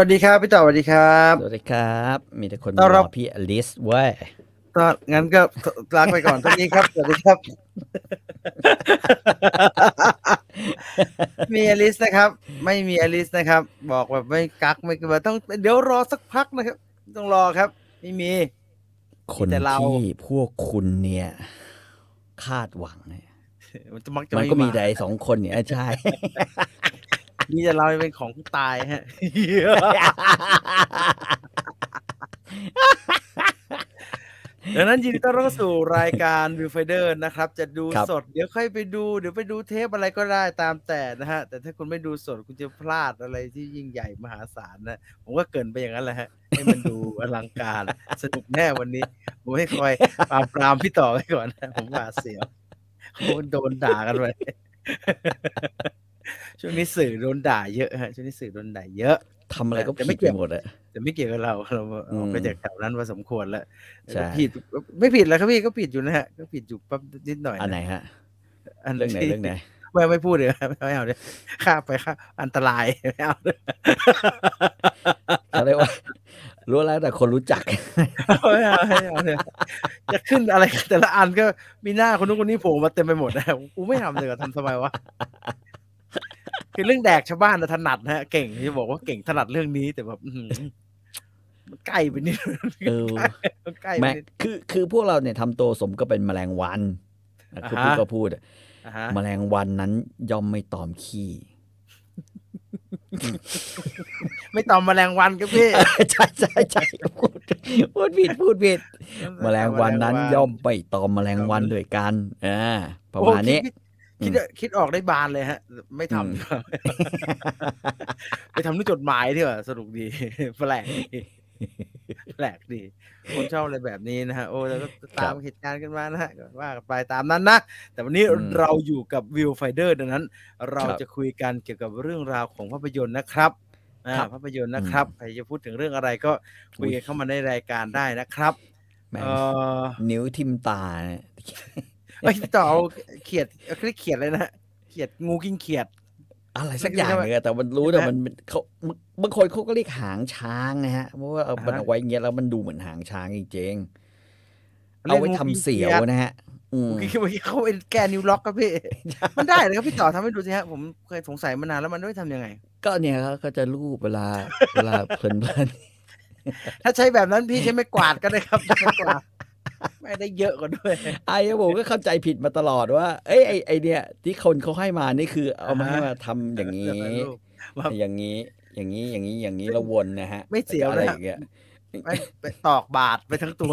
สวัสดีครับ พี่ต่อสวัสดีครับ สวัสดีครับ มีแต่คนต้อนรับรอพี่อลิสเว้ยก็งั้นก็ลาไปก่อนตรงนี้ครับ สวัสดีครับ มีอลิสนะครับ ไม่มีอลิสนะครับ บอกแบบไม่กักไม่แบบต้องเดี๋ยวรอสักพักนะครับ ต้องรอครับ ไม่มี คนแต่เราที่พวกคุณเนี่ย คาดหวังเนี่ยมันจะมักจะมันไม่ก็มีาแต่ไอ้สองคนเนี่ยใช่ มีแต่เราเป็นของผู้ตายฮะดังนั้นยินดีต้อนรับเข้าสู่รายการ Viewfinder นะครับ จะดูครับสดเดี๋ยวค่อยไปดูเดี๋ยวไปดูเทปอะไรก็ได้ตามแต่นะฮะ แต่ถ้าคุณไม่ดูสดคุณจะพลาดอะไรที่ยิ่งใหญ่มหาศาลนะ ผมก็เกรินไปอย่างนั้นแหละฮะ ให้มันดูอลังการ สนุกแน่วันนี้ ผมให้คอยปรามปรามพี่ต่อไว้ก่อนนะผมหวาดเสียวโคนโดนด่ากันไป ช่วงนี้สื่อโดนด่าเยอะฮะช่วงนี้สื่อโดนด่าเยอะทำอะไรก็แต่ไม่ผิดเกี่ไปยวหมดอะแต่ไม่เกี่ยวกับเราเราออกไปอืมจากแถวนั้นมาสมควรแล้วใช่ผิดไม่ผิดแล้วครับพี่ก็ผิดอยู่นะฮะก็ผิดอยู่ปั๊บนิดหน่อยอันไหนฮะอันเรื่องไหนที่เรื่องไหนไม่ไม่พูดเลยครับไม่เอาเลยข้ามไปข้ามอันตรายไม่เอาเลยเขาเรียกว่ารู้แล้วแต่คนรู้จักไม่เอาไม่เอาเลยจะขึ้นอะไรกันแต่ละอันก็มีหน้าคนนู้นคนนี้โผล่มาเต็มไปหมดนะกูไม่ทำเลยทำทำไมวะ คือเรื่องแดกชาวบ้านนะถนัดนะฮะเก่งที่บอกว่าเก่งถนัดเรื่องนี้แต่แบบอื้อหือมันใกล้ไปนิดเออมันใกล้ไปแม่นิดคือคือพวกเราเนี่ยทำตัวสมก็เป็นแมลงวันอะคืออ่าฮะพี่ก็พูดอะอ่าฮะแมลงวันนั้นย่อมไม่ตอมขี้ไม่ตอมแมลงวันครับพี่ใช่ใช่ใช่พูดพูดผิดพูดผิดแมลงวันนั้นย่อมไม่ตอมแมลงวันด้วยกันอ่าประมาณนี้โอ้ คิดคิดคิดออกได้บานเลยฮะ ไม่ทำดีกว่าไปทำด้วยจดหมายดีกว่าสนุกดีแปลกดีแปลกดี คนชอบอะไรแบบนี้นะฮะโอ้แล้วก็ตามเหตุการณ์กันมานะฮะก็ว่ากันไปตามนั้นนะแต่วันนี้อืมเราอยู่กับวิวไฟเดอร์ดังนั้น เราครับจะคุยกันเกี่ยวกับเรื่องราวของภาพยนตร์นะครับอ่าครับภาพยนตร์นะครับใครจะพูดถึงเรื่องอะไรก็คุยกันเข้ามาในรายการได้นะครับแม่งเออนิ้วทิมตา เนี่ยเอ้ยต่อเอาเขียดเอาเรียกเขียดเลยนะเขียดงูกินเขียด อะไรสักอย่างเลยอะแต่มันรู้แต่มันมันเขาบางคนเขาก็เรียกหางช้างนะฮะเพราะว่าเอามันอ่าฮะเอาไว้อย่างเงี้ยแล้วมันดูเหมือนหางช้างจริงๆเอาไว้ทำเสียวนะฮะอืมเมื่อกี้เมื่อกี้เขาเป็นแก้นิ้วล็อกครับพี่ มันได้เลยครับพี่ต่อทำให้ดูสิฮะผมเคยสงสัยมานานแล้วมันไม่ทำยังไง ก็เนี่ยเขาก็จะรูปเวลาเวลาเพลินเพลินถ้าใช้แบบนั้นพี่ใช้ไม่กวาดก็ได้ครับไม่กวาด ไม่ได้เยอะกว่าด้วยไอ้ผมก็เข้าใจผิดมาตลอดว่า เอ้ยไอ้ไอเนี่ย ที่คนเขาให้มานี่คือ เอามาอ่าฮะให้มาทำอย่างนี้ว่าอย่างนี้อย่างนี้ อย่างนี้อย่างนี้แล้ววนนะฮะ ไม่เสียวนะอะไรอย่างเงี้ยไม่ไปตอกบาดไปทั้งตัว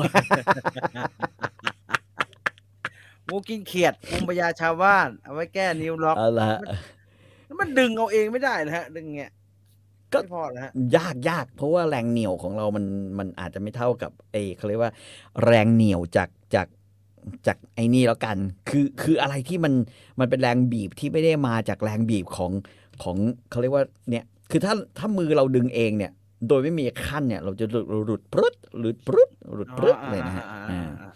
งูกินเขียดภูมิปัญญาชาวบ้านเอาไว้แก้นิ้วล็อกเอาละแล้วมันดึงเอาเองไม่ได้นะฮะดึงเงี้ย ก็ไม่พอนะฮะยากยากเพราะว่าแรงเหนี่ยวของเรามันมันอาจจะไม่เท่ากับไอ้เขาเรียกว่า แรงเหนี่ยวจากจากจากไอ้นี่แล้วกัน คือคืออะไรที่มันมันเป็นแรงบีบที่ไม่ได้มาจากแรงบีบของของเขาเรียกว่าเนี่ยคือถ้าถ้ามือเราดึงเองเนี่ย โดยไม่มีขั้นเนี่ย เราจะหลุดหลุดปรุดหลุดปรุดหลุดปรุดเลยนะฮะอ่าอ่าอ่า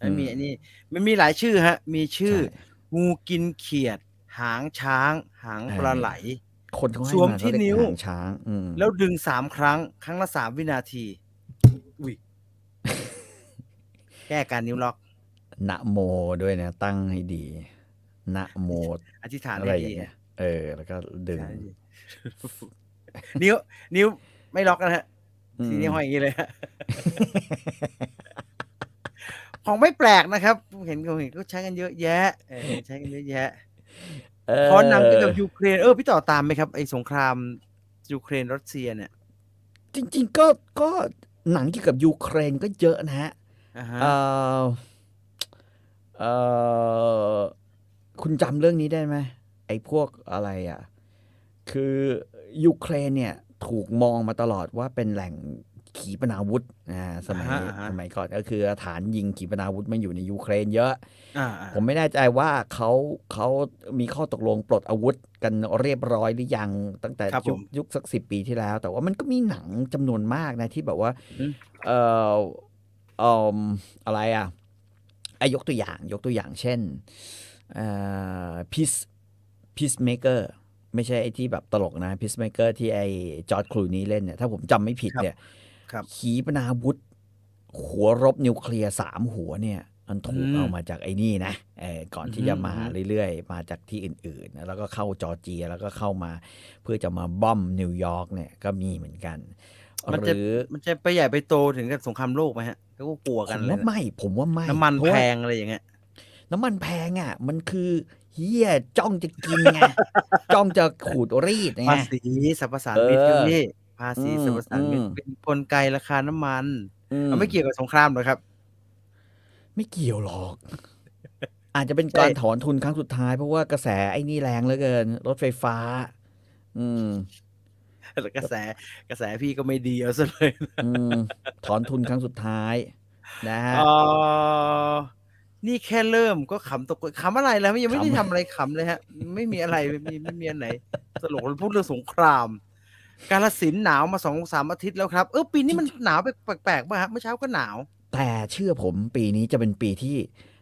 อ่ามีอันนี้มันมีหลายชื่อฮะ มีชื่อใช่งูกินเขียด หางช้าง หางปลาไหล คนเขาให้สวมมาที่เขาเรียกนิ้วหางช้าง อืมแล้วดึงสามครั้ง ครั้งละสามวินาที อุ้ยแก้การนิ้วล็อกนะโมด้วยนะ ตั้งให้ดีนะโมอธิษฐานอะไรให้อดีย่างเงี้ยเออ แล้วก็ดึงอธิษฐานให้ดีนิ้ว นิ้วไม่ล็อกนะฮะอืมทีนี้ห้อยอย่างนี้เลยฮะของไม่แปลกนะครับผมเห็นผมเห็นก็ใช้กันเยอะแยะเออใช้กันเยอะแยะ เออเพราะหนังเกี่ยวกับยูเครนเออพี่ต่อตามไหมครับไอ้สงครามยูเครนรัสเซียเนี่ย จริง ๆ ก็ก็หนังเกี่ยวกับยูเครนก็เยอะนะฮะอ่าฮะเออเออคุณจำเรื่องนี้ได้ไหมไอ้พวกอะไรอะ คือยูเครนเนี่ยถูกมองมาตลอดว่าเป็นแหล่ง ขีปนาวุธอ่าสมัยอ่าฮะอ่าฮะสมัยก่อนก็คือฐานยิงขีปนาวุธมันอยู่ในยูเครนเยอะอ่าอ่าผมไม่แน่ใจว่าเขาเขามีข้อตกลงปลดอาวุธกันเรียบร้อยหรือยังตั้งแต่ครับยุผคมยุคสักสิบปีที่แล้ว แต่ว่ามันก็มีหนังจำนวนมากนะที่แบบว่าอืมเอ่อเอ่ออะไรอะไอยกตัวอย่างยกตัวอย่างเช่นเอ่อ peace peacemaker ไม่ใช่ไอ้ที่แบบตลกนะพิสเมเกอร์ที่ไอ้จอร์ดคลูนี้เล่นเนี่ยถ้าผมจำไม่ผิดครับเนี่ยครับ ขีปนาวุธ หัวรบนิวเคลียร์สามหัวเนี่ย มันถูกอืมเอามาจากไอ้นี่นะเออก่อนที่อือฮึจะมาอือฮึเรื่อยๆ มาจากที่อื่นๆนะแล้วก็เข้าจอร์เจียแล้วก็เข้ามา เพื่อจะมาบ้อมนิวยอร์กเนี่ยก็มีเหมือนกันมันหจะรือมันจะไปใหญ่ไปโตถึงกับสงครามโลกไหมฮะเขาก็กลัวผกันมเลยว่านะไม่ ผมว่าไม่น้ำมันเพราะแพว่างอะไรอย่างเงี้ยน้ำมันแพงอะ มันคือเฮียจ้องจะกินไงจ้องจะขูดรีดไงภาษีสรรพสานมิตรเออครับพี่ภาษีอืมสรรพสานมิตรอืมเป็นกลไกราคาน้ำมันอืมมันไม่เกี่ยวกับสงครามหรอกครับ ไม่เกี่ยวหรอก อาจจะเป็นใช่การถอนทุนครั้งสุดท้าย เพราะว่ากระแสไอ้นี่แรงเหลือเกิน รถไฟฟ้า อืมแล้วกระแสกระแสพี่ก็ไม่ดีเอาซะเลยอืมถอนทุนครั้งสุดท้าย นะฮะเออนี่แค่เริ่มก็ขำตกขำอะไรแล้วยังไม่ได้ขำทำอะไรขำเลยฮะ ไม่มีอะไรไม่มีไม่มีอันไหนตลกเราพูดเรื่องสงคราม กาลสินธุ์หนาวมาสองสามอาทิตย์แล้วครับ เออปีนี้มันหนาวแปลกๆป่ะฮะเมื่อเช้าก็หนาว แต่เชื่อผมปีนี้จะเป็นปีที่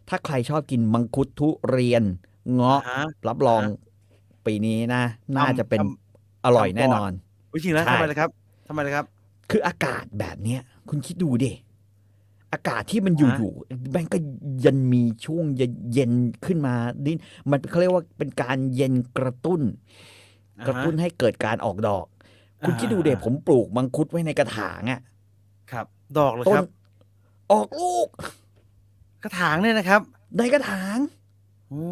ถ้าใครชอบกินมังคุดทุเรียน เงาะอ่าฮะรับรองอ่าฮะปีนี้นะ น่าจะเป็นทอร่อยทำก่อนแน่นอนอุ๊ยจริงแล้วใช่ทำไมเลยครับทำไมเลยครับ คืออากาศแบบเนี้ย คุณคิดดูดิอากาศที่มันอยู่ฮะอยู่แม่งก็เย็นมีช่วงเย็นเย็นขึ้นมาดิมันเขาเรียกว่าเป็นการเย็นกระตุ้นอ่ากระตุ้นฮะให้เกิดการออกดอก คุณอ่าคิดดูเด็อ่าผมปลูกมังคุดไว้ในกระถางอะครับ ดอกเลยต้คนรับ ออกลูก กระถางเนี่ยนะครับ ในกระถางโอ้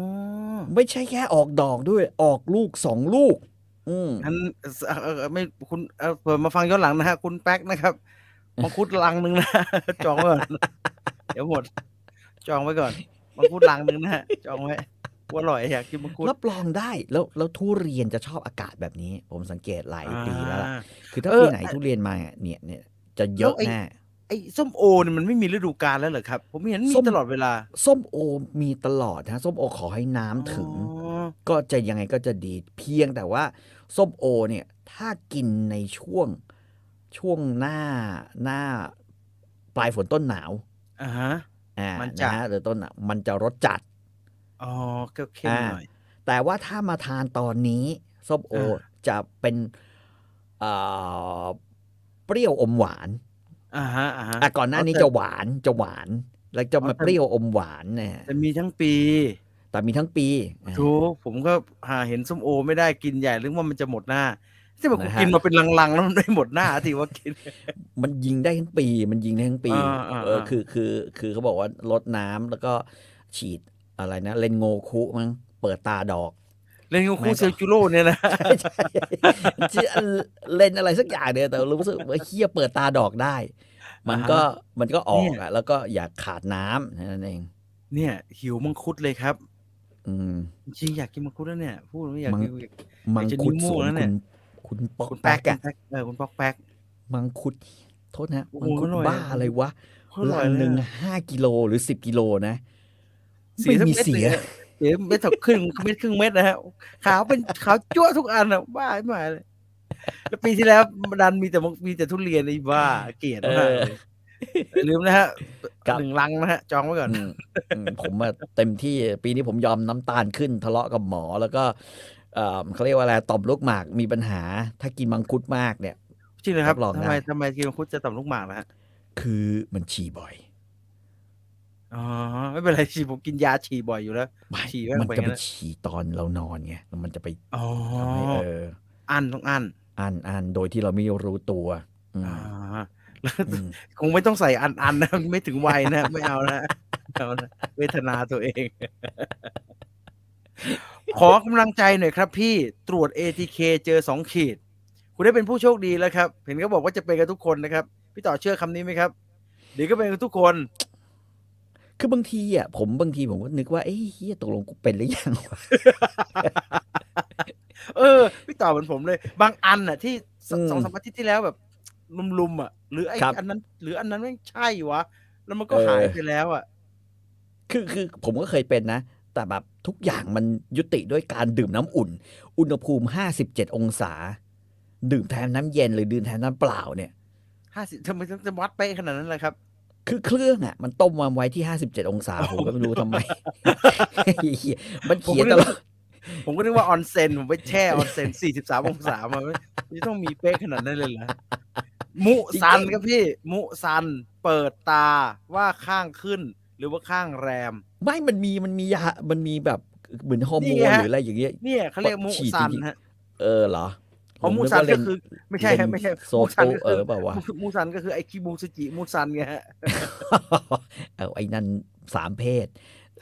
ไม่ใช่แค่ออกดอกด้วย ออกลูกสองลูก อืมงั้นเอ่อเอ่อเอ่อไม่คุณเอ่อเปิดมาฟังย้อนหลังนะฮะคุณแป๊กนะครับมังคุดลังหนึ่งนะจองไว้ก่อนเดี๋ยวหมด จองไว้ก่อนมังคุดลังหนึ่งนะฮะจองไว้ ว่าอร่อยอยากกินมังคุดรับรองได้แล้วแล้วทุเรียนจะชอบอากาศแบบนี้ ผมสังเกตหลายปีแล้วล่ะอ่าคือถ้าเออปีไหนทุเรียนมาเนี่ยเนี่ยจะเยอะแล้วไอ้แน่ไอ้ส้มโอเนี่ยมันไม่มีฤดูกาลแล้วเหรอครับ ผมเห็นมีส้มตลอดเวลา ส้มโอมีตลอดนะส้มโอขอให้น้ำถึงอ๋อก็จะยังไงก็จะดีเพียงแต่ว่า ส้มโอเนี่ยถ้ากินในช่วงช่วงหน้าหน้าปลายฝนต้นหนาวอ่าฮะอ่ามันจะนะฮะหรือต้นหนาวมันจะรสจัด อ๋อก็เข้มอ่าหน่อย แต่ว่าถ้ามาทานตอนนี้ส้มโออ่าจะเป็นเอ่อเปรี้ยวอมหวานอ่าฮะอ่าฮะอะก่อนหน้านี้แต่จะหวานจะหวานแล้วจะอ๋อมาแต่เปรี้ยวอมหวานเนี่ยจะมีทั้งปี แต่มีทั้งปีอ่าถูกผมก็หาเห็นส้มโอ ไม่ได้กินใหญ่หรือว่ามันจะหมดหน้าที่แบบกูนะฮะกินมาเป็นลังๆแล้วมันไม่หมดหน้าทีว่ากิน มันยิงได้ทั้งปี มันยิงได้ทั้งปีอ่าอ่าเอออ่าคือคือ คือเขาบอกว่าลดน้ำแล้วก็ฉีด อะไรนะเลนโงคุมั้งเปิดตาดอกเล่นกับแม่คู่งก็เซลจูโร่เนี่ยนะใช่ชื่อเลนอะไรสักอย่างเนี่ยแต่รู้สึกว่าเฮียเปิดตาดอกได้ มันก็มันก็ออกอะ แล้วก็อย่าขาดน้ำนั่นเอง เนี่ย หิวมังคุดเลยครับ อืมจริงๆอยากกินมังคุดแล้วเนี่ย พูดไม่อยากมังกินมังคุดจะนิ้วสโม่วนแล้วเนี่คุณยคุณปอกคุณแป๊แป๊กกอะเออคุณปอกแป๊กมังคุดโทษนะโอ้มังโหคุดอร่อยบ้าอะอะไรวะโคตรอร่อยลังเลยหนึ่งอะห้ากิโลหรือสิบกิโลนะ เสียไม่ทั้งมีเม็ดเสีเลยยอะเสียเม็ดถกครึ่งเม็ดครึ่งเม็ดนะฮะขาวเป็นขาวจั่วทุกอันอะบ้าไม่ไหวเลยแล้วปีที่แล้วดันมีแต่มังมีแต่ทุเรียนไอ้บ้าเกลียดมากเลยอย่าลืมนะฮะครับหนึ่งลังนะฮะ จองไว้ก่อนอืมอืมผมอะเต็มที่ปีนี้ผมยอมน้ำตาลขึ้นทะเลาะกับหมอแล้วก็เอ่อเขาเรียกว่าอะไรต่อมลูกหมากมีปัญหา ถ้ากินมังคุดมากเนี่ยจริงเลยครับรับรองทำไมได้ทำไมกินมังคุดจะต่ำลูกหมากนะฮะคือมันฉี่บ่อย อ๋อไม่เป็นไรฉี่ผมกินยาฉี่บ่อยอยู่แล้วไม่ฉี่แม่งมันไปจะงั้ไปนอะฉี่ตอนเรานอนไงแล้วมันจะไปอ๋อทำให้เอออันต้องอันอ่านอ่านโดยที่เราไม่รู้ตัวอืมอ่าแล้วอืมคงไม่ต้องใส่อันอันนะไม่ถึงวัยนะไม่เอานะไม่เอานะเวทนาตัวเอง ขอกำลังใจหน่อยครับพี่ตรวจ ATK เจอสองขีด คุณได้เป็นผู้โชคดีแล้วครับ เห็นเขาบอกว่าจะเป็นกันทุกคนนะครับ พี่ต่อเชื่อคำนี้ไหมครับ เดี๋ยวก็เป็นกันทุกคน คือบางทีอะผมบางทีผมก็นึกว่าเอ้ยเฮียตกลงกูเป็นหรือยังวะเออพี่ต่อเหมือนผมเลย บางอันน่ะ ที่สอืมสองสามอาทิตย์ที่แล้วแบบลุมๆอะ หรือไอ้ครับอันนั้น หรืออันนั้นไม่งใช่วะ แล้วมันก็เออหายไปแล้วอะ คือคือผมก็เคยเป็นนะ แต่แบบทุกอย่างมันยุติด้วยการดื่มน้ำอุ่น อุณหภูมิ57องศา ดื่มแทนน้ำเย็นหรือดื่มแทนน้ำเปล่าเนี่ยห้าสิบทำไมต้องจะวัดเป๊ะขนาดนั้นเลยครับ คือเครื่องอะ มันต้มมาไว้ที่57องศาผมก็ไม่รู้ทำไมเหี้ยมันเขียนตลอดผมก็นึกว่าออนเซ็นผมไปแช่ออนเซ็น43องศามาไม่ไม่ต้องมีเป๊ะขนาดนั้นเลยเหรอมุซันครับพี่ มุซันเปิดตาว่าข้างขึ้น หรือว่าข้างแรม ไม่มันมีมันมียามันมีแบบเหมือนฮอร์โมนี่นไงฮะหรืออะไรอย่างเงี้ยเนี่ยเขาเรียกมุฉีดซันจริงๆฮะ เออเหรอ เพราะผมูนึซันว่าก็เล่คือ ไม่ใช่เล่ฮะนไม่ใช่โซมูซันโตก็เอคืออเปล่าวะมูซันก็คือไอคิบูสจิมูซันไงฮะเอาไอ้นั่นสามเพศ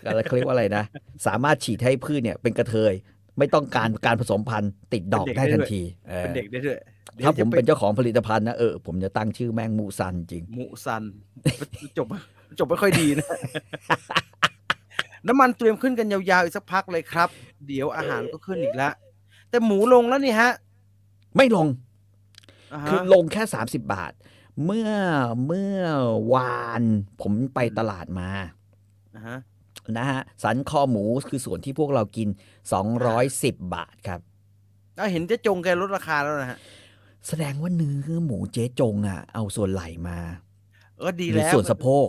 อะไรเขาเรียกว่าอะไรนะ สามารถฉีดให้พืชเนี่ยเป็นกระเทย ไม่ต้องการการผสมพันธุ์ติดดอกเป็นเด็กได้ได้ทันด้วยทีเออเป็นเด็กได้ด้วยดี๋ยวถ้าผมจะเป็นเจ้าของผลิตภัณฑ์นะเออผมจะตั้งชื่อแม่งมูซันจริงมุซัน จบจบไม่ค่อยดีนะ น้ำมันเตรียมขึ้นกันยาวๆอีกสักพักเลยครับ เดี๋ยวอาหารก็ขึ้นอีกแล้วแต่หมูลงแล้วนี่ฮะ ไม่ลงาคือฮะลงแค่ 30 บาท เมื่อเมื่อวานผมไปตลาดมาอ่าฮะนะฮะสันคอหมูคือส่วนที่พวกเรากิน 210 บาทครับแล้วเห็นเจ๊จงแกลดราคาแล้วนะฮะ แสดงว่าเนื้อหมูเจ๊จงอะ เอาส่วนไหล่มาเออดีหรือแล้วส่วนสะโพก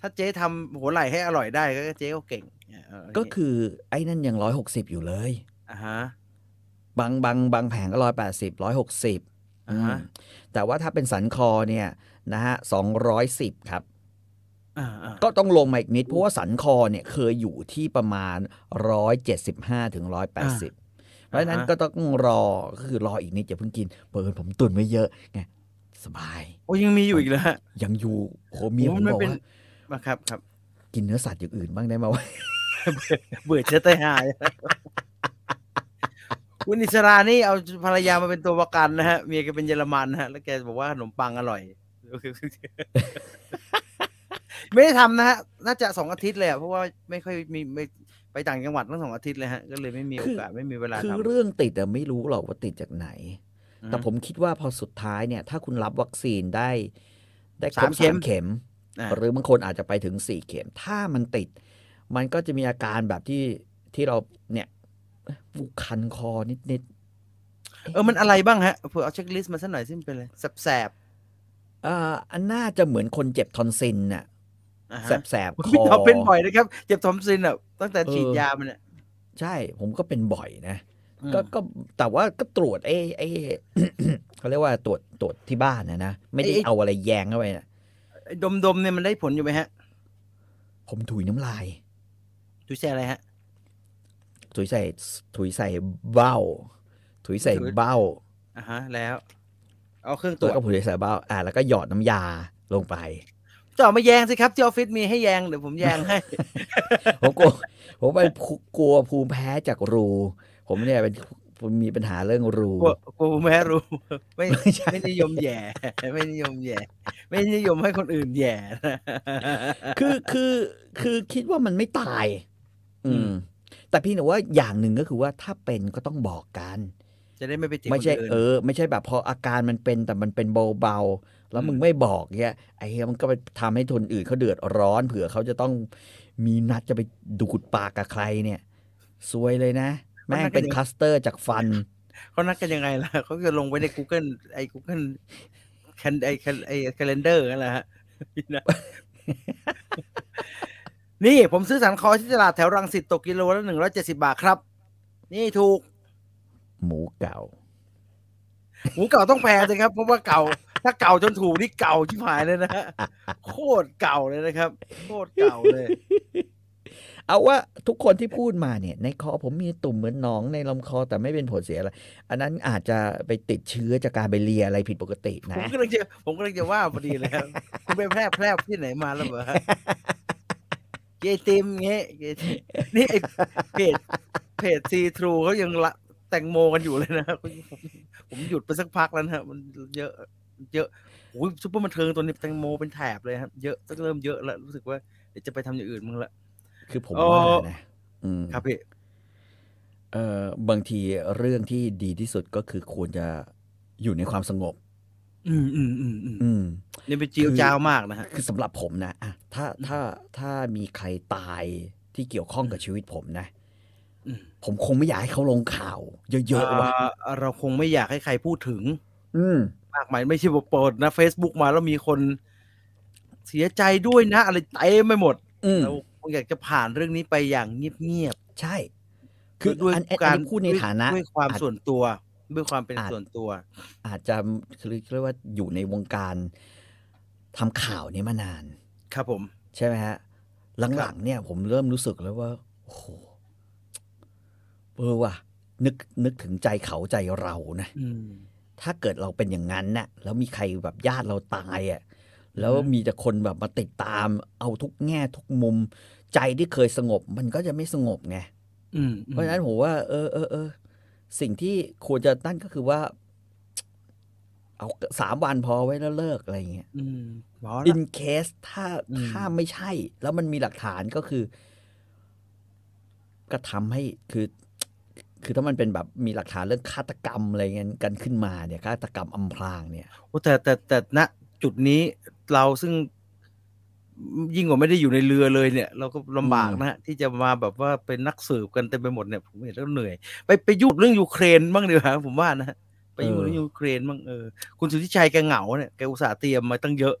ถ้าเจ๊ทำหัวไหล่ให้อร่อยได้ก็เจ๊ก็เก่งเออก็คือไอ้นั่นยังร้อยหกสิบอยู่เลยอ่าฮะ บางบางบางแผงก็ร้อยแปดสิบร้อยหกสิบอ่าฮะแต่ว่าถ้าเป็นสันคอเนี่ยนะฮะสองร้อยสิบครับอ่าอ่าก็ต้องลงมาอีกนิด เพราะว่าสันคอเนี่ยเคยอยู่ที่ประมาณร้อยเจ็ดสิบห้าถึงร้อยแปดสิบเพราะฉะนั้นก็ต้องรอก็คือรออีกนิดอย่าเพิ่งกินเปิดผมตุนไว้เยอะไงสบาย โอ้ยังมีอยู่อีกเลยฮะยังอยู่โอ้โหเมียผมโอ้มันบอกเป็นว่ามาครับครับ กินเนื้อสัตว์อย่างอื่นบ้างได้ไหมวะเบื่อเชื้อไตหาย คุณอิสรานี่เอาภรรยามาเป็นตัวประกันนะฮะเมียแกเป็นเยอรมันนะฮะแล้วแกบอกว่าขนมปังอร่อย ไม่ได้ทำนะฮะน่าจะสองอาทิตย์เลยอะเพราะว่าไม่ค่อยมีไม่ไปต่างจังหวัดตั้งสองอาทิตย์เลยฮะก็เลยไม่มีโอกาสไม่มีเวลาคือทำเรื่องติดอะไม่รู้หรอกว่าติดจากไหนอืแต่ผมคิดว่าพอสุดท้ายเนี่ย ถ้าคุณรับวัคซีนได้ ได้ครบสามเข็สามมเข็มอ่าหรือบางคนอาจจะไปถึงสี่เข็ม ถ้ามันติด มันก็จะมีอาการแบบที่ที่เราเนี่ย ฟูคันคอนิดเออ มันอะไรบ้างฮะ เผื่อเอา checklist มาสักหน่อยสิมันเป็นอะไรแสบๆอ่าอันน่าจะเหมือนคนเจ็บทอนซิลน่ะๆอ่าฮะแสบๆคพี่อท็อปเป็นบ่อยนะครับ เจ็บทอนซิลอะตั้งแต่เออฉีดยามันเนี่ยใช่ผมก็เป็นบ่อยนะอืมก็ก็แต่ว่าก็ตรวจไอ้ไอ้เขาเรียกว่าตรวจตรวจที่บ้านนะนะ ไม่ได้เอาอะไรแยงเข้าไปนะไอ้ดมๆเนี่ยมันได้ผลอยู่ไหมฮะ ผมถุยน้ำลายดูแช่อะไรฮะ ถุยใส่ ถุยใส่เบ้า ถุยใส่ถุยเบ้าอ่าฮะ แล้ว เอาเครื่องตรแล้ววจก็ถุยใส่เบ้า อ่าแล้วก็หยอดน้ำยาลงไปจะเอามาแยงสิครับที่ออฟฟิศมีให้แยงเดี๋ยวผมแยงให้ ผมกลัวผมไปกลัวภูมิแพ้จากรู ผมเนี่ยเป็นผมมีปัญหาเรื่องรูกลัวกลัวแม่รู้ไม่ไม่ใช่ไม่นิยมแย่ ไม่นิยมแย่ ไม่นิยมให้คนอื่นแย่นะคือคือคือคิดว่ามันไม่ตาย อือืมม แต่พี่หนูว่าอย่างหนึ่งก็คือว่าถ้าเป็นก็ต้องบอกกันจะได้ไม่ไปติดไม่ใช่คนอื่นเออไม่ใช่แบบพออาการมันเป็นแต่มันเป็นเบาๆแล้วอืมมึงไม่บอกเนี่ยไอ้เหี้ยมันก็ไปทำให้คนอื่นเขาเดือดร้อนเผื่อเขาจะต้องมีนัดจะไปดูดปากกับใครเนี่ยซวยเลยนะ แม่งเป็นคลัสเตอร์จากฟันเขานัดกันยังไงล่ะเขาจะลงไว้ใน Google ไอ้ Google คันไอ้คันไอ้ calendar นั่นแหละฮะ นะนี่ผมซื้อสันคอที่ตลาดแถวรังสิตตกกิโลละหนึ่งร้อยเจ็ดสิบาทครับ นี่ถูก หมูเก่า หมูเก่าต้องแพงเลยครับเพราะว่าเก่า ถ้าเก่าจนถูกนี่เก่าชิบหายเลยนะฮะโคตรเก่าเลยนะครับ โคตรเก่าเลย เอาว่าทุกคนที่พูดมาเนี่ย ในคอผมมีตุ่มเหมือนหนองในลำคอแต่ไม่เป็นผลเสียอะไรอันนั้นอาจจะไปติดเชื้อจากการไปเลียอะไรผิดปกติผมนะกำลังจะผมกำลังจะว่าพอดีเลยครับคุณไปแพร่แพร่ที่ไหนมาแล้วเหรอ ฮะเกติมเงี้ยเกติมนี่ไอเพจเพจซีทรูเขายังละแตงโมกันอยู่เลยนะครับผมผมหยุดไปสักพักแล้วนะฮะมันเยอะ เยอะโอ้ยซุปเปอร์บันเทิงตัวนี้แตงโมเป็นแถบเลยครับเยอะเริ่มเยอะแล้วรู้สึกว่าเดี๋ยวจะไปทำอย่างอื่นมึงละคือผมอ๋อว่านะอืมครับพี่เอ่อบางทีเรื่องที่ดีที่สุดก็คือควรจะอยู่ในความสงบ อืมอืมอืมอืมอืม นี่เป็นจิวจ้าวมากนะฮะคือสำหรับผมนะอะถ้าถ้าถ้ามีใครตายที่เกี่ยวข้องกับชีวิตผมนะอืมผมคงไม่อยากให้เขาลงข่าว เยอะๆว่ะอ่าเราคงไม่อยากให้ใครพูดถึง อืมมากมายไม่ใช่ว่าเปิดนะ Facebook มาแล้วมีคนเสียใจด้วยนะ อะไรเต็มไปหมดอืมเราคงอยากจะผ่านเรื่องนี้ไปอย่างเงียบใช่ คือด้วยอันอันการอันนี้พูดในด้วยฐานะด้วยความอาจส่วนตัว ด้วยความเป็นอาจส่วนตัว อาจจะเรียกว่าอยู่ในวงการ ทำข่าวนี้มานาน ครับผม ใช่ไหมฮะหครัลับงๆเนี่ย ผมเริ่มรู้สึกแล้วว่าโอ้โหเออว่ะนึกนึกถึงใจเขาใจเรานะอืมถ้าเกิดเราเป็นอย่างนั้นน่ะ แล้วมีใครแบบญาติเราตายอะแล้วอือฮึมีแต่คนแบบมาติดตาม เอาทุกแง่ทุกมุม ใจที่เคยสงบ มันก็จะไม่สงบไงอืมเพราะฉะนั้นผมว่า เออเออเออสิ่งที่ควรจะตั้นก็คือว่า เอาสามวันพอไว้แล้วเลิกอะไรอย่างเงี้ยอืมหมอ in ละ case ถ้าอืมถ้าไม่ใช่ แล้วมันมีหลักฐานก็คือก็ทำให้คือ คือถ้ามันเป็นแบบมีหลักฐานเรื่องฆาตกรรมอะไรเงี้ยกันขึ้นมาเนี่ยฆาตกรรมอำพรางเนี่ยโอ้แต่แต่แต่ณจุดนี้เราซึ่งยิ่งกว่าไม่ได้อยู่ในเรือเลยเนี่ย เราก็ลำบากอืมนะฮะที่จะมาแบบว่าเป็นนักสืบกันเต็มไปหมดเนี่ยผมเห็นแล้วเหนื่อย ไปไปยุ่งเรื่องยูเครนบ้างดีกว่าผมว่านะฮะ ไปยุ่งเรื่องยูเครนบ้างเออคุณสุทธิชัยแกเหงาเนี่ยแกอุตส่าห์เตรียมมาตั้งเยอะ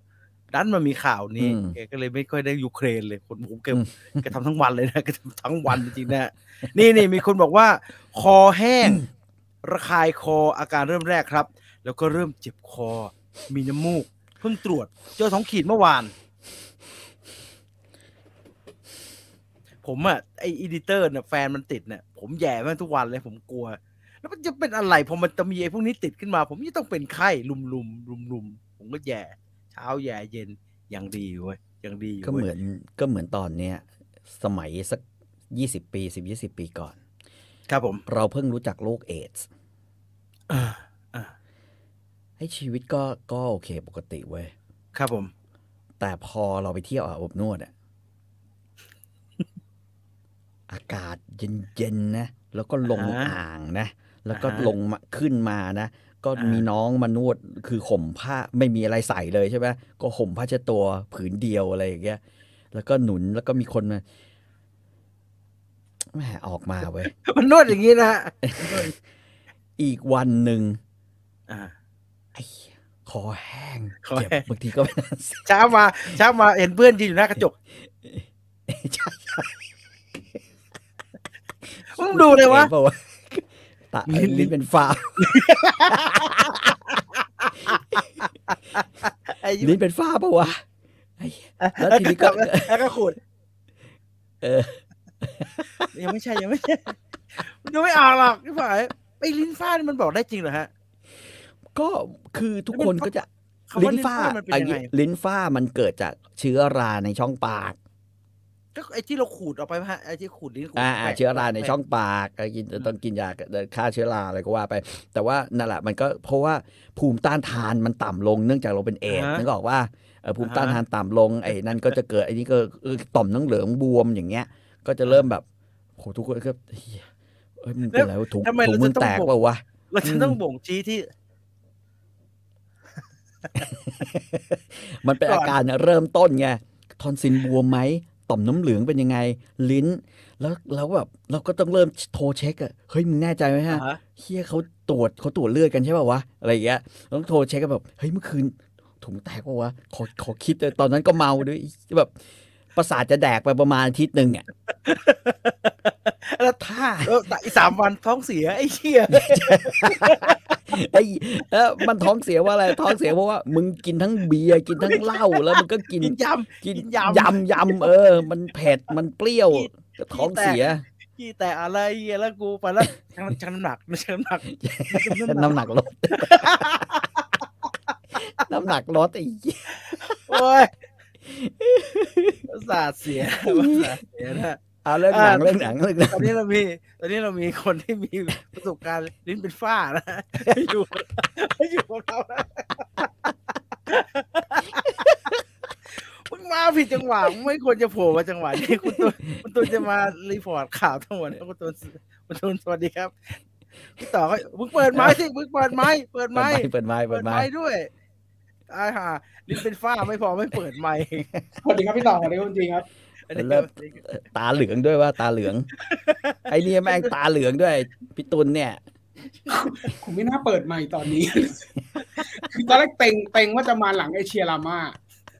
ดันมามีข่าวนี้อืมแกก็เลยไม่ค่อยได้ยูเครนเลยคนผมแกอืมแกทำทั้งวันเลยนะแกทำทั้งวันจริงๆนะฮะนี่นี่มีคนบอกว่า คอแห้ง ระคายคออาการเริ่มแรกครับ แล้วก็เริ่มเจ็บคอ มีน้ำมูก เพิ่งตรวจ เจอสองขีดเมื่อวาน ผมอะไอ editor เนี่ยแฟนมันติดเนี่ยผมแหย่แม่งทุกวันเลยผมกลัว แล้วมันจะเป็นอะไรพอมันจะมีไอ้พวกนี้ติดขึ้นมา ผมจะต้องเป็นไข้ลุมลุมลุมลุมๆผมก็แย่เช้าแย่เย็นยังดีอยู่เว้ยยังดีอยู่ก็ว้ยเหมือนก็เหมือนตอนเนี้ยสมัยสักยี่สิบปีสิบยี่สิบปีก่อน ครับผม เราเพิ่งรู้จักโรคเอดส์อ่าอ่าให้ชีวิตก็ก็โอเคปกติเว้ย ครับผม แต่พอเราไปเที่ยวอาบอบนวดอะอากาศเย็นๆนะ แล้วก็ลงอ่าฮะอ่างนะ แล้วก็อ่าฮะลงมาขึ้นมานะ ก็อ่ามีมีน้องมานวดคือห่มผ้าไม่มีอะไรใส่เลยใช่ไหมก็ห่มผ้าเช็ดตัวผืนเดียวอะไรอย่างเงี้ยแล้วก็หนุนแล้วก็มีคนมาแหมออกมาเว้ยมันนวดอย่างนี้นะฮะอีกวันหนึ่งอ่าไอ้เหี้ยคอแห้งคอเจ็บแห้งบางทีก็ไม่น่าเสียเช้ามาเช้ามาเห็นเพื่อนยืนอยู่หน้ากระจกใช่มึงดูเลยวะห็นปะวะตา ลิ้นลิ้นเป็นฟ้าไอ้ลิ้นเป็นฟ้าปะวะไอ้เหี้ยแล้วทีนี้ก็แล้วก็ขูดเออ ยังไม่ใช่ยังไม่ใช่มันยังไม่ออกหรอกพี่ฝ่ายไอ้ลิ้นฟ้านี่มันบอกได้จริงเหรอฮะ ก็คือทุกคนก็จะคำว่าลิ้นฟ้ามันเป็นอันยังนี้ไงลิ้นฟ้ามันเกิดจากเชื้อราในช่องปาก ก็ไอ้ที่เราขูดออกไปฮะไอ้ที่ขูดลิ้นขูดอ่าอ่าแปะเชื้อราในแปะช่องปากก็กินต้องกินยาฆ่าเชื้อราอะไรก็ว่าไป แต่ว่านั่นแหละมันก็เพราะว่าภูมิต้านทานมันต่ำลงเนื่องจากเราเป็นเอดส์นึกออกว่าเออภูมิต้านทานต่ำลงไอ้นั่นก็จะเกิดไอ้นี่ก็เออต่อมน้ำเหลืองบวมอย่างเงี้ย ก็จะเริ่มแบบโหทุกคนก็เฮ้ยเอ้ยมึงเป็นอะไรวะถุงทำไมถุงเรามึจะงต้องแตกบอกเปล่าวะเราจะต้องบ่งชี้ที่มันเป็นก่อนอาการเริ่มต้นไงทอนซิลบวมไหม ต่อมน้ำเหลืองเป็นยังไง ลิ้น แล้วแล้วแบบเราก็ต้องเริ่มโทรเช็คอะเฮ้ยมึงแน่ใจไหมฮะอ่าฮะเฮียเขาตรวจเขาตรวจเลือดกันใช่ป่าวะอะไรอย่างเงี้ยต้องโทรเช็คกันแบบเฮ้ยเมื่อคืนถุงแตกป่าวะขอขอคิดเลยตอนนั้นก็เมาด้วยแบบประสาทจะแดกไปประมาณอาทิตย์หนึ่งอะแล้วถ้าเออแต่อีกสามวันท้องเสียไอ้เหี้ย ไอ้เออมันท้องเสียว่าอะไรท้องเสียเพราะว่ามึงกินทั้งเบียร์กินทั้งเหล้าแล้วมึงก็กินกินยกินกินยำยำยำเออ มันเผ็ดมันเปรี้ยวกินก็ท้องเสียำขี้แต่อะไรเหี้ยแล้วกูไปแล้วชั่งชั่งน้ำหนักชั่งน้ำหนักน้ำหนักลดน้ำหนักลดไอ้เหี้ยโอ้ยประสาทเสียประสาทเสียนะ เอาเรื่องหนังอ่าเรื่องหนังเรื่องหนังตอนนี้เรามี ตอนนี้เรามีคนที่มีประสบการณ์ลิ้นเป็นฝ้านะอยู่อยู่กับเรานะมึงมาผิดจังหวะมึงไม่ควรจะโผล่มาจังหวะนี้คุณตูนคุณตูนจะมา report ข่าวทั้งหมดนะคุณตูนคุณตูนสวัสดีครับพี่ต่อก็มึงเปิดไม้สิมึงเปิดไม้เปิดเปิดไม้ไม้เปิดไม้เปิเปิดดไม้ไม้ด้วยตายห่าลิ้นเป็นฝ้าไม่พอไม่เปิดไม้สวัสดีครับพี่ต่อสวัสดีคุณจริงครับ อันนี้เริ่มตาเหลืองด้วยว่าตาเหลือง ไอ้เนี่ยแม่งตาเหลืองด้วยพี่ตุลเนี่ยผมไม่น่าเปิดใหม่ตอนนี้ คือตอนแรกเต็งเต็งว่าจะมาหลังไอเชียรามา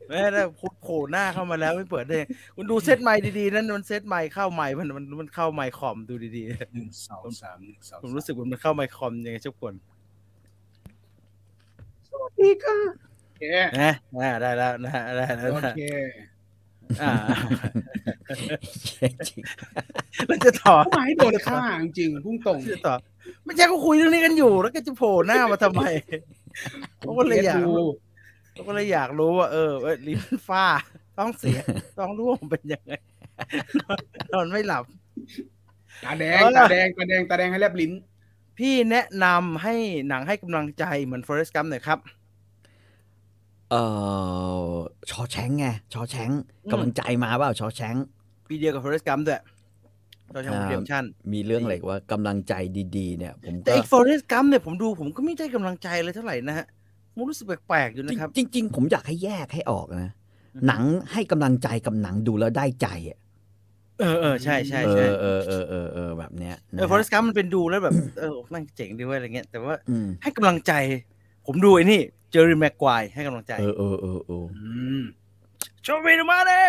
แม่ได้โผล่หน้าเข้ามาแล้วไม่เปิดได้ไงคุณดูเซตไมค์ดีๆนั่นมันเซตไมค์เข้าไมค์มันมันมันเข้าไมค์คอมดูดีหนึ่งสองสามหนึ่งสองๆผมรู้สึกว่ามันเข้าไมค์คอมยังไงทุกคนนี่ก็โอเคนะอ่าได้แล้วนะฮะได้แล้วโอนะเค อ่าจริงแล้วจะต่อหมายโดนฆ่าจริงๆพุ่งตรงจะต่อไม่ใช่ก็คุยเรื่องนี้กันอยู่ แล้วก็จะโผล่หน้ามาทำไมผมก็เลยอยากดูผมก็เลยอยากรู้ว่าเออเอ้ยลิ้นฟ้าต้องเสียต้องรู้ว่าผมเป็นยังไงนอนไม่หลับตาแดงเอาล่ะตาแดงตาแดงตาแดงให้แลบลิ้น พี่แนะนำให้หนังให้กำลังใจเหมือน Forrest Gump หน่อยครับ เอ่อชอแชงไงชอแชงอืมกำลังใจมาเปล่าชอแชงปีเดียวกับ Forrest Gump ด้วยตอนช่างอ่าเดียมชั่นมีเรื่องอะไรว่ากำลังใจดีๆ เนี่ย ผมแต่ก็ไอ้ Forrest Gump เนี่ยผมดูผมก็ไม่ได้กำลังใจเลยเท่าไหร่นะฮะผมรู้สึกแปลกๆอยู่นะครับ จริงจริงๆผมอยากให้แยกให้ออกนะ หนังให้กำลังใจกับหนังดูแล้วได้ใจอะเออเออใช่ใช่เอใช่อเออเออเออเออแบบเนี้ยเออ Forrest Gump มันเป็นดูแล้วแบบเออแม่งเจ๋งดีเว้ยอะไรเงี้ยแต่ว่าอืมให้กำลังใจ ผมดูไอ้นี่เจ อร์รี่แม็กควายให้กำลังใจ เออเออเออเอออืมโชว์มีมาเด้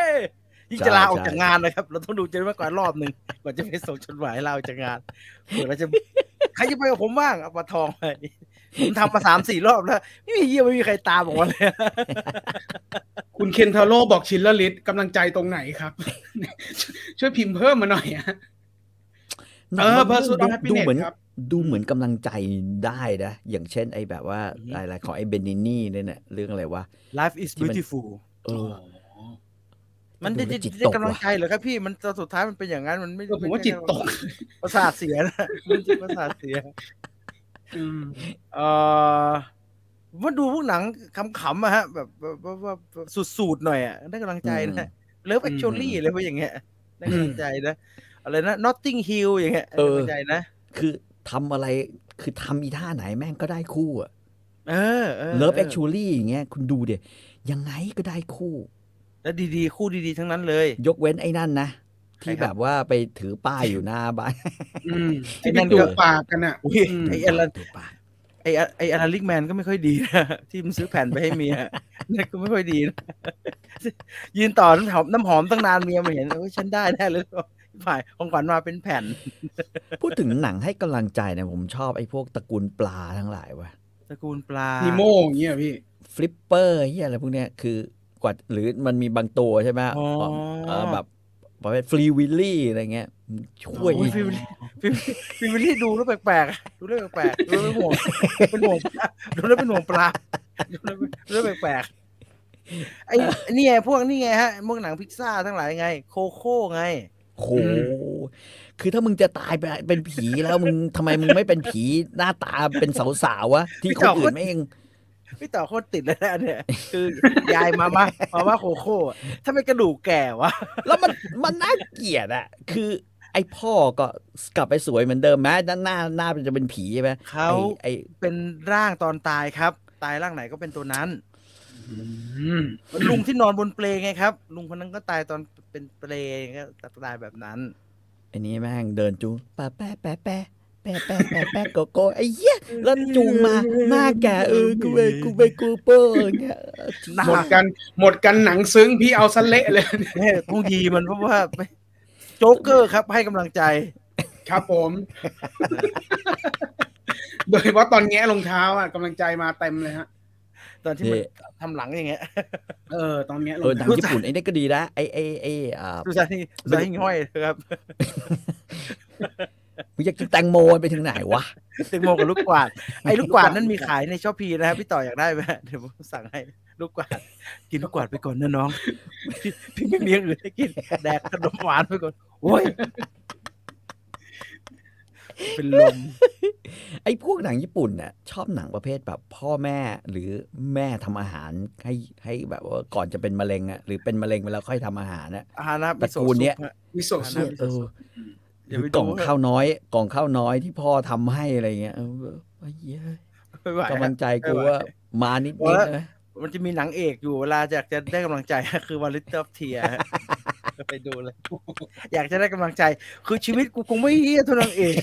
ยิ่งจะใช่ลาออกใช่จากงานนะครับ เราต้องดูเจอร์รี่แม็กควายรอบหนึ่งก่อนจะไปส่งจดหมายลาออกจากงานเผื่อเราจะใครจะไปกับผมบ้างเอาปลาทองไปผมทำมาสามสี่รอบแล้วไม่มีเยี่ยไม่มีใครตามผมมาเลยคุณเคนทาโร่บอกชินเลอร์ลิสกำลังใจตรงไหนครับ ช่วยพิมพ์เพิ่มมาหน่อยฮะหนัเองอบางเพอร์เรื่ซูองดอดูแฮปปี้ดูเหมือนครับ ดูเหมือนกำลังใจได้นะ อย่างเช่นไอ้แบบว่าอือฮึอะไรของไอ้เบนนินี่เนี่ยนะเรื่องอะไรวะ Life is ที่มัน beautiful เออมันได้ดูแล้วจิตได้ตกกำลังว่ะใจเหรอครับพี่มันตอนสุดท้ายมันเป็นอย่างนั้นมันไม่เออผมว่าจิตตกประสาทเสียนะมันจิตประสาทเสียอืมเออผมว่าดูพวกหนังขำๆอะฮะ แบบแบบแบบแบบสูดๆหน่อยอะได้กำลังใจนะ Love Actually อะไรพวกอย่างเงี้ยได้กำลังใจนะอะไรนะ Notting Hill อย่างเงี้ยได้กำลังใจนะคือ ทำอะไรคือทำอีท่าไหนแม่งก็ได้คู่อะเออเออ Love Actually อย่างเงี้ยคุณดูเดี๋ยยังไงก็ได้คู่ แล้วดีๆ คู่ดีๆ ทั้งนั้นเลย ยกเว้นไอ้นั่นนะที่ใครครับแบบว่าไปถือป้ายอยู่หน้าบ้านอืมไอ้ที่นั่เป็นนจูก็บปากกันอะอุ้ยอืมไอเอลันถือป้ายไอไออนาลิกแมนก็ไม่ค่อยดีนะที่มันซื้อแผ่นไปให้เมียนั่นก็ไม่ค่อยดีนะยืนต่อน้ำหอมน้ำหอมตั้งนานเมียมาเห็นโอ้ยฉันได้แน่เลย ฝ่ายของขวัญมาเป็นแผ่น พูดถึงหนังให้กำลังใจเนี่ยผมชอบไอ้พวกตระกูลปลาทั้งหลายว่ะตระกูลปลานิโมอย่างเงี้ยพี่ฟลิปเปอร์เฮียอะไรพวกเนี้ยคือกว่าหรือมันมีบางตัวใช่ไหมอ๋อเออแบบประเภท Free Willy อะไรเงี้ยช่วยโอ้ยฟิลฟรี Free Willy ดูแล้วแปลกๆดูแล้วแปลกๆดูแล้วเป็นห่วงเป็นห่วงดูแล้วเป็นห่วงปลาดูแล้วดูแล้วแปลกๆไอ้นี่ไงพวกนี่ไงฮะพวกหนังพิซซ่าทั้งหลายไง Coco ไง โห คือถ้ามึงจะตายไปเป็นผีแล้วมึงทำไมมึงไม่เป็นผีหน้าตาเป็นสาวๆวะที่คนอื่นไม่เองพี่ต่อโคตรติดเลยนะอันเนี่ยคือยายมามามามาโคโค่อะถ้าไม่กระดูกแก่วะแล้วมันมันน่าเกลียดอะคือไอ้พ่อก็กลับไปสวยเหมือนเดิมแม้ด้านหน้าหน้ามันจะเป็นผีใช่ไหมเขาไอ้เป็นร่างตอนตายครับ ตายร่างไหนก็เป็นตัวนั้นอืม ลุงที่นอนบนเปลไงครับ ลุงคนนั้นก็ตายตอนเป็นเปลก็ตายแบบนั้นไอ้นี้แม่งเดินจูปะแปะแปะแปะแปะแปะแปะแปะโกโก้ไอ้เหี้ยแล้วจูงมามาแกเออกูไปกูไปกูเปิลเงี้ยหมดกันหมดกันหนังซึ้งพี่เอาสเละเลยต้องดีมันเพราะว่าโจ๊กเกอร์ครับให้กำลังใจ ครับผม โดยเฉพาะตอนแงะรองเท้าอะกำลังใจมาเต็มเลยฮะ ตอนที่มันทำหลังอย่างเงี้ยเออตอนแงะรเออองหนังเท้าญี่ปุ่นไอ้นี่ก็ดีนะไอ้ไอ้ไอ้อ่าดูซาที่ดูซาที่ห้อยครับมึงอยากกินแตงโมไปถึงไหนวะแตงโมกับลูกกวาดไอ้ลูกกวาดนั้นมีขายในช้อปปีนะครับพี่ต่ออยากได้ไหมเดี๋ยวผมสั่งให้ลูกกวาดกินลูกกวาดไปก่อนนะน้องพี่พี่ไม่มีอย่างอื่นให้กินแดกขนมหวานไปก่อนโอ้ย เป็นลม ไอ้พวกหนังญี่ปุ่นน่ะชอบหนังประเภทแบบพ่อแม่หรือแม่ทำอาหารให้ให้แบบว่าก่อนจะเป็นมะเร็งอะหรือเป็นมะเร็งไปแล้วค่อยทำอาหารน่ะอาหารนะตระกูลเนี้ยวิโซอันสุนั้นเออเดี๋ยวหรืไปอกดูล่องข้าวน้อย กล่องข้าวน้อยที่พ่อทำให้อะไรเงี้ยเออไอ้เหี้ยไม่ไหวกำลังใจกูไม่ไหวว่ามานิดโอ้นิดแล้วนะมันจะมีหนังเอกอยู่เวลาอยากจะได้กำลังใจคือวาลิตเตอร์เทีย ไปดูเลย อยากจะได้กำลังใจ คือชีวิตกูคงไม่เฮี้ยเท่านางเอก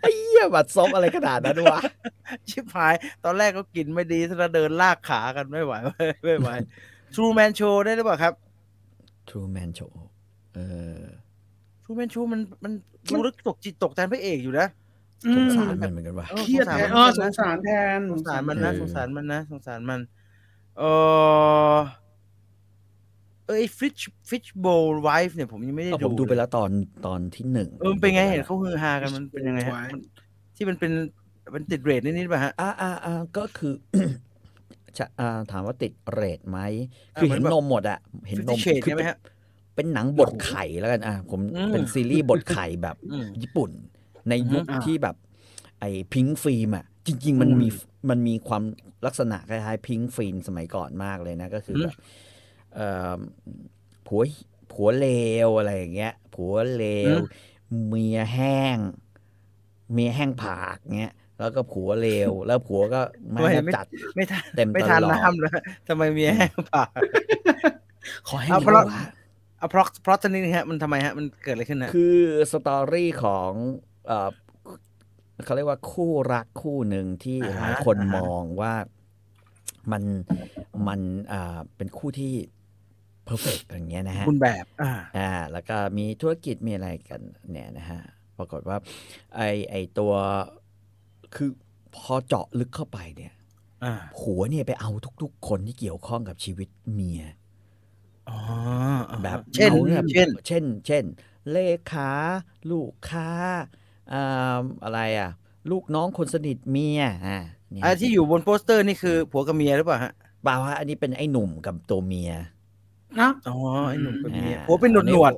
ไอ้เหี้ยบัดซบอะไรขนาดนั้นวะ ชิบหาย ตอนแรกก็กินไม่ดีถ้าเดินลากขากันไม่ไหว ไม่ไหว True Man Show ได้หรือเปล่าครับ True Man Show เออ True Man Show มันมันดูลึกตกจิตตกแทนพระเอกอยู่นะอืสงมสารมันเหมือนกันวะออเครียดสงแทสานเออสมังนสารแทน สงสารมันนะเออสงสารมันนะ สงสารมัน เออ เออไอ้ฟิชฟิชโบว์ไวฟ์เนี่ยผมยังไม่ได้เออดูผมดูไปเลยแล้วตอนตอนที่หนึ่งเออมันเป็นไงเห็นเขาฮือฮากันมันเป็นยังไงฮะไว้มันที่มันเป็นมันติดเรทนิดๆป่ะฮะอ่าอ่าอ่าก็คือจะอ่าถามว่าติดเรทไหมอ่าคือเหมือเห็นนแบบนมหมดอะเห็นน Fifty ม Shades คือใช่ไหมเป็นฮะเป็นหนังบทไข่แล้วกันอะผมอืมเป็นซีรีส์บทไข่แบบอืมญี่ปุ่น ในยุคอืมที่แบบ ไอ้พิงฟิล์มอะจริง ๆ มันอืมมีมันมีความลักษณะคล้ายๆพิงฟิล์มสมัยก่อนมากเลยนะก็คือแบบเอ่อ ผัวผัวเลวอะไรอย่างเงี้ย ผัวเลวเมียแห้ง เมียแห้งผากเงี้ยแล้วก็ผัวเลวแล้วผัวก็ไม่ไม่ให้ไม่จัดไม่ทานเต็มไม่ตทานลอดน้ำเลยทำไมมีแห้งปากขอให้เอารู้เพราะว่าเอาเพราะเพราะตอนนี้ฮะมันทำไมฮะมันเกิดอะไรขึ้นฮะคือสตอรี่ของเอ่อเขาเรียกว่าคู่รักคู่หนึ่งที่อ่าหฮะลายคนอ่าฮะมองว่ามันมันอ่าเป็นคู่ที่ เพอร์เฟกอย่างเงี้ยนะฮะคุณแบบอ่าอ่า แล้วก็มีธุรกิจมีอะไรกันเนี่ยนะฮะปรากฏว่าไอไอตัวคือพอเจาะลึกเข้าไปเนี่ยอ่าผัวเนี่ยไปเอาทุก ๆ คนที่เกี่ยวข้องกับชีวิตเมียอ๋ออ่าแบบเช่นอาเนี่ยเช่น เช่น เช่น เลขาลูกค้าอ่าอะไรอะ ลูกน้องคนสนิทเมียอ่าเนี่ยอ่าที่อยู่บนโปสเตอร์นี่คือผัวกับเมียหรือเปล่าฮะเปล่าฮะอันนี้เป็นไอ้หนุ่มกับตัวเมีย นะอ๋อไอ้หนุ่มกับเมียอ่าผัวเป็นหนวดหนวด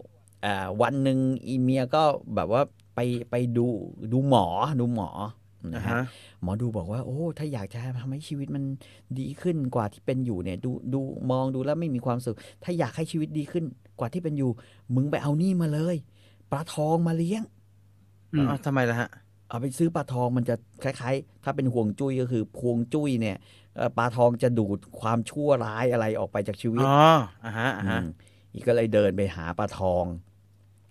อ่าวันหนึ่งอีเมียก็แบบว่าไปไปดูดูหมอดูหมอๆนะอ่าฮะฮะหมอดูบอกว่า โอ้ถ้าอยากจะทำให้ชีวิตมันดีขึ้นกว่าที่เป็นอยู่เนี่ย ดูดูมองดูแล้วไม่มีความสุข ถ้าอยากให้ชีวิตดีขึ้นกว่าที่เป็นอยู่ มึงไปเอานี่มาเลยปลาทองมาเลี้ยงอืมอ้าวทำไมล่ะฮะเอาไปซื้อปลาทองมันจะคล้าย ๆ ถ้าเป็นห่วงจุ้ยก็คือพวงจุ้ยเนี่ยเอ่อ ปลาทองจะดูดความชั่วร้ายอะไรออกไปจากชีวิตอ๋ออ่าฮะอ่าฮะมอีกก็เลยเดินไปหาปลาทอง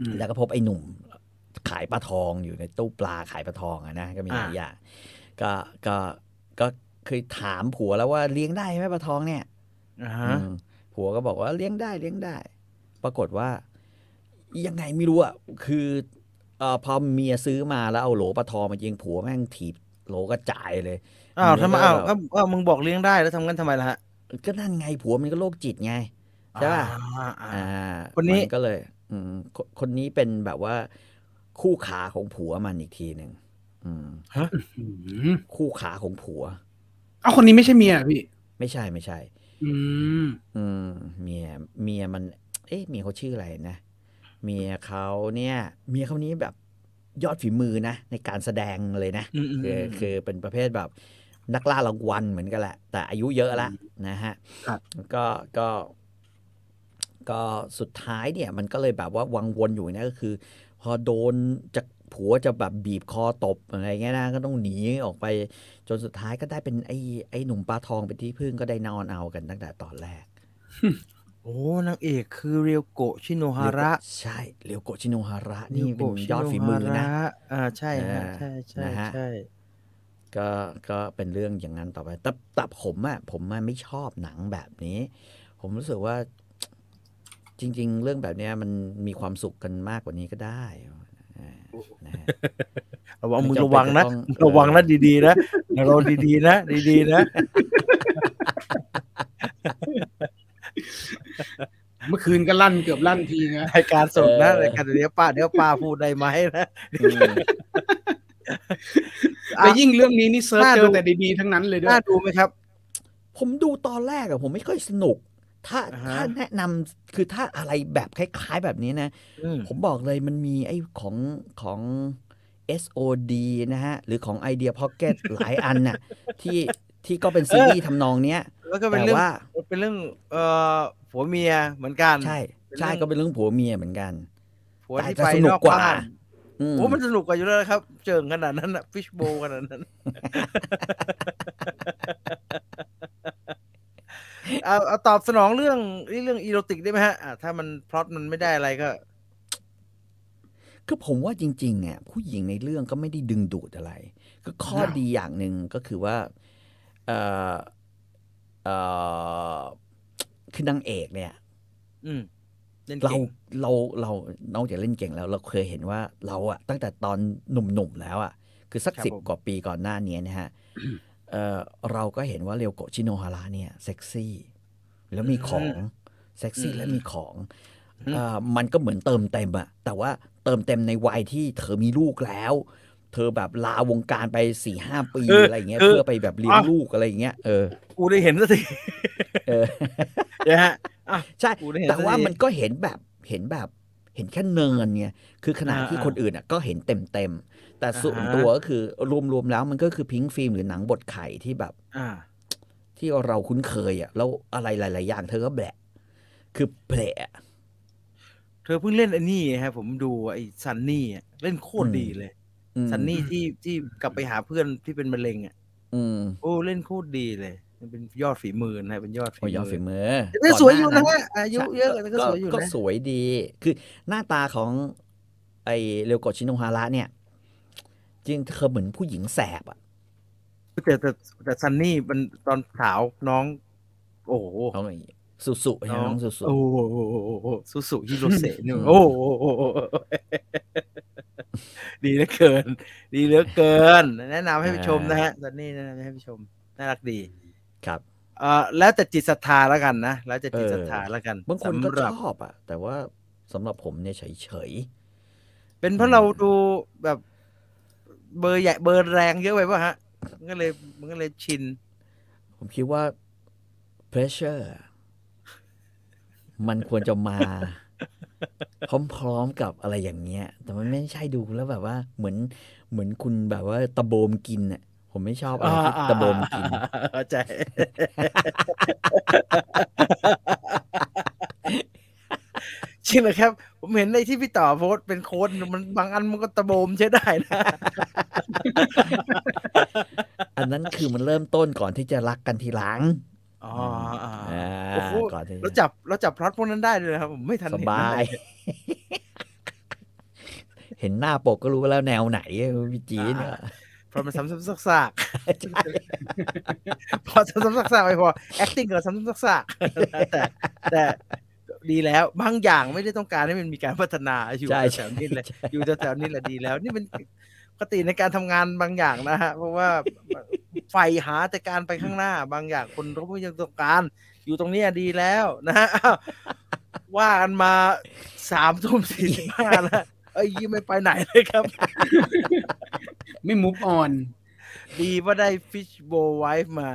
อืมแล้วก็พบไอ้หนุ่ม ขายปลาทองอยู่ในตู้ปลาขายปลาทองอะนะก็มีหลายอย่างก็ก็ก็เคยถามผัวแล้วว่าเลี้ยงได้ไหมปลาทองเนี่ยอ่าฮะอืมผัวก็บอกว่าเลี้ยงได้เลี้ยงได้ ปรากฏว่า ยังไงไม่รู้อะคือเอ่อพอเมียซื้อมาแล้วเอาโหลปลาทองมายิงผัวแม่งถีบโหลกระจายเลย อ้าวทำไมเมียก็อ้าวแบบอ้าวอ้าวมึงบอกเลี้ยงได้แล้วทำงั้นทำไมล่ะฮะก็นั่นไงผัวมันก็โรคจิตไงใช่ป่ะอ่าอ่าอ่าคนนี้มัก็เลย อืมคนคนนี้เป็นแบบว่า คู่ขาของผัวมันอีกทีหนึ่งอืมอืมคู่ขาของผัวเอาคนนี้ไม่ใช่เมียเหรอพี่ ไม่ใช่ไม่ใช่ อืมอืมเมียเมียมัน เอ๊ะเมียเขาชื่ออะไรนะเมียเขาเนี่ย เมียเขานี้แบบยอดฝีมือนะในการแสดงเลยนะอืมอืมคืออืมคือเป็นประเภทแบบ นักล่ารางวัลเหมือนกันแหละ แต่อายุเยอะละนะฮะครับก็ก็ก็สุดท้ายเนี่ยมันก็เลยแบบว่าวังวนอยู่นะก็คือ พอโดนจากผัวจะแบบบีบคอตบอะไรเงี้ยนะก็ต้องหนีออกไป จนสุดท้ายก็ได้เป็นไอ้ไอ้หนุ่มปลาทองเป็นที่พึ่งก็ได้นอนเอากันตั้งแต่ตอนแรก โอ้นางเอกคือเรียวโกะชิโนฮาระ ใช่เรียวโกะชิโนฮาระนี่เป็นยอดฝีมือนะอ่าใช่ฮะเออใช่ใช่นะฮะใช่ ก็ก็เป็นเรื่องอย่างนั้นต่อไป แต่แต่ผมอะผมอะไม่ชอบหนังแบบนี้ ผมรู้สึกว่าจริง ๆ เรื่องแบบเนี้ยมันมีความสุขกันมากกว่านี้ก็ได้อ่านะฮะระวังไม่มึงจำเป็นระวังนะจะต้องระวังนะดีๆนะเราดีๆนะดีๆนะ เมื่อคืนก็ลั่นเกือบลั่นทีนะรายการสดนะเออรายการเดี๋ยวป้าเดี๋ยวป้าพูดได้ไหมนะอืม แล้วยิ่งเรื่องนี้นี่เซิร์ชน่าเจดูอแต่ดีๆทั้งนั้นเลยด้วน่ายดูไหมครับ ผมดูตอนแรกอะผมไม่ค่อยสนุก ถ้าอ่าฮะถ้าแนะนำคือถ้าอะไรแบบคล้าย ๆ แบบนี้นะอืมผมบอกเลยมันมีไอ้ของของ SOD นะฮะ หรือของ Idea Pocket หลายอันน่ะที่ที่ก็เป็นซีรีส์ทำนองเนี้ยแล้วก็เป็นแต่เรื่องว่าเป็นเรื่องเอ่อผัวเมียเหมือนกัน ใช่เป็นใช่เรื่องก็เป็นเรื่องผัวเมียเหมือนกันผัวแต่ที่จะไปสนุนกอกกว่าบ้านอืม โอ้มันสนุกกว่าอยู่แล้วนะครับ เจิงขนาดนั้นอะฟิชโบขนาดนั้นเอาเอาตอบสนองเรื่องเรื่องอีโรติกได้ไหมฮะอะถ้ามันพล็อตมันไม่ได้อะไรก็คือผมว่าจริงๆอะผู้หญิงในเรื่องก็ไม่ได้ดึงดูดอะไร ก็ข้อครับดีอย่างหนึ่งก็คือว่าเออเออคือนางเอกเนี่ย อืม เล่นเราเก่งเราเรานอกจากเล่นเก่งแล้ว เราเคยเห็นว่าเราอะตั้งแต่ตอนหนุ่มๆแล้วอะคือสักครับสิบผมกว่าปีก่อนหน้านี้นะฮะเออเราก็เห็นว่าเรียวโกะชิโนฮาระเนี่ยเซ็กซี่ แล้วมีของเซ็กซี่และมีของเออมันก็เหมือนเติมเต็มอะแต่ว่าเติมเต็มในวัยที่เธอมีลูกแล้ว เธอแบบลาวงการไปสี่ห้าปีเอออะไรอย่างเงี้ยเออเพื่อไปแบบเลี้ยงอะลูกอะไรอย่างเงี้ยเออกูได้เห็นสักทีเออนะฮะ อะใช่ กูได้เห็นแต่ว่าสักทีมันก็เห็นแบบเห็นแบบเห็นแค่เนินไงคือขณะอ่าที่อ่าคนอื่นอะก็เห็นเต็มเต็มๆแต่ส่วนอ่าฮะตัวก็คือรวมๆแล้วมันก็คือพิงฟิล์มหรือหนังบทไข่ที่แบบอ่าที่เราคุ้นเคยอะแล้วอะไรหลาย ๆ อย่างเธอก็แบะคือแผลเธอเพิ่งเล่นไอ้นี่ฮะผมดูไอ้ซันนี่อะเล่นโคตรอืมดีเลยอืมซันนี่ที่ที่กลับไปหาเพื่อนที่เป็นมะเร็งอะอืมโอ้เล่นโคตรดีเลย มันเป็นยอดฝีมือนะเป็นยอดฝีโอ้ยยอดฝีมือมือแต่สวยอยู่นะก่ฮะอายุใช่เยอะแต่ก็สวยอยู่ก็นะสวยดี คือหน้าตาของ ไอเรียวโกะชิโนฮาระเนี่ย จริงเธอเหมือนผู้หญิงแสบอะแต่แต่แต่ซันนี่มันตอนสาวน้อง โอ้โหน้องสุสุใช่ไหมน้องสุสุโอ้โหสุสุฮิโรเซะเนี่ยโอ้โหดีเหลือเกิน ดีเหลือเกิน แนะนำให้ไปชมนะฮะซันนี่แนะนำให้ไปชมน่ารักดี ครับเอ่อแล้วแต่จิตศรัทธาแล้วกันนะแล้วแต่จิตเออศรัทธาแล้วกันบางคนก็สำหรับชอบอะ แต่ว่าสำหรับผมเนี่ยเฉยเฉยเป็นเพราะเราดูแบบเบอร์ใหญ่เบอร์แรงเยอะไปป่ะฮะ มันก็เลยมันก็เลยชินๆผมคิดว่า pressure มันควรจะมา พร้อมๆกับอะไรอย่างเงี้ย แต่มันไม่ใช่ดูแล้วแบบว่าเหมือนเหมือนคุณแบบว่าตะโบมกินอะ ผมไม่ชอบอะไรที่ตะโบมกินเข้าใจจริงเหรอครับ ผมเห็นในที่พี่ต่อโพสต์เป็นโค้ดมันบางอันมันก็ตะโบมใช้ได้นะ อันนั้นคือมันเริ่มต้นก่อนที่จะรักกันทีหลังอ๋ออ่าอ่าโอ้โหก่อนที่เราจับเราจับพล็อตพวกนั้นได้เลยนะครับ ผมไม่ทันสเห็นบายเลยเห็นหน้าปกก็รู้แล้วแนวไหนพี่จีนเนี่ย เพราะมันซ้ำๆซากๆพอซ้ำๆซากๆไม่พอ acting ก็ซ้ำๆซากๆแต่แต่ดีแล้วบางอย่างไม่ได้ต้องการให้มันมีการพัฒนาอยู่ใช่แถใช่วๆนี้แหละอยู่แถวๆนี้แหละดีแล้ว นี่เป็นปกติในการทำงานบางอย่างนะฮะเพราะว่าไฟหาแต่การไปข้างหน้า บางอย่างคนเขาไม่ยังต้องการ อยู่ตรงเนี้ยดีแล้วนะฮะอ้าวว่ากันมาสามทุ่มสี่สิบห้าแล้วเอ้ยยี่ไม่ไปไหนเลยครับ ไม่มุฟออน ดีว่าได้ Fish Bowl Wife มา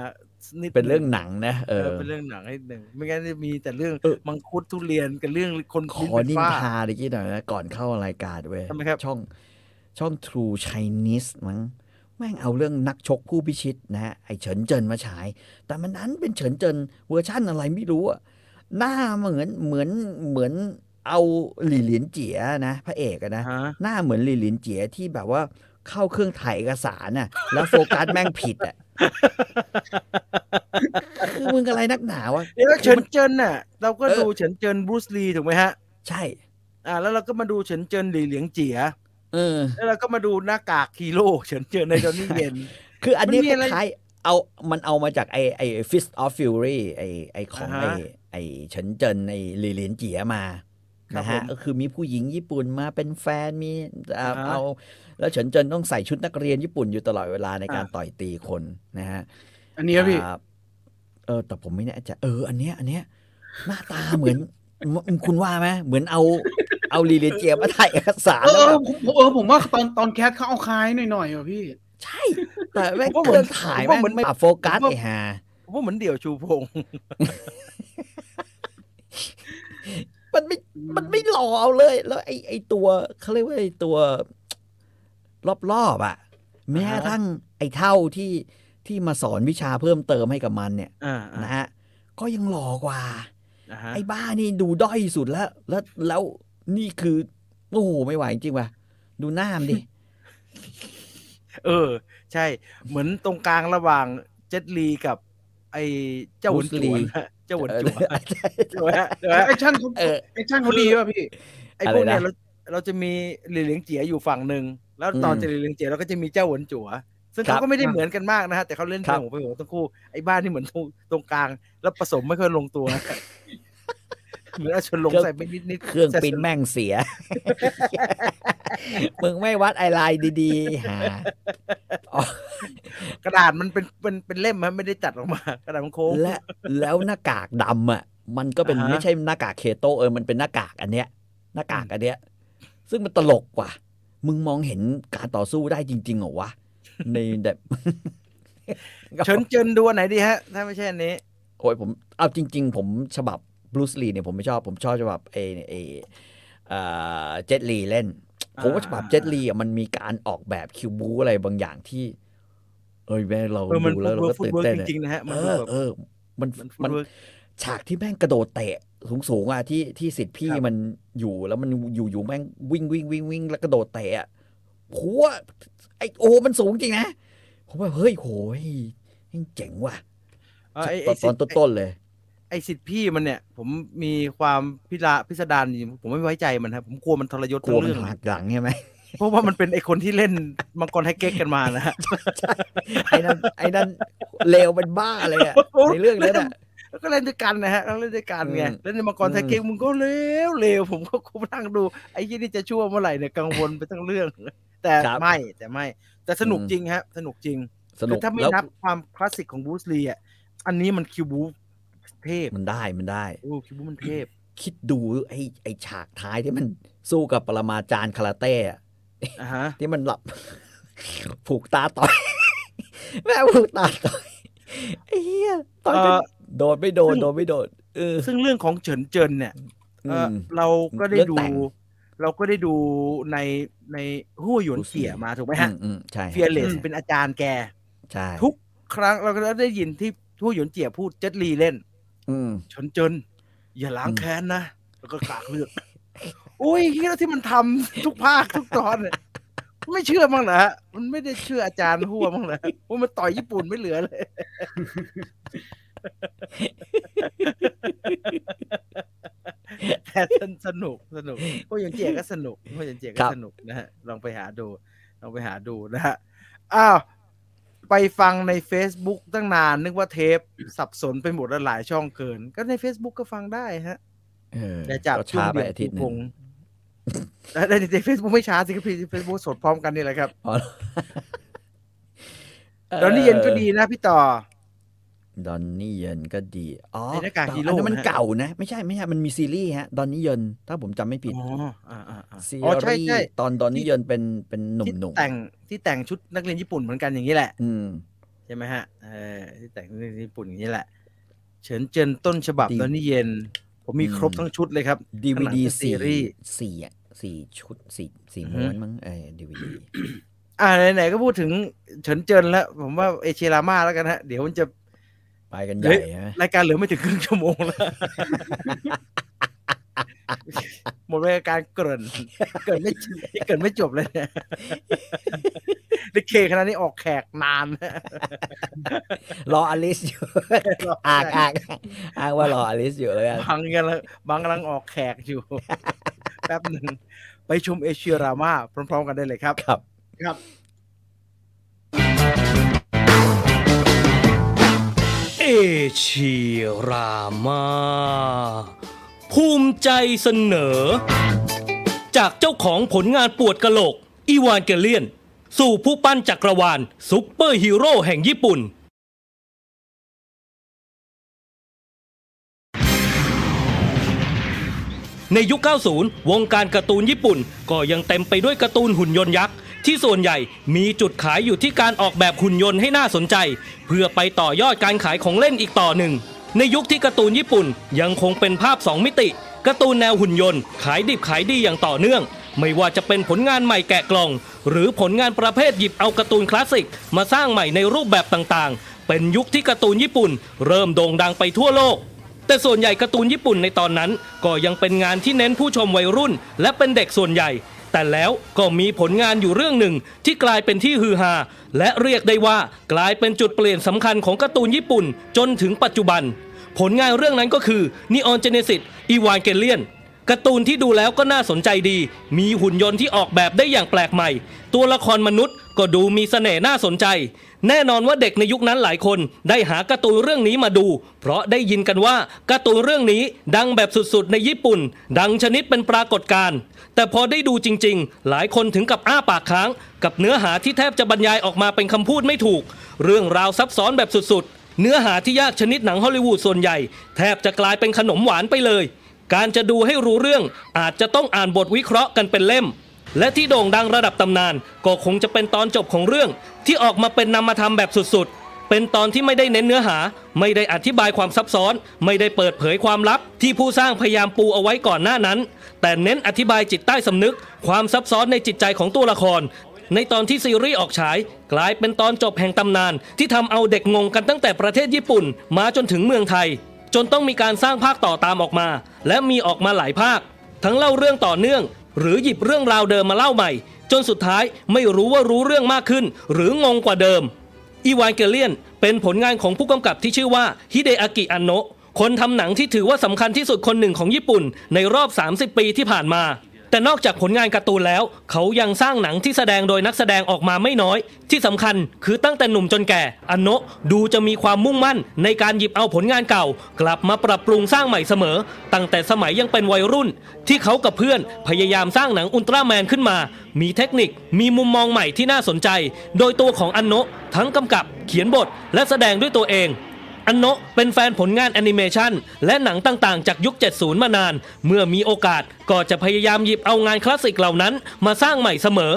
นิดเป็นเรื่องหหนังนะเอเอออเป็นเรื่องหนังให้หนึ่งไม่งั้นจะมีแต่เรื่องเออมังคุดทุเรียนกับเรื่องคนขลิ้นอเป็นนินฝ้าทาตะกี้หน่อยนะก่อนเข้ารายการเว้ยทำไมครับช่องช่อง True Chinese มั้งแม่งเอาเรื่องนักชกผู้พิชิตนะฮะไอเฉินเจินมาฉาย แต่มันนั้นเป็นเฉินเจินเวอร์ชั่นอะไรไม่รู้อะหน้าเหมือนเหมือนเหมือนเอาหลี่เหลียนเจียนะ พระเอกอะนะฮะหน้าเหมือนหลี่เหลียนเจียที่แบบว่า เข้าเครื่องถ่ายเอกสารน่ะ แล้วโฟกัสแม่งผิดอะคือมึงอะไรนักหนาวะเดี๋ยวคือเฉินมันเจินน่ะ เราก็เออดูเฉินเจินบรูซลีถูกไหมฮะ ใช่ อ่า แล้วเราก็มาดูเฉินเจินหลีเหลียงเจียเออ แล้วเราก็มาดูหน้ากากฮีโร่เฉินเจินในดอนนี่เย็น คืออันนี้มันมีคอะไรล้ายๆเอามันเอามาจากไอไอ Fist of Fury ไอไอของอ่าไอฮะไอเฉินเจินไอหลี่เหลียนเจียมาครับนะฮะผมก็คือมีผู้หญิงญี่ปุ่นมาเป็นแฟนมีอ่าอ่าฮะเอา แล้วเฉินเจินต้องใส่ชุดนักเรียนญี่ปุ่นอยู่ตลอดเวลาในการอ่าต่อยตีคนนะฮะอันนี้ครับพี่อ่าเออแต่ผมไม่แน่ใจเออ อันเนี้ยอันเนี้ยหน้าตาเหมือนคุณว่าไหมเหมือนเอาเอาลีเลเจียมาถ่ายเอกสารเออแล้วเอแบอบผมผมเออผมว่าตอนตอนแคสเขาเอาคล้ายหน่อยๆว่ะพี่ ใช่ แต่แม่งผมว่าเคเหมืรื่ออนงถ่ายผมว่าแม่งเหมือนไม่ปรับโฟกัสผมว่าไอ้ห่าผมว่าเหมือนเดี่ยวชูพงษ์มันไม่มันไม่หล่อเอาเลย แล้วไอ้ไอ้ตัวเขาเรียกว่าไอ้ตัว รอบๆอะ แม้กระทั่งไอ้เท่าที่ที่มาสอนวิชาเพิ่มเติมให้กับมันเนี่ยอ่าอ่านะฮะก็ยังหล่อกว่าอ่าฮะไอ้บ้านี่ดูด้อยสุดแล้ว แล้วแล้วนี่คือโอ้โหไม่ไหวจริงว่ะดูหน้ามนดิ เออ ใช่ เหมือนตรงกลางระหว่างเจ็ตลีกับ ไอ้เจ้าหวนจวนฮะเจ้าหวนจวนเออใช่ไหมฮะใช่ไหมฮะแอคชั่นเขาเออแอคชั่นเขาดีป่ะพี่ ไอ้พวกเนี้ยอะไรนะเราเราจะมีหลี่เหลียงเจียอยู่ฝั่งหนึ่ง แล้วตอนอืมจะหลี่เหลียงเจียเราก็จะมีเจ้าหวนจั๋วซึ่งครัเขาบก็ไม่ได้เหมือนกันมากนะฮะแต่เขาเล่นครัเป็นบหัวไปหัวทั้งคู่ไอ้บ้านนี่เหมือนตรงตรงกลาง แล้วผสมไม่ค่อยลงตัวเหมือนเอาชนลงใส่ไปนิดนิดๆเครื่องแต่ปริ้นแม่งเสีย มึงไม่วัดไอไลน์ดีๆหาอ๋อกระดาษมันเป็นเป็นเป็นเล่มมันไม่ได้จัดออกมา กระดาษมันโค้งและแล้วหน้ากากดำอะ มันก็เป็นอ่าฮะไม่ใช่หน้ากากเคโตเออมันเป็นหน้ากากอันเนี้ย หน้ากากอันเนี้ย ซึ่งมันตลกกว่า มึงมองเห็นการต่อสู้ได้จริงๆเหรอวะ ในแบบเฉินเจินดูอันไหนดีฮะ ถ้าไม่ใช่อันนี้ โอ้ยผมเอาจริง ๆ ผมฉบับบรูซลีเนี่ยผมไม่ชอบ ผมชอบฉบับเอเอเอ่อเจ็ตลีเล่น ผมว่าฉบับอ่าเจ็ตลีอะมันมีการออกแบบคิวบูอะไรบางอย่างที่ เอ้ยแม่เราเออมันดูแล้วเราเวิร์ก็กฟุตตื่นเวิร์กเต้นจอะริงๆนะฮะมันเอดูอแบบเออมันมันฟุมัตนเวิร์กฉากที่แม่งกระโดดเตะ สูงสูงๆอะที่ที่สิทธิ์พี่ครับมันอยู่แล้วมันอยู่อยู่แม่งวิ่งวิ่งวิ่งวิ่งแล้วกระโดดเตะอะหัวไอโอมันสูงจริงนะผมว่าเฮ้ยโหยแม่งเจ๋งว่ะเออไอ้ตไอ้อนสิตทอนธิ์ต้นๆเลย ไอ้สิทธิ์พี่มันเนี่ย ผมมีความพิราพิสดารอยู่ผมไม่ไว้ใจมันครับผมกลัวมันทรยศกลัวทั้งมันเรื่องหักหลังใช่ไหมเพราะว่ามันเป็นไอคนที่เล่นมังกรไทเก๊กกันมานะฮะไอ้นั่นไอ้นั่นเลวเป็นบ้าเลยอะในเรื่องนั้นอะ แล้วก็เล่นด้วยกันนะฮะแล้วเล่นด้วยกันไงอืมเล่นในมังกรไทเก๊กมึงก็เลวเลวผมก็คุมนั่งดูไอ้ยี่นี่จะชั่วเมื่อไหร่เนี่ยกังวลไปทั้งเรื่อง แต่ครับไม่แต่ไม่ แต่สนุกอืมจริงฮะ สนุกจริงสนุคืกอถ้าไม่แล้วนับความคลาสสิกของบูสลีอะอันนี้มันคิวบูเทพมันได้มันได้โอ้คิวบูมันเทพ คิดดูไอ้ไอ้ฉากท้ายที่มันสู้กับปรมาจารย์คาราเต้อะอะฮะที่มันหลับผูกตาต่อยแม่ผูกตาต่อยไอ้เหี้ยต่อยกันเอ่อ โดนไม่โดนซึ่งโดนไม่โดนเออซึ่งเรื่องของเฉินเจินเนี่ยเอ่ออมเราก็ได้เรื่องดูแต่งเราก็ได้ดูในในหู้หยวนเกี่ยมาถูกไหมฮะอืมอืมใช่เฟียเลสใช่เป็นอาจารย์แกใช่ทุกครั้งเราก็ได้ยินที่หู้หยวนเจียพูดเจ็ดลีเล่น อืมเฉินเจินอย่าล้างแค้นนะแล้วก็กากเลือดอุ้ยที่ที่มันทำทุกภาคทุกตอนเนี่ยไม่เชื่อมั้างเหรอฮะมันไม่ได้เชื่ออาจารย์หัวมั้างเหรอว่ามันต่อยญี่ปุ่นไม่เหลือเลย แต่สนุกสนุกพวกยังเจียก็สนุกพวกยังเจียคก็รับสนุกนะฮะลองไปหาดูลองไปหาดูนะฮะอ้าวไปฟังใน Facebook ตั้งนาน นึกว่าเทปสับสนไปหมดแล้วหลายช่องเกิน ก็ใน Facebook ก็ฟังได้ฮะเอออย่าจับก็ช้าไปช่วงเดียวอาทิตย์หนึพงงแล้วในในเฟซบุ๊กไม่ช้าสิครับพี่เฟซบุ๊กสดพร้อมกันนี่แหละครับอ๋อตอนนี้เย็นก็ดีนะพี่ต่อ ดอนนี่เย็นก็ดี อ๋อไอ้หน้ากากฮีโร่อันนั้นมันนะฮะ เก่านะ ไม่ใช่ไม่ใช่ มันมีซีรีส์ฮะ ดอนนี่เย็นถ้าผมจำไม่ผิด อ๋ออ่าอ่าอ่าซีอ๋อใช่รีส์ใช่ดอนดอนนี่เย็นเป็นเป็นหนุ่มที่หนุ่มแต่งที่แต่งชุดนักเรียนญี่ปุ่นเหมือนกันอย่างนี้แหละ อืม ใช่ไหมฮะ เออที่แต่งนักเรียนญี่ปุ่นอย่างนี้แหละ เฉินเจินต้นฉบับดีดอนนี่เย็น ผมมีอืม ครบทั้งชุดเลยครับ ดีวีดีข้างหลังเป็นซีสี่รีส์ สี่อะสี่ชุดสี่สี่อือฮึ ม้วนมั้งเออดีวีดีอ่าไหนๆก็พูดถึงเฉินเจินแล้ว ผมว่าเอเชียรามาแล้วกันฮะ เดี๋ยวมันจะ ไปกันใหเฮ้ญ่ยฮะรายการเหลือไม่ถึงครึ่งชั่วโมงแล้วหมดเวลาการเกริ่นเกริ่นไม่เกริ่นไม่จบเลยเนี่ยลิเคขนาดนี้ออกแขกนานนะรออลิสอยู่อ่างอ่างอ้างว่ารออลิสอยู่เลยกันบางกำลังบางกำลังออกแขกอยู่ แป๊บหนึ่งไปชมเอเชียรามาพร้อม ๆ กันได้เลยครับ ครับครับ เอเชียรามาภูมิใจเสนอ จากเจ้าของผลงานปวดกะโหลก อีวานเกเลียน สู่ผู้ปั้นจักรวาลซุปเปอร์ฮีโร่แห่งญี่ปุ่น ในยุค 90 วงการการ์ตูนญี่ปุ่น ก็ยังเต็มไปด้วยการ์ตูนหุ่นยนต์ยักษ์ ที่ส่วนใหญ่มีจุดขายอยู่ที่การออกแบบหุ่นยนต์ให้น่าสนใจ เพื่อไปต่อยอดการขายของเล่นอีกต่อหนึ่ง ในยุคที่การ์ตูนญี่ปุ่นยังคงเป็นภาพ 2 มิติการ์ตูนแนวหุ่นยนต์ ขายดิบขายดีอย่างต่อเนื่อง ไม่ว่าจะเป็นผลงานใหม่แกะกล่อง หรือผลงานประเภทหยิบเอาการ์ตูนคลาสสิกมาสร้างใหม่ในรูปแบบต่างๆ เป็นยุคที่การ์ตูนญี่ปุ่น เริ่มโด่งดังไปทั่วโลกแต่ส่วนใหญ่การ์ตูนญี่ปุ่นในตอนนั้น ก็ยังเป็นงานที่เน้นผู้ชมวัยรุ่น และเป็นเด็กส่วนใหญ่ แต่แล้วก็มีผลงานอยู่เรื่องหนึ่งที่กลายเป็นที่ฮือฮาและเรียกได้ว่ากลายเป็นจุดเปลี่ยนสำคัญของการ์ตูนญี่ปุ่นจนถึงปัจจุบัน ผลงานเรื่องนั้นก็คือ Neon Genesis Evangelion การ์ตูนที่ดูแล้วก็น่าสนใจดี มีหุ่นยนต์ที่ออกแบบได้อย่างแปลกใหม่ ตัวละครมนุษย์ก็ดูมีเสน่ห์น่าสนใจ แน่นอนว่าเด็กในยุคนั้นหลายคนได้หาการ์ตูนเรื่องนี้มาดู เพราะได้ยินกันว่าการ์ตูนเรื่องนี้ดังแบบสุดๆในญี่ปุ่น ดังชนิดเป็นปรากฏการณ์ แต่พอได้ดูจริง ๆ หลายคนถึงกับอ้าปากค้าง กับเนื้อหาที่แทบจะบรรยายออกมาเป็นคำพูดไม่ถูก เรื่องราวซับซ้อนแบบสุดๆ เนื้อหาที่ยากชนิดหนังฮอลลีวูดส่วนใหญ่ แทบจะกลายเป็นขนมหวานไปเลย การจะดูให้รู้เรื่องอาจจะต้องอ่านบทวิเคราะห์กันเป็นเล่ม และที่โด่งดังระดับตำนาน ก็คงจะเป็นตอนจบของเรื่อง ที่ออกมาเป็นนามธรรมแบบสุดๆ เป็นตอนที่ไม่ได้เน้นเนื้อหา ไม่ได้อธิบายความซับซ้อน ไม่ได้เปิดเผยความลับ ที่ผู้สร้างพยายามปูเอาไว้ก่อนหน้านั้น แต่เน้นอธิบายจิตใต้สำนึก ความซับซ้อนในจิตใจของตัวละคร ในตอนที่ซีรีส์ออกฉาย กลายเป็นตอนจบแห่งตำนาน ที่ทำเอาเด็กงงกันตั้งแต่ประเทศญี่ปุ่น มาจนถึงเมืองไทย จนต้องมีการสร้างภาคต่อตามออกมา และมีออกมาหลายภาค ทั้งเล่าเรื่องต่อเนื่อง หรือหยิบเรื่องราวเดิมมาเล่าใหม่ จนสุดท้ายไม่รู้ว่ารู้เรื่องมากขึ้น หรืองงกว่าเดิม อีวานเกเลียน เป็นผลงานของผู้กำกับที่ชื่อว่าฮิเดอากิอันโนะคนทำหนังที่ถือว่าสำคัญที่สุดคนหนึ่งของญี่ปุ่นในรอบ 30 ปีที่ผ่านมา แต่นอกจากผลงานการ์ตูนแล้ว เขายังสร้างหนังที่แสดงโดยนักแสดงออกมาไม่น้อย ที่สำคัญคือตั้งแต่หนุ่มจนแก่อันโนะดูจะมีความมุ่งมั่นในการหยิบเอาผลงานเก่า กลับมาปรับปรุงสร้างใหม่เสมอ ตั้งแต่สมัยยังเป็นวัยรุ่น ที่เขากับเพื่อนพยายามสร้างหนังอุลตร้าแมนขึ้นมา มีเทคนิคมีมุมมองใหม่ที่น่าสนใจ โดยตัวของอันโนะทั้งกำกับเขียนบทและแสดงด้วยตัวเอง อันโนะเป็นแฟนผลงานแอนิเมชันและหนังต่างๆ จากยุค 70 มานาน เมื่อมีโอกาสก็จะพยายามหยิบเอางานคลาสสิกเหล่านั้นมาสร้างใหม่เสมอ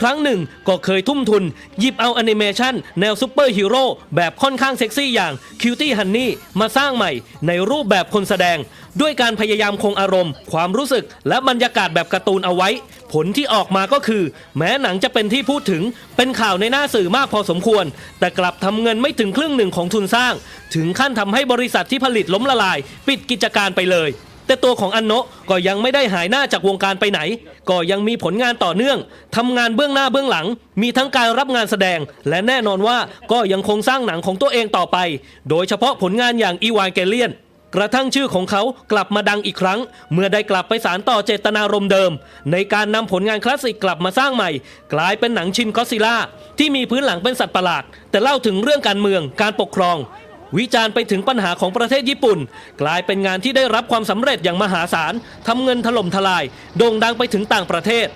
ครั้งหนึ่งก็เคยทุ่มทุน หยิบเอาแอนิเมชันแนวซูเปอร์ฮีโร่แบบค่อนข้างเซ็กซี่อย่าง Cutie Honey มาสร้างใหม่ในรูปแบบคนแสดง ด้วยการพยายามคงอารมณ์ ความรู้สึกและบรรยากาศแบบการ์ตูนเอาไว้ ผลที่ออกมาก็คือ แม้หนังจะเป็นที่พูดถึงเป็นข่าวในหน้าสื่อมากพอสมควร แต่กลับทำเงินไม่ถึงครึ่งหนึ่งของทุนสร้าง ถึงขั้นทำให้บริษัทที่ผลิตล้มละลาย ปิดกิจการไปเลยแต่ตัวของอันโนะก็ยังไม่ได้หายหน้าจากวงการไปไหน ก็ยังมีผลงานต่อเนื่อง ทำงานเบื้องหน้าเบื้องหลัง มีทั้งการรับงานแสดง และแน่นอนว่าก็ยังคงสร้างหนังของตัวเองต่อไป โดยเฉพาะผลงานอย่างอีวานเกเลียน กระทั่งชื่อของเขากลับมาดังอีกครั้ง เมื่อได้กลับไปสารต่อเจตนารมณ์เดิม ในการนำผลงานคลาสสิกกลับมาสร้างใหม่ กลายเป็นหนังชินก็ซิล่าที่มีพื้นหลังเป็นสัตว์ประหลาด แต่เล่าถึงเรื่องการเมืองการปกครอง วิจารณ์ไปถึงปัญหาของประเทศญี่ปุ่น กลายเป็นงานที่ได้รับความสำเร็จอย่างมหาศาลทำเงินถล่มทลาย โด่งดังไปถึงต่างประเทศ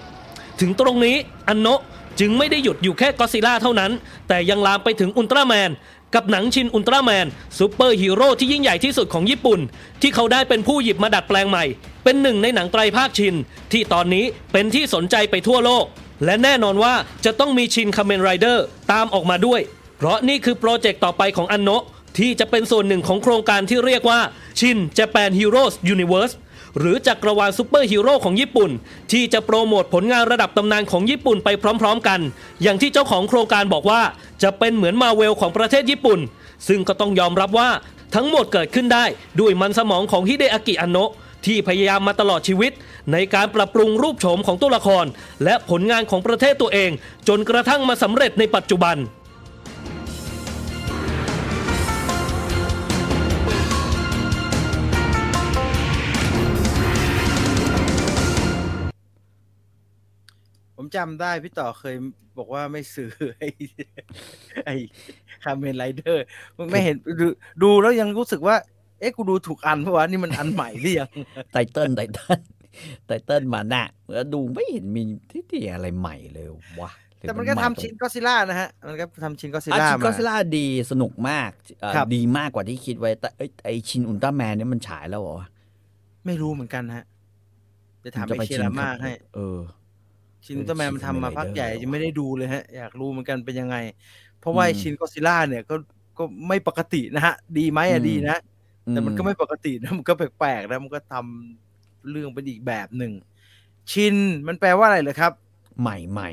ถึงตรงนี้อันโนะจึงไม่ได้หยุดอยู่แค่ก็อดซิลล่าเท่านั้น แต่ยังลามไปถึงอุลตร้าแมน กับหนังชินอุลตร้าแมนซูเปอร์ฮีโร่ที่ยิ่งใหญ่ที่สุดของญี่ปุ่น ที่เขาได้เป็นผู้หยิบมาดัดแปลงใหม่ เป็นหนึ่งในหนังไตรภาคชิน ที่ตอนนี้เป็นที่สนใจไปทั่วโลก และแน่นอนว่าจะต้องมีชินคาเมนไรเดอร์ตามออกมาด้วย เพราะนี่คือโปรเจกต์ต่อไปของอันโนะที่จะเป็นส่วนหนึ่งของโครงการที่เรียกว่าชิน Japan Heroes Universe หรือจักรวาลซูเปอร์ฮีโร่ของญี่ปุ่น ที่จะโปรโมทผลงานระดับตำนานของญี่ปุ่นไปพร้อมๆกัน อย่างที่เจ้าของโครงการบอกว่า จะเป็นเหมือนมาเวลของประเทศญี่ปุ่น ซึ่งก็ต้องยอมรับว่าทั้งหมดเกิดขึ้นได้ด้วยมันสมองของฮิเดอากิอันโนะที่พยายามมาตลอดชีวิต ในการปรับปรุงรูปโฉมของตัวละคร และผลงานของประเทศตัวเอง จนกระทั่งมาสำเร็จในปัจจุบัน ผมจำได้พี่ต่อเคยบอกว่าไม่ซื้อไอ้ไอ้คาเมนไรเดอร์มึงไม่เห็นดูดูแล้วยังรู้สึกว่า เอ๊ะกูดูถูกอันเพราะว่านี่มันอันใหม่หรือยังไตเติ้ลไตเติ้ลไตเติ้ลมาน่ะเมื่อดูไม่เห็นมีที่ที่อะไรใหม่เลยวะหรือแต่มันก็ใหทำชินก็ซิล่านะฮะ มันก็ทำชินก็ซิอะล่าชินก็มาซิล่าดีสนุกมากเอ่อครับดีมากกว่าที่คิดไว้แต่เอ้ยไอชินอุลตร้าแมนเนี่ยมันฉายแล้วเหรอวะไม่รู้เหมือนกันฮะ จะถามจะไปไปเชียชินร์มากให้ เออ ชินอุลตร้าแมนมันทำมาชินพักใหญ่ Kamen Rider ยังไม่ได้ดูเลยฮะ อยากรู้เหมือนกันเป็นยังไง เพราะว่าอืมไอ้ชินก็ซิล่าเนี่ยก็ก็ไม่ปกตินะฮะ ดีไหมอือะมดีนะ แต่มันก็อืไม่ปกตินะมันก็แปลกๆนะมันก็ทำเรื่องเป็นอีกแบบหนึ่ง ชินมันแปลว่าอะไรเหรอครับ ใหม่ใหม่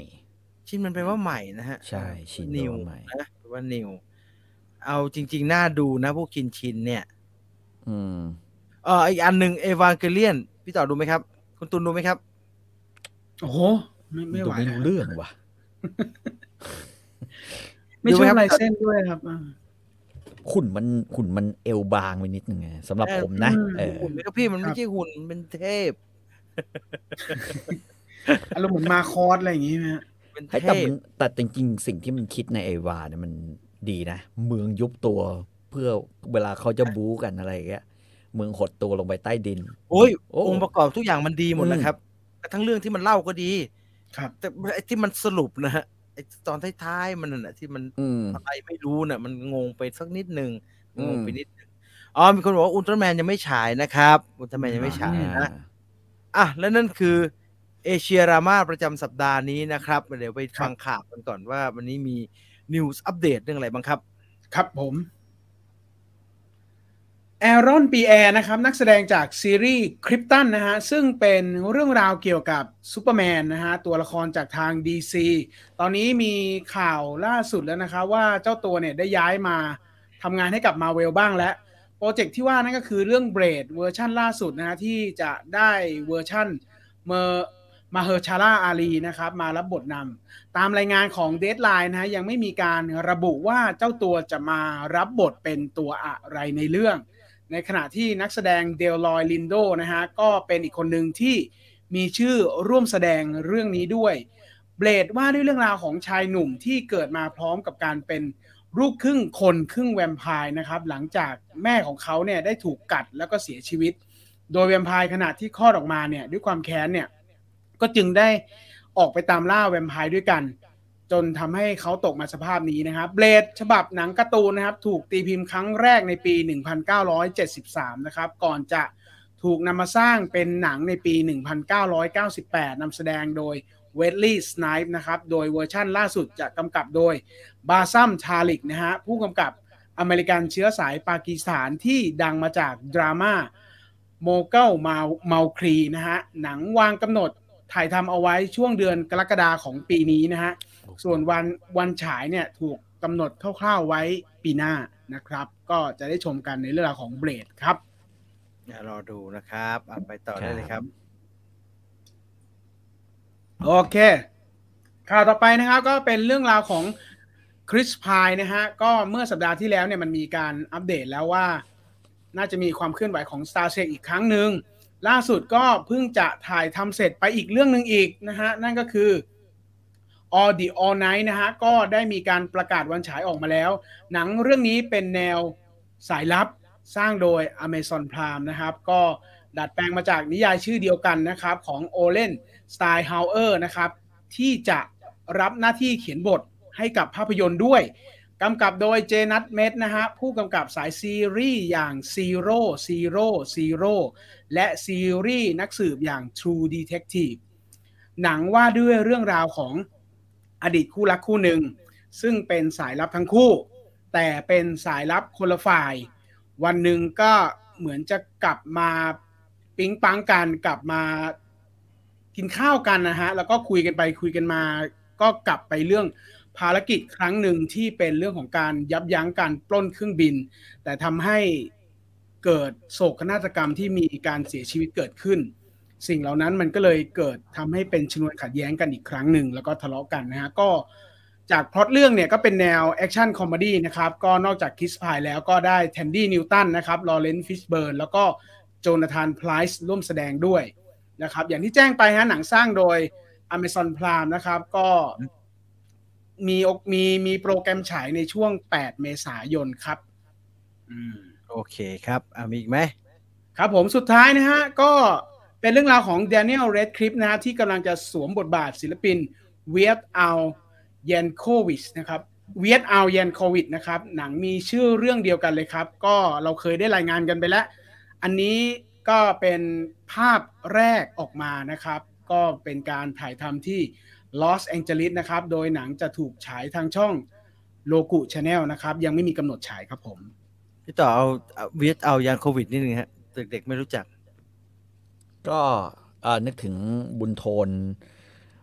ชินมันแปลว่าใหม่นะฮะ ใช่ชินนิวแปลว่าใหม่นะแปลว่านิวเอาจริง ๆ น่าดูนะพวกชินชินเนี่ย อืมเอออีกอันหนึ่งเอวานเกเลียน พี่ต่อดูไหมครับ คุณตุนดูไหมครับ โอ้โห ไม่ไม่ดูไหวไม่รู้เรื่องว่ะ ไม่ชดูไหมอบครับลายเส้นด้วยครับอ่าหุ่นมันหุ่นมันเอวบางไปนิดนึงไงสำหรับเออผมนะอืมเออหุ่นไหมครับพี่มันครัไม่บใช่หุ่นมันเป็นเทพอารมณ์เหมือนมาคอร์สอะไรอย่างงี้ไหมฮะเป็นให้เทแต่พมันแต่จริงๆ สิ่งที่มันคิดในไอวาเนี่ยมันดีนะ เมืองยุบตัวเพื่อเวลาเขาจะบู๊กันอะไรอย่างเงี้ยเมืองหดตัวลงไปใต้ดิน โอ้ยโอ้องค์ประกอบทุกอย่างมันดีหมดอืมนะครับแต่ทั้งเรื่องที่มันเล่าก็ดี ครับ แต่ไอ้ที่มันสรุปนะฮะไอ้ตอนท้ายๆมันน่ะที่มันอืมอะไรไม่รู้น่ะ มันงงไปสักนิดหนึ่งอืมงงไปนิดหนึ่งอ๋อมีคนบอกว่าอุลตร้าแมนยังไม่ฉายนะครับอุลตร้าแมนยังไม่ฉายนะอะและนั่นคือเอเชียรามาประจำสัปดาห์นี้นะครับ เดี๋ยวไปฟังข่าวกันก่อนว่า วันนี้มี news update เรื่องอะไรบ้างครับ ครับผม แอรอนปีแอร์นะครับนักแสดงจากซีรีส์คริปตันนะฮะซึ่งเป็นเรื่องราวเกี่ยวกับซูเปอร์แมนนะฮะตัวละครจากทาง DC ตอนนี้มีข่าวล่าสุดแล้วนะครับว่าเจ้าตัวเนี่ยได้ย้ายมาทำงานให้กับ Marvel บ้างแล้วโปรเจกต์ที่ว่านั่นก็คือเรื่อง Blade เวอร์ชั่นล่าสุดนะฮะที่จะได้เวอร์ชั่นเมอร์มาเฮอร์ชาลาอาลีนะครับมารับบทนำตามรายงานของเด d ไลน์นะฮะยังไม่มีการระบุว่าเจ้าตัวจะมารับบทเป็นตัวอะไรในเรื่อง ในขณะที่นักแสดง Delroy Lindo นะฮะก็เป็นอีกคนหนึ่งที่มีชื่อร่วมแสดงเรื่องนี้ด้วย Blade ว่าด้วยเรื่องราวของชายหนุ่มที่เกิดมาพร้อมกับการเป็นลูกครึ่งคนครึ่งแวมไพร์นะครับหลังจากแม่ของเขาเนี่ยได้ถูกกัดแล้วก็เสียชีวิต โดยแวมไพร์ขณะที่คลอดออกมาเนี่ยด้วยความแค้นเนี่ยก็จึงได้ออกไปตามล่าแวมไพร์ด้วยกัน จนทำให้เขาตกมาสภาพนี้นะครับ Blade ฉบับหนังการ์ตูนนะครับ ถูกตีพิมพ์ครั้งแรกในปี 1973 นะครับ ก่อนจะถูกนำมาสร้างเป็นหนังในปี 1998นำแสดงโดย Wesley Snipes นะครับ โดยเวอร์ชั่นล่าสุดจะกำกับโดย Bassam Tariq นะฮะ ผู้กำกับอเมริกันเชื้อสายปากีสถานที่ดังมาจากดราม่า Mogul Mowgli นะฮะ หนังวางกำหนดถ่ายทำเอาไว้ช่วงเดือนกรกฎาของปีนี้นะฮะ ส่วนวันวันฉายเนี่ยถูกกำหนดคร่าวๆไว้ปีหน้านะครับ ก็จะได้ชมกันในเรื่องราวของเบรดครับอย่ารอดูนะครับอะไปต่อได้เลยครับ โอเค ข่าวต่อไปนะครับก็เป็นเรื่องราวของคริสพายนะฮะ ก็เมื่อสัปดาห์ที่แล้วเนี่ยมันมีการอัปเดตแล้วว่า น่าจะมีความเคลื่อนไหวของ Star Trek อีกครั้งหนึ่ง ล่าสุดก็เพิ่งจะถ่ายทำเสร็จไปอีกเรื่องหนึ่งอีกนะฮะ นั่นก็คือ All the Old Knives นะฮะ ก็ได้มีการประกาศวันฉายออกมาแล้ว หนังเรื่องนี้เป็นแนวสายลับสร้างโดย Amazon Prime นะครับ ก็ดัดแปลงมาจากนิยายชื่อเดียวกันนะครับ ของ Olen Steinhauer นะครับ ที่จะรับหน้าที่เขียนบทให้กับภาพยนตร์ด้วยกำกับโดย Janus Metz นะฮะ ผู้กำกับสายซีรีส์อย่าง Zero Zero Zero และซีรีส์นักสืบอย่าง True Detective หนังว่าด้วยเรื่องราวของ อดีตคู่รักคู่หนึ่ง ซึ่งเป็นสายลับทั้งคู่ แต่เป็นสายลับคนละฝ่าย วันหนึ่งก็เหมือนจะกลับมาปิ๊งปังกันกลับมากินข้าวกันนะฮะ แล้วก็คุยกันไปคุยกันมา ก็กลับไปเรื่องภารกิจครั้งหนึ่งที่เป็นเรื่องของการยับยั้งการปล้นเครื่องบิน แต่ทำให้เกิดโศกนาฏกรรมที่มีการเสียชีวิตเกิดขึ้น สิ่งเหล่านั้นมันก็เลยเกิดทำให้เป็นชนวนขัดแย้งกันอีกครั้งหนึ่งแล้วก็ทะเลาะกันนะฮะก็จากพล็อตเรื่องเนี่ยก็เป็นแนว action comedy นะครับก็นอกจาก Chris Pine แล้วก็ได้ Thandie Newton นะครับ Laurence Fishburne แล้วก็ Jonathan Pryce ร่วมแสดงด้วยนะครับอย่างที่แจ้งไปฮะหนังสร้างโดย Amazon Prime นะครับก็มีมีมีโปรแกรมฉายในช่วง 8 เมษายนครับอืมโอเคครับอะมีอีกไหมครับผมสุดท้ายนะฮะก็ เป็นเรื่องราวของ Daniel Radcliffe นะฮะที่กำลังจะสวมบทบาทศิลปินเวียดอัลเยนโควิชนะครับเวียดอัลเยนโควิชนะครับหนังมีชื่อเรื่องเดียวกันเลยครับ ก็เราเคยได้รายงานกันไปแล้ว อันนี้ก็เป็นภาพแรกออกมานะครับ ก็เป็นการถ่ายทำที่ลอสแองเจลิสนะครับ โดยหนังจะถูกฉายทางช่องโลกุชาแนลนะครับ ยังไม่มีกำหนดฉายครับผม พี่ต่อเอาเอาเวียดเอายานโควิดนิดนึงฮะเด็กๆไม่รู้จัก ก็เอ่อนึกถึงบุญโทน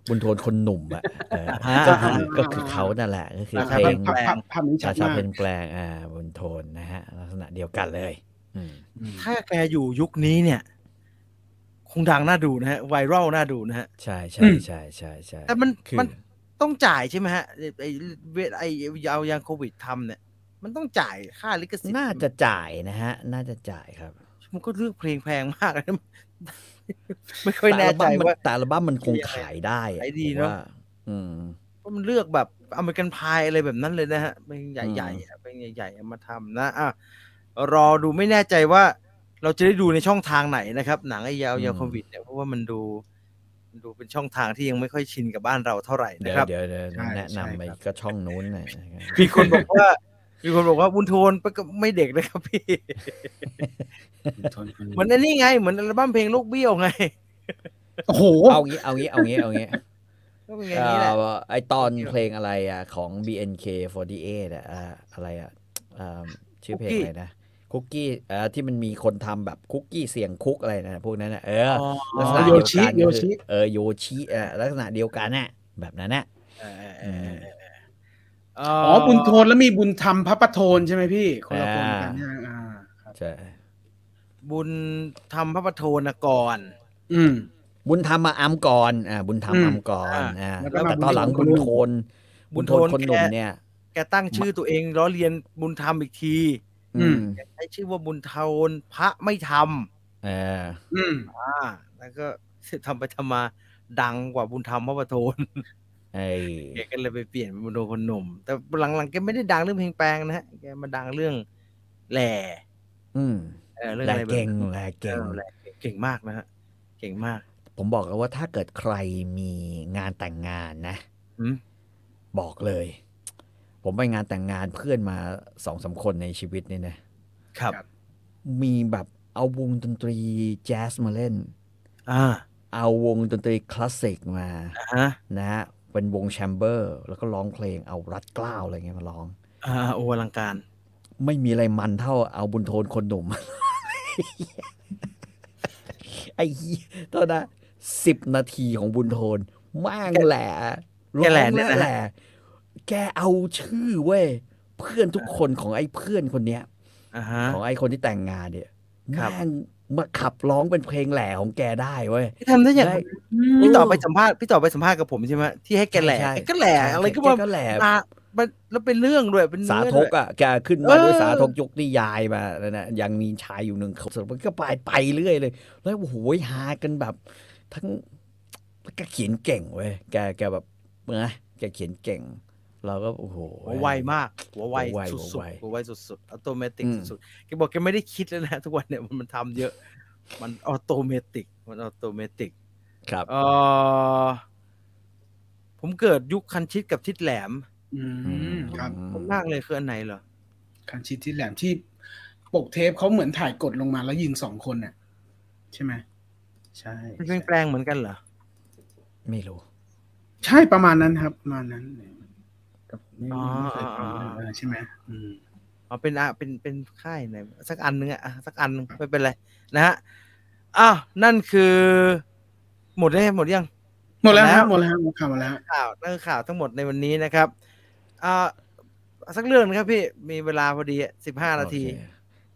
บุญโทนคนหนุ่มอะเอออ่าก็คือก็คือเขานั่นแหละ ก็คือราเพชาลแปลงงภาพภาพภาพนี้ชัชาดชามากเพลงแปลงอ่าบุญโทนนะฮะ ลักษณะเดียวกันเลยอืมถ้าแกอยู่ยุคนี้เนี่ย คงดังน่าดูนะฮะไวรัลน่าดูนะฮะ ใช่ใช่ใช่ใช่ใช่แต่มันคือมันต้องจ่ายใช่ไหมฮะไอ้ไอ้เวทไอ้เอายานโควิดทำเนี่ย มันต้องจ่ายค่าลิขสิทธิ์น่าจะจ่ายนะฮะ น่าจะจ่ายครับมันก็เลือกเพลงแพงมากเลยนะ ไม่ค่อยแน่ใจต่อัลบั้มมันว่าแต่อัลบั้มมันคงขายได้อะขายดีผมเนอะว่าอืมว่ามันเลือกแบบอเมริกันพายอะไรแบบนั้นเลยนะฮะเป็นใหญ่ๆอะเป็นใหญ่ๆเอามาทำนะอะรอดูไม่แน่ใจว่า เราจะได้ดูในช่องทางไหนนะครับ หนังไอ้ยาวอืมยาวโควิดเนี่ยเพราะว่ามันดูมันดูเป็นช่องทางที่ยังไม่ค่อยชินกับบ้านเราเท่าไหร่เดี๋นะยวครับ เดี๋ยวเดี๋ยวใช่แนะนำไปใช่ครับก็ช่องนู้นหน่อยนะครับมีคนบอกว่า มีคนบอกว่าบุญโทนก็ไม่เด็กนะครับพี่ทนคนเหมือนอันนี้ไง เหมือนอัลบั้มเพลงลูกเบี้ยวไงโอ้โหเอางี้เอางี้เอางี้เอางี้ก็เป็นอย่างนี้แหละเอ่อไอตอนเพลงอะไรอะของ BNK48 อะอ่าอะไรอะอ่าชื่อเพลงอะไรนะคุกกี้เอ่อที่มันมีคนทำแบบคุกกี้เสียงคุกอะไรนะพวกนั้นนะเอออ๋อลักษณะโยเดียวชิกันโยก็คือชิเออโยชิอะลักษณะเดียวกันน่ะแบบนั้นน่ะเออเออเออือมเออ๋อบุญโทนแล้วมีบุญธรรมพระประโทนใช่ไหมพี่คนละคนกันอ่าเนี่ยอ่าครับใช่บุญทำพระประโทนนะก่อนอืม บุญธรรมมาอัมก่อนอ่าบุญธรรมอืมอัมก่อนอ่าอ่าแล้วก็แต่มาตอนหลังบุบุญญโทโทนนบุบุญญโทโทนนคนหนุ่มแกเนี่ยแกตั้งชื่อตัวเองล้อเลียนบุญธรรมอีกที อืมใช้ชื่อว่าบุญโทนพระไม่ทเอออืมำอ่าแล้วก็ทำไปทำมาดังกว่าบุญธรรมพระประโทนไอ้ แกก็เลยไปเปลี่ยนเป็นบุญโทนคนหนุ่มแต่หลังๆแกไม่ได้ดังเรื่องเพลงแปลงนะฮะแกมาดังเรื่องแหล่อืมเออเรื่องแลอะไรแบบเก่งนั้นแลเก่งออแหล่เก่งมากนะฮะเก่งมาก ผมบอกแล้วว่าถ้าเกิดใครมีงานแต่งงานนะอืมบอกเลย ผมไปงานแต่งงานเพื่อนมาสองสามคนในชีวิตนี่นะครับ มีแบบเอาวงดนตรีแจ๊สมาเล่น อ่า เอาวงดนตรีคลาสสิกมาอ่าฮะนะฮะ เป็นวงแชมเบอร์ แล้วก็ร้องเพลงเอารัดเกล้าวอะไรเงี้ยมาร้อง อ่าโออลังการ ไม่มีอะไรมันเท่าเอาบุญโทนคนหนุ่ม ไอ้เหี้ยตอนนั้นสิบนาทีของบุญโทนม่างแหละแกแหละร้องเนี่ยนะแหละแกเอาชื่อเว้ย เพื่อนทุกคนของไอ้เพื่อนคนเนี้ยอ่าฮะของไอ้คนที่แต่งงานเนี่ยครับแม่ง มาขับร้องเป็นเพลงแหล่ของแกได้เว้ยพี่ทำได้อย่างได้พี่ต่อไปสัมภาษณ์พี่ต่อไปสัมภาษณ์กับผมใช่ไหมที่ให้แกแหล่ใช่แกก็แหล่อะไรก็ว่าแกก็แหล่มามันแล้วเป็นเรื่องด้วยเป็นสาเนื้อธด้วกยอะแกขึ้นมาด้วยเออสาธกยกนิยายมาแล้วนะยังมีชายอยู่หนึ่งคนมันก็ไปไปเรื่อยเลย แล้วโอ้โหหากันแบบ ทั้งแล้วแกเขียนเก่งเว้ยแกแกแบบนะแกเขียนเก่ง เราก็โอ้โหหัวไวมากหัวไวหัวไวสุดๆ หัวดไวๆหัวไวสุดๆ automatic อืมสุดๆแกบอกแกไม่ได้คิดแล้วนะทุกวันเนี่ยมันมันทำเยอะ มัน automatic มัน automatic ครับเออผมเกิดยุคคันชิดกับทิศแหลม อืมครับคนมากเลยคืออันไหนเหรอคันชิดที่แหลมที่ปกเทปเขาเหมือนถ่ายกดลงมาแล้วยิงสองคนน่ะ ใช่ไหมใช่มันเป็นแปลงเหมือนกันเหรอไม่รู้ ใช่ประมาณนั้นครับประมาณนั้นแต่ผม ไม่อ๋อไม่เคยฟังอ๋อเออใช่ไหมอืมอ๋อเป็นอะเป็นเป็นค่ายไหนสักอันนึงอะอะสักอันนึงไม่เป็นไรนะฮะอ้าวนั่นคือ หมดเลยหมดยัง หมดแล้วหมดแล้วครับหมดแล้วครับหมดข่าวหมดแล้วข่าวนั่นคือข่าวทั้งหมดในวันนี้นะครับอ่าสักเรื่องนะครับพี่มีเวลาพอดีสิบห้านาทีโอเค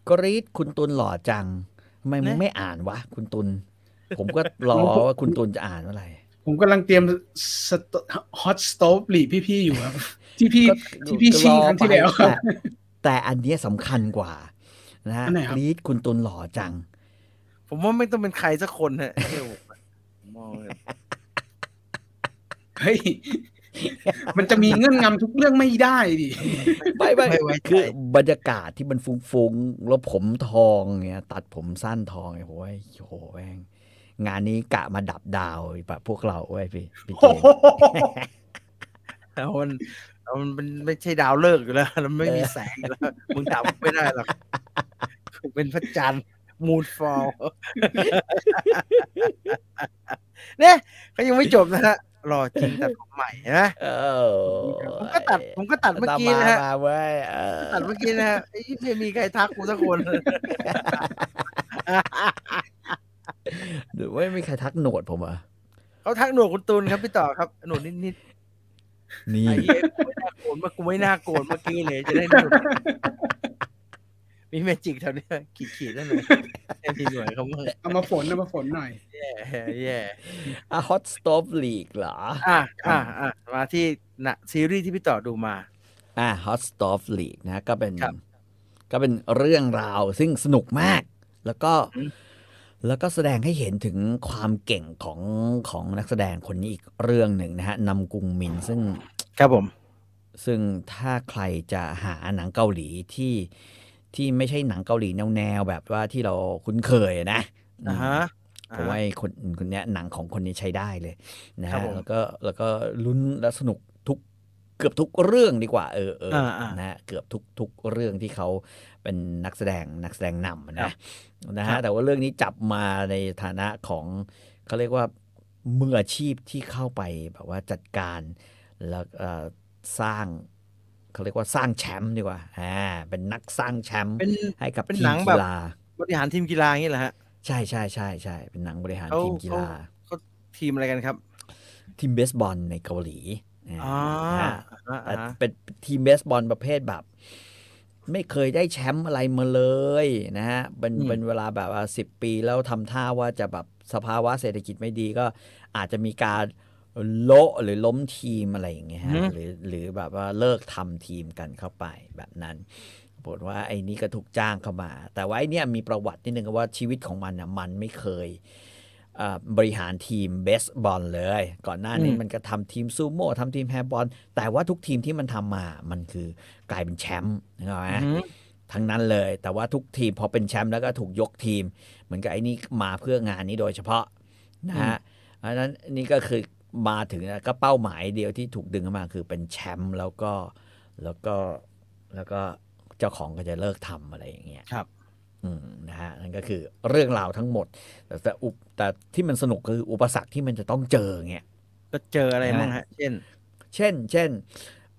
กรีดคุณตุลหล่อจังทำไมมึงนะไม่อ่านวะ คุณตุลผมก็รอว่าคุณตุลจะอ่านเมื่อไหร่ผมกำลังเตรียมฮอตสโตฟหลีพี่ๆอยู่ครับ ที่พี่ก็ที่พี่ชิงครั้งที่แล้วแต่แต่อันเนี้ยสำคัญกว่านะฮะอันไหนครับกรีดคุณตุลหล่อจัง ผมว่าไม่ต้องเป็นใครสักคนฮะเดี๋ยวผมมองเลยเฮ้ยมันจะมีเงื่อนงำทุกเรื่องไม่ได้ดิไม่ไม่ไม่ไว้ใจคือบรรยากาศที่มันฟุ้งๆแล้วผมทองเนี่ยตัดผมสั้นทองไอ้โหยโหแม่งงานนี้กะมาดับดาวแบบพวกเราเว้ยพี่พี่เจมส์แล้วมันแล้ว มันเป็นไม่ใช่ดาวเลิกษ์อยู่แล้วแล้วไม่มีแสงอยู่แล้วมึงดับไม่ได้หรอกเป็นพระจันทร์ Moonfallเนี่ยเขายังไม่จบนะฮะรอจริงตัดผมใหม่เห็นไหมเออผมก็ตัดผมก็ตัดเมื่อกี้นะฮะมาเว้ยเออตัดเมื่อกี้นะฮะไอ้ยี่ไม่มีใครทักกูสักคนหรือว่าไม่มีใครทักโหนดผมเหรอะเขาทักหนวดคุณตูนครับพี่ต่อครับหนวดนิด นี่ๆไอ้เหี้ยกูไม่น่าโกรธเมื่อกูไม่น่าโกรธเมื่อกี้เลยจะได้หนวดมีเมจิกแถวเนี้ยขีดๆนั่นเลยให้มีหน่วยเขาบ้างเอามาฝนเอามาฝนหน่อยแย่แย่อะฮอตสตอปลีกเหรอ อะอะอะมาที่นะซีรีส์ที่พี่ต่อดูมา อะ Hot Stop League นะ ก็เป็นครับก็เป็นเรื่องราวซึ่งสนุกมาก แล้วก็อืม แล้วก็แสดงให้เห็นถึงความเก่งของของนักแสดงคนนี้อีกเรื่องหนึ่งนะฮะนำกุงมินซึ่งครับผม ซึ่งถ้าใครจะหาหนังเกาหลีที่ที่ไม่ใช่หนังเกาหลีแนวๆแบบว่าที่เราคุ้นเคยนะอ่าฮะผมว่าไอ้คนคนเนี้ยหนังของคนนี้ใช้ได้เลยนะครับผมแล้วก็แล้วก็ลุ้นและสนุกทุกเกือบทุกเรื่องดีกว่าเออเอออ่าอ่านะฮะเกือบทุกทุกเรื่องที่เขา เป็นนักแสดงนักแสดงนำครันะบนะครัฮะบแต่ว่าเรื่องนี้จับมาในฐานะของเขาเรียกว่ามืออาชีพที่เข้าไปแบบว่าจัดการแล้วเอ่อสร้างเขาเรียกว่าสร้างแชมป์ดีกว่าอ่าเป็นนักสร้างแชมป์เป็นให้กับเป็นทีหนัมงแบกีบฬาบริหารทีมกีฬาอย่างนี้เหรอฮะใช่ใช่ใช่ใช่เป็นหนังบริหารเขาทีมกีฬาเขาทีมอะไรกันครับ ทีมเบสบอลในเกาหลีอ๋อนะฮะอ่าแต่อ่าเป็นทีมเบสบอลประเภทแบบ ไม่เคยได้แชมป์อะไรมาเลยนะฮะเป็นเป็นเวลาแบบว่าสิบปีแล้วทำท่าว่าจะแบบสภาวะเศรษฐกิจไม่ดีก็อาจจะมีการโละหรือล้มทีมอะไรอย่างเงี้ยฮะหรือหรือแบบว่าเลิกทำทีมกันเข้าไปแบบนั้นปรากฏว่าไอ้นี่ก็ถูกจ้างเข้ามา แต่ว่าไอ้เนี่ยมีประวัตินิดนึงว่าชีวิตของมันน่ะมันไม่เคยอ่า บริหารทีมเบสบอลเลย ก่อนหน้านี้อืมมันก็ทำทีมซูโม่ทำทีมแฮนด์บอลแต่ว่าทุกทีมที่มันทำมา มันคือกลายเป็นแชมป์นะไหมอืมทั้งนั้นเลย แต่ว่าทุกทีมพอเป็นแชมป์แล้วก็ถูกยกทีม เหมือนกับไอ้นี่มาเพื่องานนี้โดยเฉพาะนะฮะเพราะฉะนั้นนี่ก็คือมาถึงก็เป้าหมายเดียวที่ถูกดึงเข้ามาคือเป็นแชมป์แล้วก็แล้วก็แล้วก็เจ้าของก็จะเลิกทำอะไรอย่างเงี้ยครับอืม นะฮะนั่นก็คือเรื่องราวทั้งหมด แต่แต่อุปแต่ที่มันสนุกคืออุปสรรคที่มันจะต้องเจอเงี้ยก็เจออะไรนะบ้างฮะ เช่น เช่น เช่น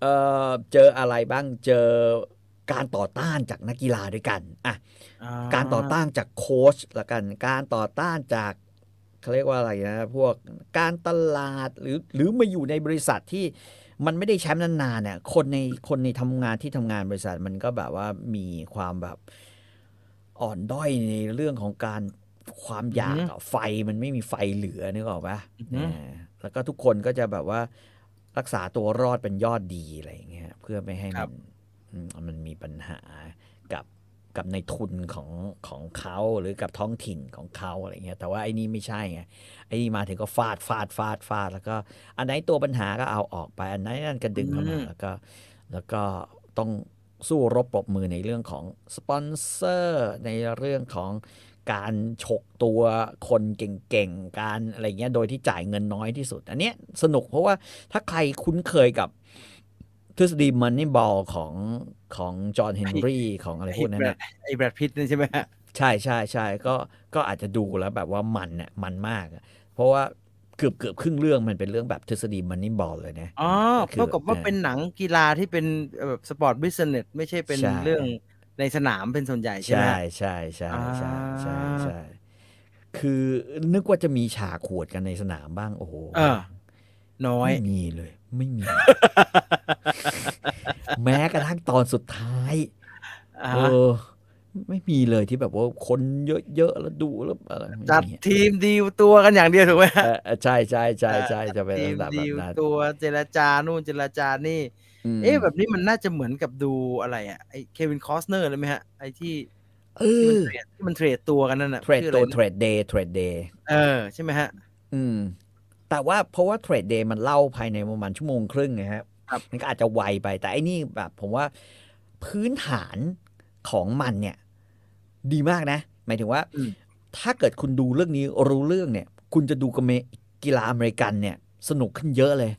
เอ่อเจออะไรบ้างเจอการต่อต้านจากนักกีฬาด้วยกันอะการต่อต้านจากโค้ชละกัน การต่อต้านจากเขาเรียกว่าอะไรนะ พวกการตลาดหรือหรือมาอยู่ในบริษัทที่มันไม่ได้แชมป์นานๆเนี่ยคนในคนในทำงานที่ทำงานบริษัทมันก็แบบว่ามีความแบบ อ่อนด้อยในเรื่องของการความอยากอะไฟมันไม่มีไฟเหลือนึกออกปะอือฮึอ่าแล้วก็ทุกคนก็จะแบบว่ารักษาตัวรอดเป็นยอดดีอะไรอย่างเงี้ยเพื่อไม่ให้มันอืมมันมีปัญหากับกับในทุนของของเขาหรือกับท้องถิ่นของเขาอะไรเงี้ย แต่ว่าไอ้นี่ไม่ใช่ไงไอ้นี่มาถึงก็ฟาดฟาดฟาดฟาด แล้วก็อันไหนตัวปัญหาก็เอาออกไป อันไหนนั่นก็ดึงเข้ามาแล้วก็ แล้วก็ต้อง สู้รบปรบมือในเรื่องของสปอนเซอร์ในเรื่องของการฉกตัวคนเก่งๆ การอะไรเงี้ย โดยที่จ่ายเงินน้อยที่สุด อันเนี้ยสนุกเพราะว่าถ้าใครคุ้นเคยกับทฤษฎี Moneyball ของของ John Henry ของอะไรพวกนั้นนะไอ้ Brad Pitt นี่ใช่ไหมฮะใช่ใช่ใช่ก็ก็อาจจะดูแล้วแบบว่ามันเนี่ยมันมากอะเพราะว่า เกือบเกือบครึ่งเรื่องมันเป็นเรื่องแบบทฤษฎี Moneyball เลยนะอ๋อคือเท่ากับว่าเออเป็นหนังกีฬาที่เป็นแบบ sport business ไม่ใช่เป็นใช่เรื่องในสนามเป็นส่วนใหญ่ใช่ไหมใช่ฮะใช่ใช่ใช่ใช่อ่าใช่คือนึกว่าจะมีฉากขวดกันในสนามบ้างโอ้โหเออน้อยไม่มีเลย ไม่มี แม้กระทั่งตอนสุดท้ายอ่าเออ ไม่มีเลยที่แบบว่าคนเยอะๆแล้วดูแล้วอะไรไม่จัดมีทีมดีลตัวกันอย่างเดียวถูกไหมฮะเออเออใช่ใช่ใช่ใช่จะเป็นทีมระดับแบดีบลนั้นตัวเจรจานู่นเจรจานี่มเอ๊ะแบบนี้มันน่าจะเหมือนกับดูอะไรอะไอ้ Kevin Costner เลยไหมฮะไอ้ที่เอที่มัน trade ที่มัน trade ตัวกันนั่นน่ะ trade ตัวชื่ออะไร Draft Day Draft Day เออใช่ไหมฮะ อืม แต่ว่าเพราะว่า Draft Day มันเล่าภายในประมาณชั่วโมงครึ่งไงครับครับมันก็อาจจะไวไปแต่ไอ้นี่แบบ ผมว่าพื้นฐานของมันเนี่ย ดีมากนะ หมายถึงว่าอืมถ้าเกิดคุณดูเรื่องนี้รู้เรื่องเนี่ย คุณจะดูกับเมกีฬาอเมริกันเนี่ย สนุกขึ้นเยอะเลย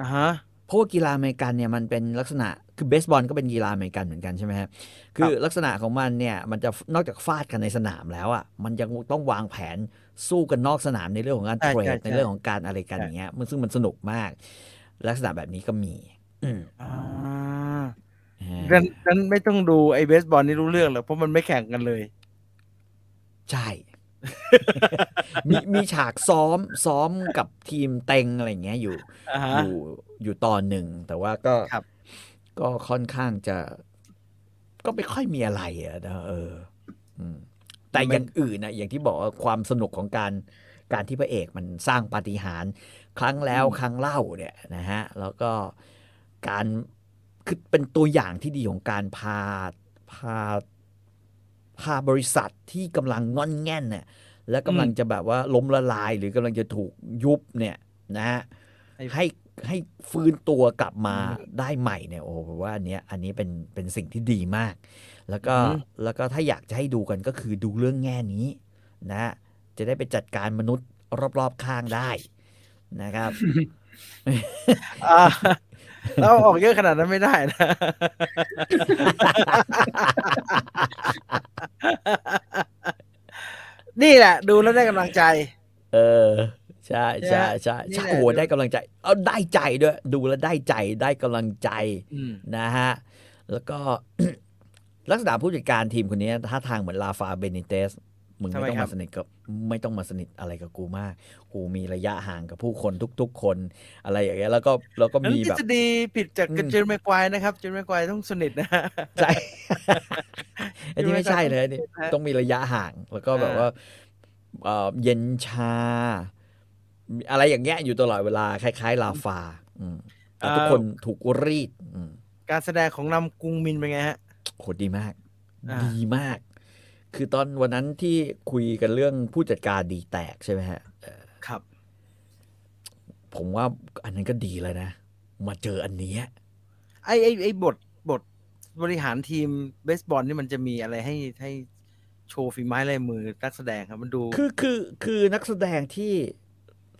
อ่าฮะเพราะว่ากีฬาอเมริกันเนี่ยมันเป็นลักษณะคือเบสบอลก็เป็นกีฬาอเมริกันเหมือนกันใช่ไหมครับคือลักษณะของมันเนี่ยมันจะนอกจากฟาดกันในสนามแล้วอะมันยังต้องวางแผนสู้กันนอกสนามในเรื่องของการใช่เทรใช่ดใช่ในเรื่องของการอะไรกันใช่อย่างเงี้ยมันซึ่งมันสนุกมาก ลักษณะแบบนี้ก็มี อืม อ่าอ่าดังนั้นไม่ต้องดูไอ้เบสบอลนี่รู้เรื่องหรอกเพราะมันไม่แข่งกันเลย ใช่ มีมีฉากซ้อมซ้อมกับทีมเต็งอะไรอย่างเงี้ยอยู่อ่าฮะอยู่อยู่ตอนหนึ่ง แต่ว่าก็ครับก็ค่อนข้างจะ ก็ไม่ค่อยมีอะไรอะนะเอออืมแต่อย่างอื่นนะอย่างที่บอกว่าความสนุกของการการที่พระเอกมันสร้างปาฏิหาริย์ครั้งแล้วครั้งเล่าเนี่ยนะฮะ แล้วก็การ คือเป็นตัวอย่างที่ดีของการพาพาพาบริษัทที่กำลังงอนแง่นเนี่ยแล้วกำลังจะแบบว่าล้มละลายหรือกำลังจะถูกยุบเนี่ยนะฮะให้ให้ให้ฟื้นตัวกลับมาอืมได้ใหม่เนี่ยโอ้ผมว่าอันเนี้ยอันนี้เป็นเป็นสิ่งที่ดีมาก แล้วก็อือหือแล้วก็ถ้าอยากจะให้ดูกันก็คือดูเรื่องแง่นี้นะจะได้ไปจัดการมนุษย์รอบๆข้างได้นะครับอ่า เราออกเยอะขนาดนั้นไม่ได้นะนี่แหละ ดูแล้วได้กำลังใจ เออใช่ใช่ใช่นี่ใช่แหละโอ้โหได้กำลังใจ เอาได้ใจด้วย ดูแล้วได้ใจได้กำลังใจอืมนะฮะ แล้วก็ลักษณะผู้จัดการทีมคนนี้ท่าทางเหมือนลาฟาเบนิเตส มึงไม่ต้องมาสนิทกับไม่ต้องมาสนิทอะไรกับกูมาก กูมีระยะห่างกับผู้คนทุก ๆ คนอะไรอย่างเงี้ยแล้วก็แล้วก็นั้นมีทฤแบบษฎีผิดจากอืมเจอร์แมกควายนะครับเจอร์แมกควายต้องสนิทนะใช่อันนี้ไม่ใช่เลยอันนี่ฮะต้องมีระยะห่างแล้วก็แบบอ่าว่าเอ่อเย็นชา อะไรอย่างเงี้ยอยู่ตลอดเวลาคล้าย ๆ ลาฟาอืมแต่ทุกคนถูกรีดอืมการแสดงของนำกุงมินเป็นไงฮะโหดีมากอ่าดีมาก คือตอนวันนั้นที่คุยกันเรื่องผู้จัดการดีแตกใช่ไหมฮะเอ่อครับ ผมว่าอันนั้นก็ดีเลยนะ มาเจออันเนี้ยไอไอไอบทบทบริหารทีมเบสบอลนี่มันจะมีอะไรให้ให้โชว์ฝีไม้ลายมือนักแสดงครับมันดู คือคือคือนักแสดงที่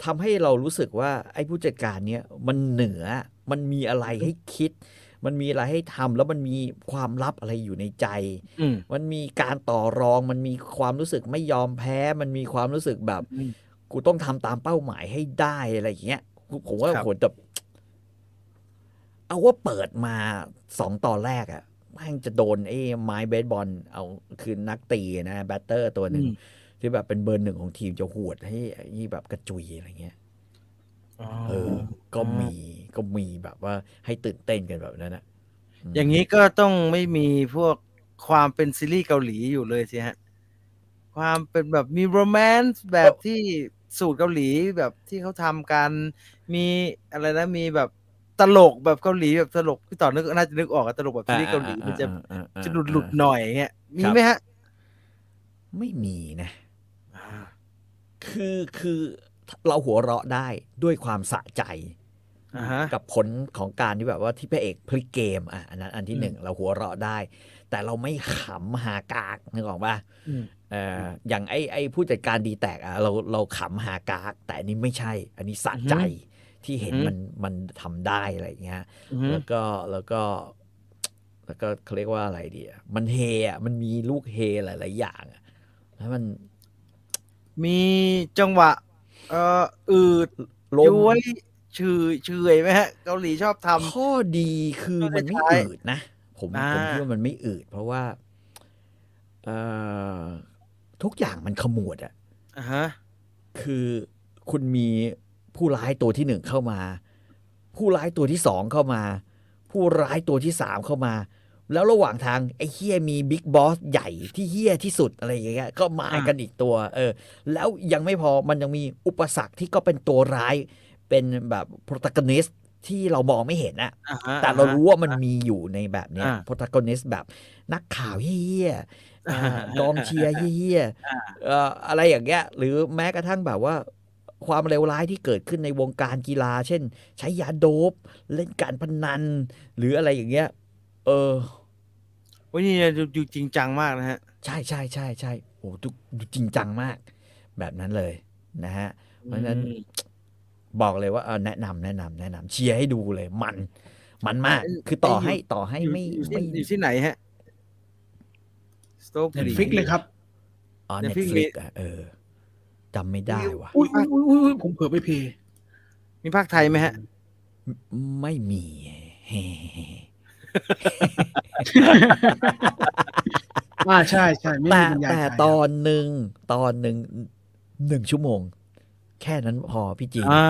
ทำให้เรารู้สึกว่า ไอ้ผู้จัดการเนี้ยมันเหนือมันมีอะไรให้คิด มันมีอะไรให้ทำแล้วมันมีความลับอะไรอยู่ในใจอืมมันมีการต่อรอง มันมีความรู้สึกไม่ยอมแพ้ มันมีความรู้สึกแบบอืมกูต้องทำตามเป้าหมายให้ได้อะไรอย่างเงี้ยผมว่าครับโหแต่เอาว่าเปิดมาสองตอนแรกอะแม่งจะโดนไอ้ไม้เบสบอลเอาคือนักตีนะแบตเตอร์ตัวหนึ่งอืมที่แบบเป็นเบอร์หนึ่งของทีมจะหวดให้ไอ้แบบกระจุยอะไรเงี้ยเออ ก็มี ก็มีแบบว่าให้ตื่นเต้นกันแบบนั้นนะมอย่างนี้ก็ต้องไม่มีพวกความเป็นซีรีส์เกาหลีอยู่เลยสิฮะ ความเป็นแบบมีโรแมนต์แบบที่สูตรเกาหลีแบบที่เขาทำกัน มีอะไรนะมีแบบตลกแบบเกาหลีแบบตลกพี่ต่อนึกน่าจะนึกออกอะตลกแบบซีรีส์เกาหลีมันจะอ่าอ่าอ่าจะหลุดหลุดๆหน่อยเงี้ยมีครับไหมฮะ ไม่มีนะคือคือเราหัวเราะได้ด้วยความสะใจอ่าฮะ กับผลของการที่แบบว่าที่พระเอกพลิกเกมอะอันนั้นอันที่หนึ่งเราหัวเราะได้ แต่เราไม่ขำหากากนึกออกป่ะอืมเอ่ออย่างไอ้ไอ้ผู้จัดการดีแตกอะเราเราขำหากาก แต่อันนี้ไม่ใช่ อันนี้สะใจที่เห็นอือฮึมันมันทำได้อะไรอย่างเงี้ยอือฮึแล้วก็แล้วก็ แล้วก็เขาเรียกว่าอะไรดีอะมันเฮอะมันมีลูกเฮหลาย ๆ อย่างอะแล้วมันมีจังหวะ เอ่ออืดลม ย้วยชืยเฉอยไหมฮะ เกาหลีชอบทำข้อดีคือก็มันไม่คล้ายๆอืดนะ ผมอ่าผมคิดว่ามันไม่อืด เพราะว่าเอ่อทุกอย่างมันขมวดอะอ่าฮะคือคุณมีผู้ร้ายตัวที่หนึ่งเข้ามา ผู้ร้ายตัวที่สองเข้ามา ผู้ร้ายตัวที่สามเข้ามา แล้วระหว่างทางไอ้เฮียมีบิ๊กบอสใหญ่ที่เฮียที่สุดอะไรอย่างเงี้ยก็มาอ่ากันอีกตัว เออ แล้วยังไม่พอมันยังมีอุปสรรคที่ก็เป็นตัวร้าย เป็นแบบ protagonist ที่เรามองไม่เห็นอะอ่าฮะแต่เรารู้ว่ามันมีอยู่ในแบบเนี้ยอ่า protagonist แบบนักข่าวเฮี้ยๆอ่าอ่ากองเชียร์เฮี้ยอ่าๆเอ่ออะไรอย่างเงี้ย หรือแม้กระทั่งแบบว่าความเลวร้ายที่เกิดขึ้นในวงการกีฬา เช่น ใช้ยาโดบเล่นการพนัน หรืออะไรอย่างเงี้ย เออวันนี้ดูดูจริงจังมากนะฮะ ใช่ใช่ใช่ใช่โอ้ดูดูจริงจังมาก แบบนั้นเลยนะฮะ เพราะฉะนั้นอืม บอกเลยว่าเออแนะนำแนะนำแนะนำเชียร์ให้ดูเลยมัน มันมากไอ้คือต่อไอ้อยู่ให้ต่อให้ไม่อยู่ที่ไม่อยู่ที่ไหนฮะสโตเน็ตฟิกเลยครับอ๋อเดี๋เน็ยวตพี่ฟมีลิกอะเออจำไม่ได้ว่ะอุ้ยอุ้ยอุ้ยอุ้ยผมเผลอไปเพย์มีภาคไทยไหมฮะ ไม่มีเฮ้อ่าใช่ใช่ไม่แต่มีบรรยายแต่ไทยตอนหนึ่งตอนหนึ่งหนึ่งชั่วโมง แค่นั้นพอพี่จีนอ่า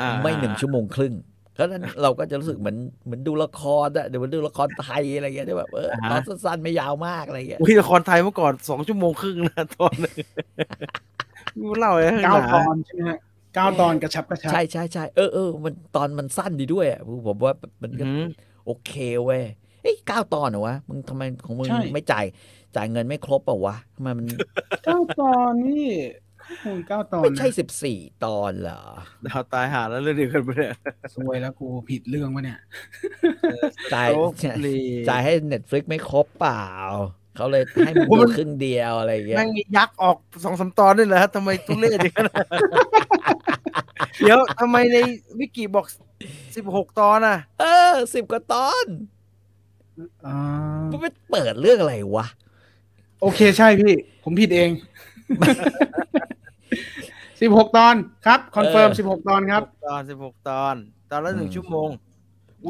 อ่าไม่หนึ่งชั่วโมงครึ่งก็นั้นเราก็จะรู้สึกเหมือนเหมือนดูละครอะเดี๋ยวเหมือนดูละครไทยอะไรเงี้ยที่แบบเออตอนสั้นๆไม่ยาวมากอะไรเงี้ยอุ้ยละครไทยเมื่อก่อนสองชั่วโมงครึ่งนะตอนหนึงมึงเล่าเลยเก้าตอนใช่ไหมฮะเก้าตอนกระชับกระชับใช่ใช่ใช่เออเออมันตอนมันสั้นดีด้วยอะผมว่ามันก็อืมโอเคเว้ยเอ้ยเก้าตอนเหรอวะมึงทำไมของมึงใช่ไม่จ่ายจ่ายเงินไม่ครบเปล่าวะทำไมมันเก้าตอนนี่ โอ้ยเก้าตอนไม่ใช่นะสิบสี่ตอนเหรอดาวตายหาแล้วเรื่องเดียวกันไปเลยซวยแล้วกูผิดเรื่องวะเนี่ยจ่ายโชคดีจ่ายให้ Netflix ไม่ครบเปล่า เขาเลยให้มึงโอ้ดูมันครึ่งเดียวอะไรอย่างเงี้ยแม่งมียักษ์ออกสองสามตอนด้วยเหรอฮะทำไมทุเรศอย่างนั้นเดี๋ยวทำไมในวิกิบอกสิบหกตอนอะ เออสิบกว่าตอนอ่ามันไปเปิดเรื่องอะไรวะ โอเคใช่พี่ ผมผิดเอง สิบหกตอนครับคอนเฟิร์มเออสิบหกตอนครับ ตอนสิบหกตอน ตอนละหนึ่งอืมชั่วโมง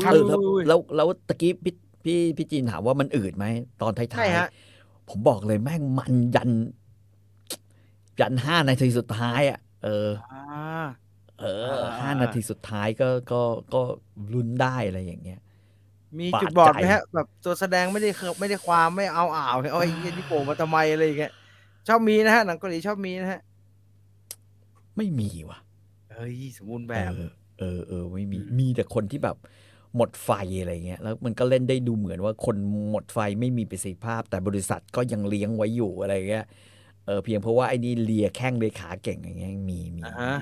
ครับเออแล้วอุ้ยแล้วแล้วตะกี้พี่พี่พี่จีนถามว่ามันอืดไหม ตอนท้ายๆ ใช่ฮะผมบอกเลยแม่งมันยัน ยันห้านาทีสุดท้ายอะ เอออ่าเอออ่าห้านาทีสุดท้ายก็ก็ก็ลุ้นได้อะไรอย่างเงี้ย มีบาดจุดบอดไหมใจฮะแบบตัวแสดงไม่ได้เคไม่ได้ความไม่เอาอ่าวเอาไอ้เหี้ยนี่โผล่มาทำไมอะไรอย่างเงี้ยชอบมีนะฮะหนังเกาหลีชอบมีนะฮะ ไม่มีว่ะเฮ้ยสมบูรณ์แบบเออเออเออไม่มีมีแต่คนที่แบบหมดไฟอะไรเงี้ยแล้วมันก็เล่นได้ดูเหมือนว่าคนหมดไฟไม่มีประสิทธิภาพ แต่บริษัทก็ยังเลี้ยงไว้อยู่อะไรเงี้ยเออเพียงเพราะว่าไอ้นี่เลียแข้งเลียขาเก่งอย่างเงี้ยมีมีอ่าฮะ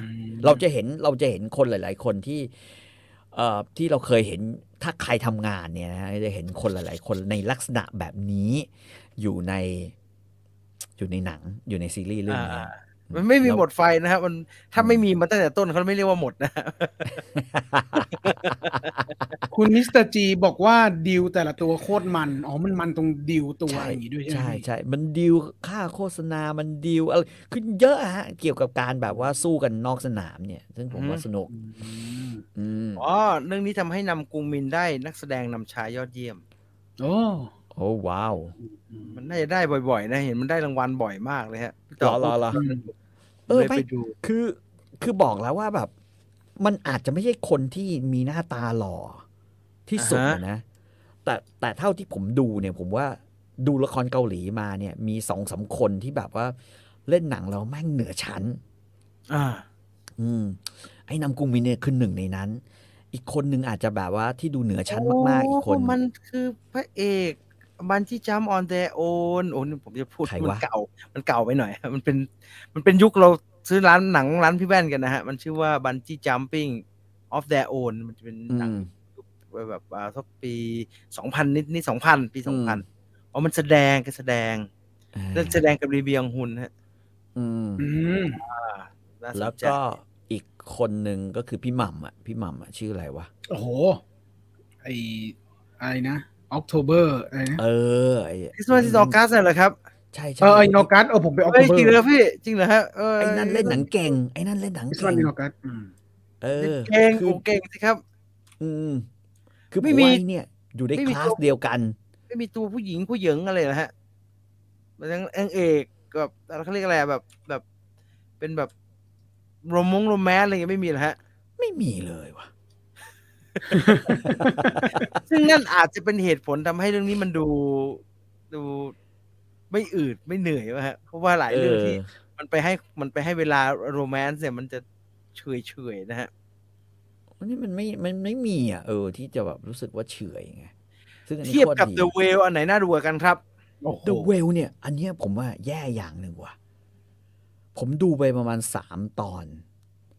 เราจะเห็นเราจะเห็นคนหลาย ๆ คนที่เอ่อที่เราเคยเห็นถ้าใครทำงานเนี่ยนะจะเห็นคนหลาย ๆ คนในลักษณะแบบนี้อยู่ในอยู่ในหนังอยู่ในซีรีส์เรื่องนี้อ่า มันไม่มีแล้วหมดไฟนะฮะมันถ้าไม่มีมาตั้งแต่ต้นเขาไม่เรียกว่าหมดนะ คุณมิสเตอร์จีบอกว่าดิวแต่ละตัวโคตรมัน อ๋อมันมันตรงดิวตัวใช่อะไรอย่างงี้ด้วยใช่ไหมใช่พี่ใช่มันดีลค่าโฆษณามันดีลอะไรคือเยอะฮะ เกี่ยวกับการแบบว่าสู้กันนอกสนามเนี่ย ซึ่งผมว่าอืมสนุกอืมอืมอ๋อเรื่องนี้ทำให้นำกรุงมินได้นักแสดงนำชายยอดเยี่ยม โอ้ โอ้ว้าว มันน่าจะได้บ่อยๆ นะ เห็นมันได้รางวัลบ่อยมากเลยฮะพี่รอรอรอพูดเออเลยไม่ไปดูคือ คือบอกแล้วว่าแบบ มันอาจจะไม่ใช่คนที่มีหน้าตาหล่อที่สุดอ่าฮะอะนะ แต่แต่เท่าที่ผมดูเนี่ย ผมว่าดูละครเกาหลีมาเนี่ย มีสองสามคนที่แบบว่า เล่นหนังแล้วแม่งเหนือชั้น อ่า อืม ไอ้นำกรุงมินเนี่ยคือหนึ่งในนั้น อีกคนหนึ่งอาจจะแบบว่าที่ดูเหนือชั้นมากๆ อีกคนโมันคือพระเอก บันที่จัมออนเดโอนโอ้นี่ผมจะพูดใครมัวะเก่า มันเก่าไปหน่อย มันเป็นมันเป็นยุคเราซื้อร้านหนังร้านพี่แว่นกันนะฮะ มันชื่อว่าบันจี้จัมปิ้งออฟเดโอนมันจะเป็นอืหนังมแบบอ่าสักปีสองพันนิดนิดสองพันปีอืสองพันมอ๋อมันแสดงก็แสดงอ่าเล่นแสดงกับรีเบียงฮุนฮะอืมอืมอ่าน่าสนแล้วใจก็อีกคนหนึ่งก็คือพี่หม่ำอะ พี่หม่ำอะ ชื่ออะไรวะ โอ้โห ไออะไรนะ ออกโทเบอร์อะไรนะเออไอ้คริสต์มาสที่ออกัสเหรอครับใช่เอใช่อไอโนกัสเออผมไปออกเฮ้โทยเบอจริงร์เหรอพี่จริงเหรอฮะเออไอ้นั่นเล่นหนังเก่งไอ้นั่นเล่นหนังคริสเก่มางโนกัสอืมเออเก่งคืโอ้เก่งสิครับ อืมคือไม่ไม่มีมีเนี่ย อยู่ในไม่มีคลาตัสวเดียวกัน ไม่มีตัวผู้หญิงผู้หญิงอะไรนะฮะมันยังนางเอกกับอะไรเขาเรียกอะไรอะแบบแบบเป็นแบบโรมงโรแมนอะไรอย่างเงี้ยไม่มีเหรอฮะ ไม่มีเลยว่ะ ซึ่งนั่นอาจจะเป็นเหตุผลทำให้เรื่องนี้มันดูดูไม่อืดไม่เหนื่อยวะฮะเพราะว่าหลายเรื่องที่ มันไปให้มันไปให้เวลาโรแมนต์เนี่ยมันจะเฉยเฉยๆนะฮะอันนี้มันไม่มันไม่มีอะเออ ที่จะแบบรู้สึกว่าเฉอยไงซึ่งอันนี้เทียบโคตรกับดี The Whale อันไหนน่าดูกว่ากันครับโอ้โห The Well เนี่ย อันเนี้ยผมว่าแย่อย่างหนึ่งว่ะผมดูไปประมาณสามตอน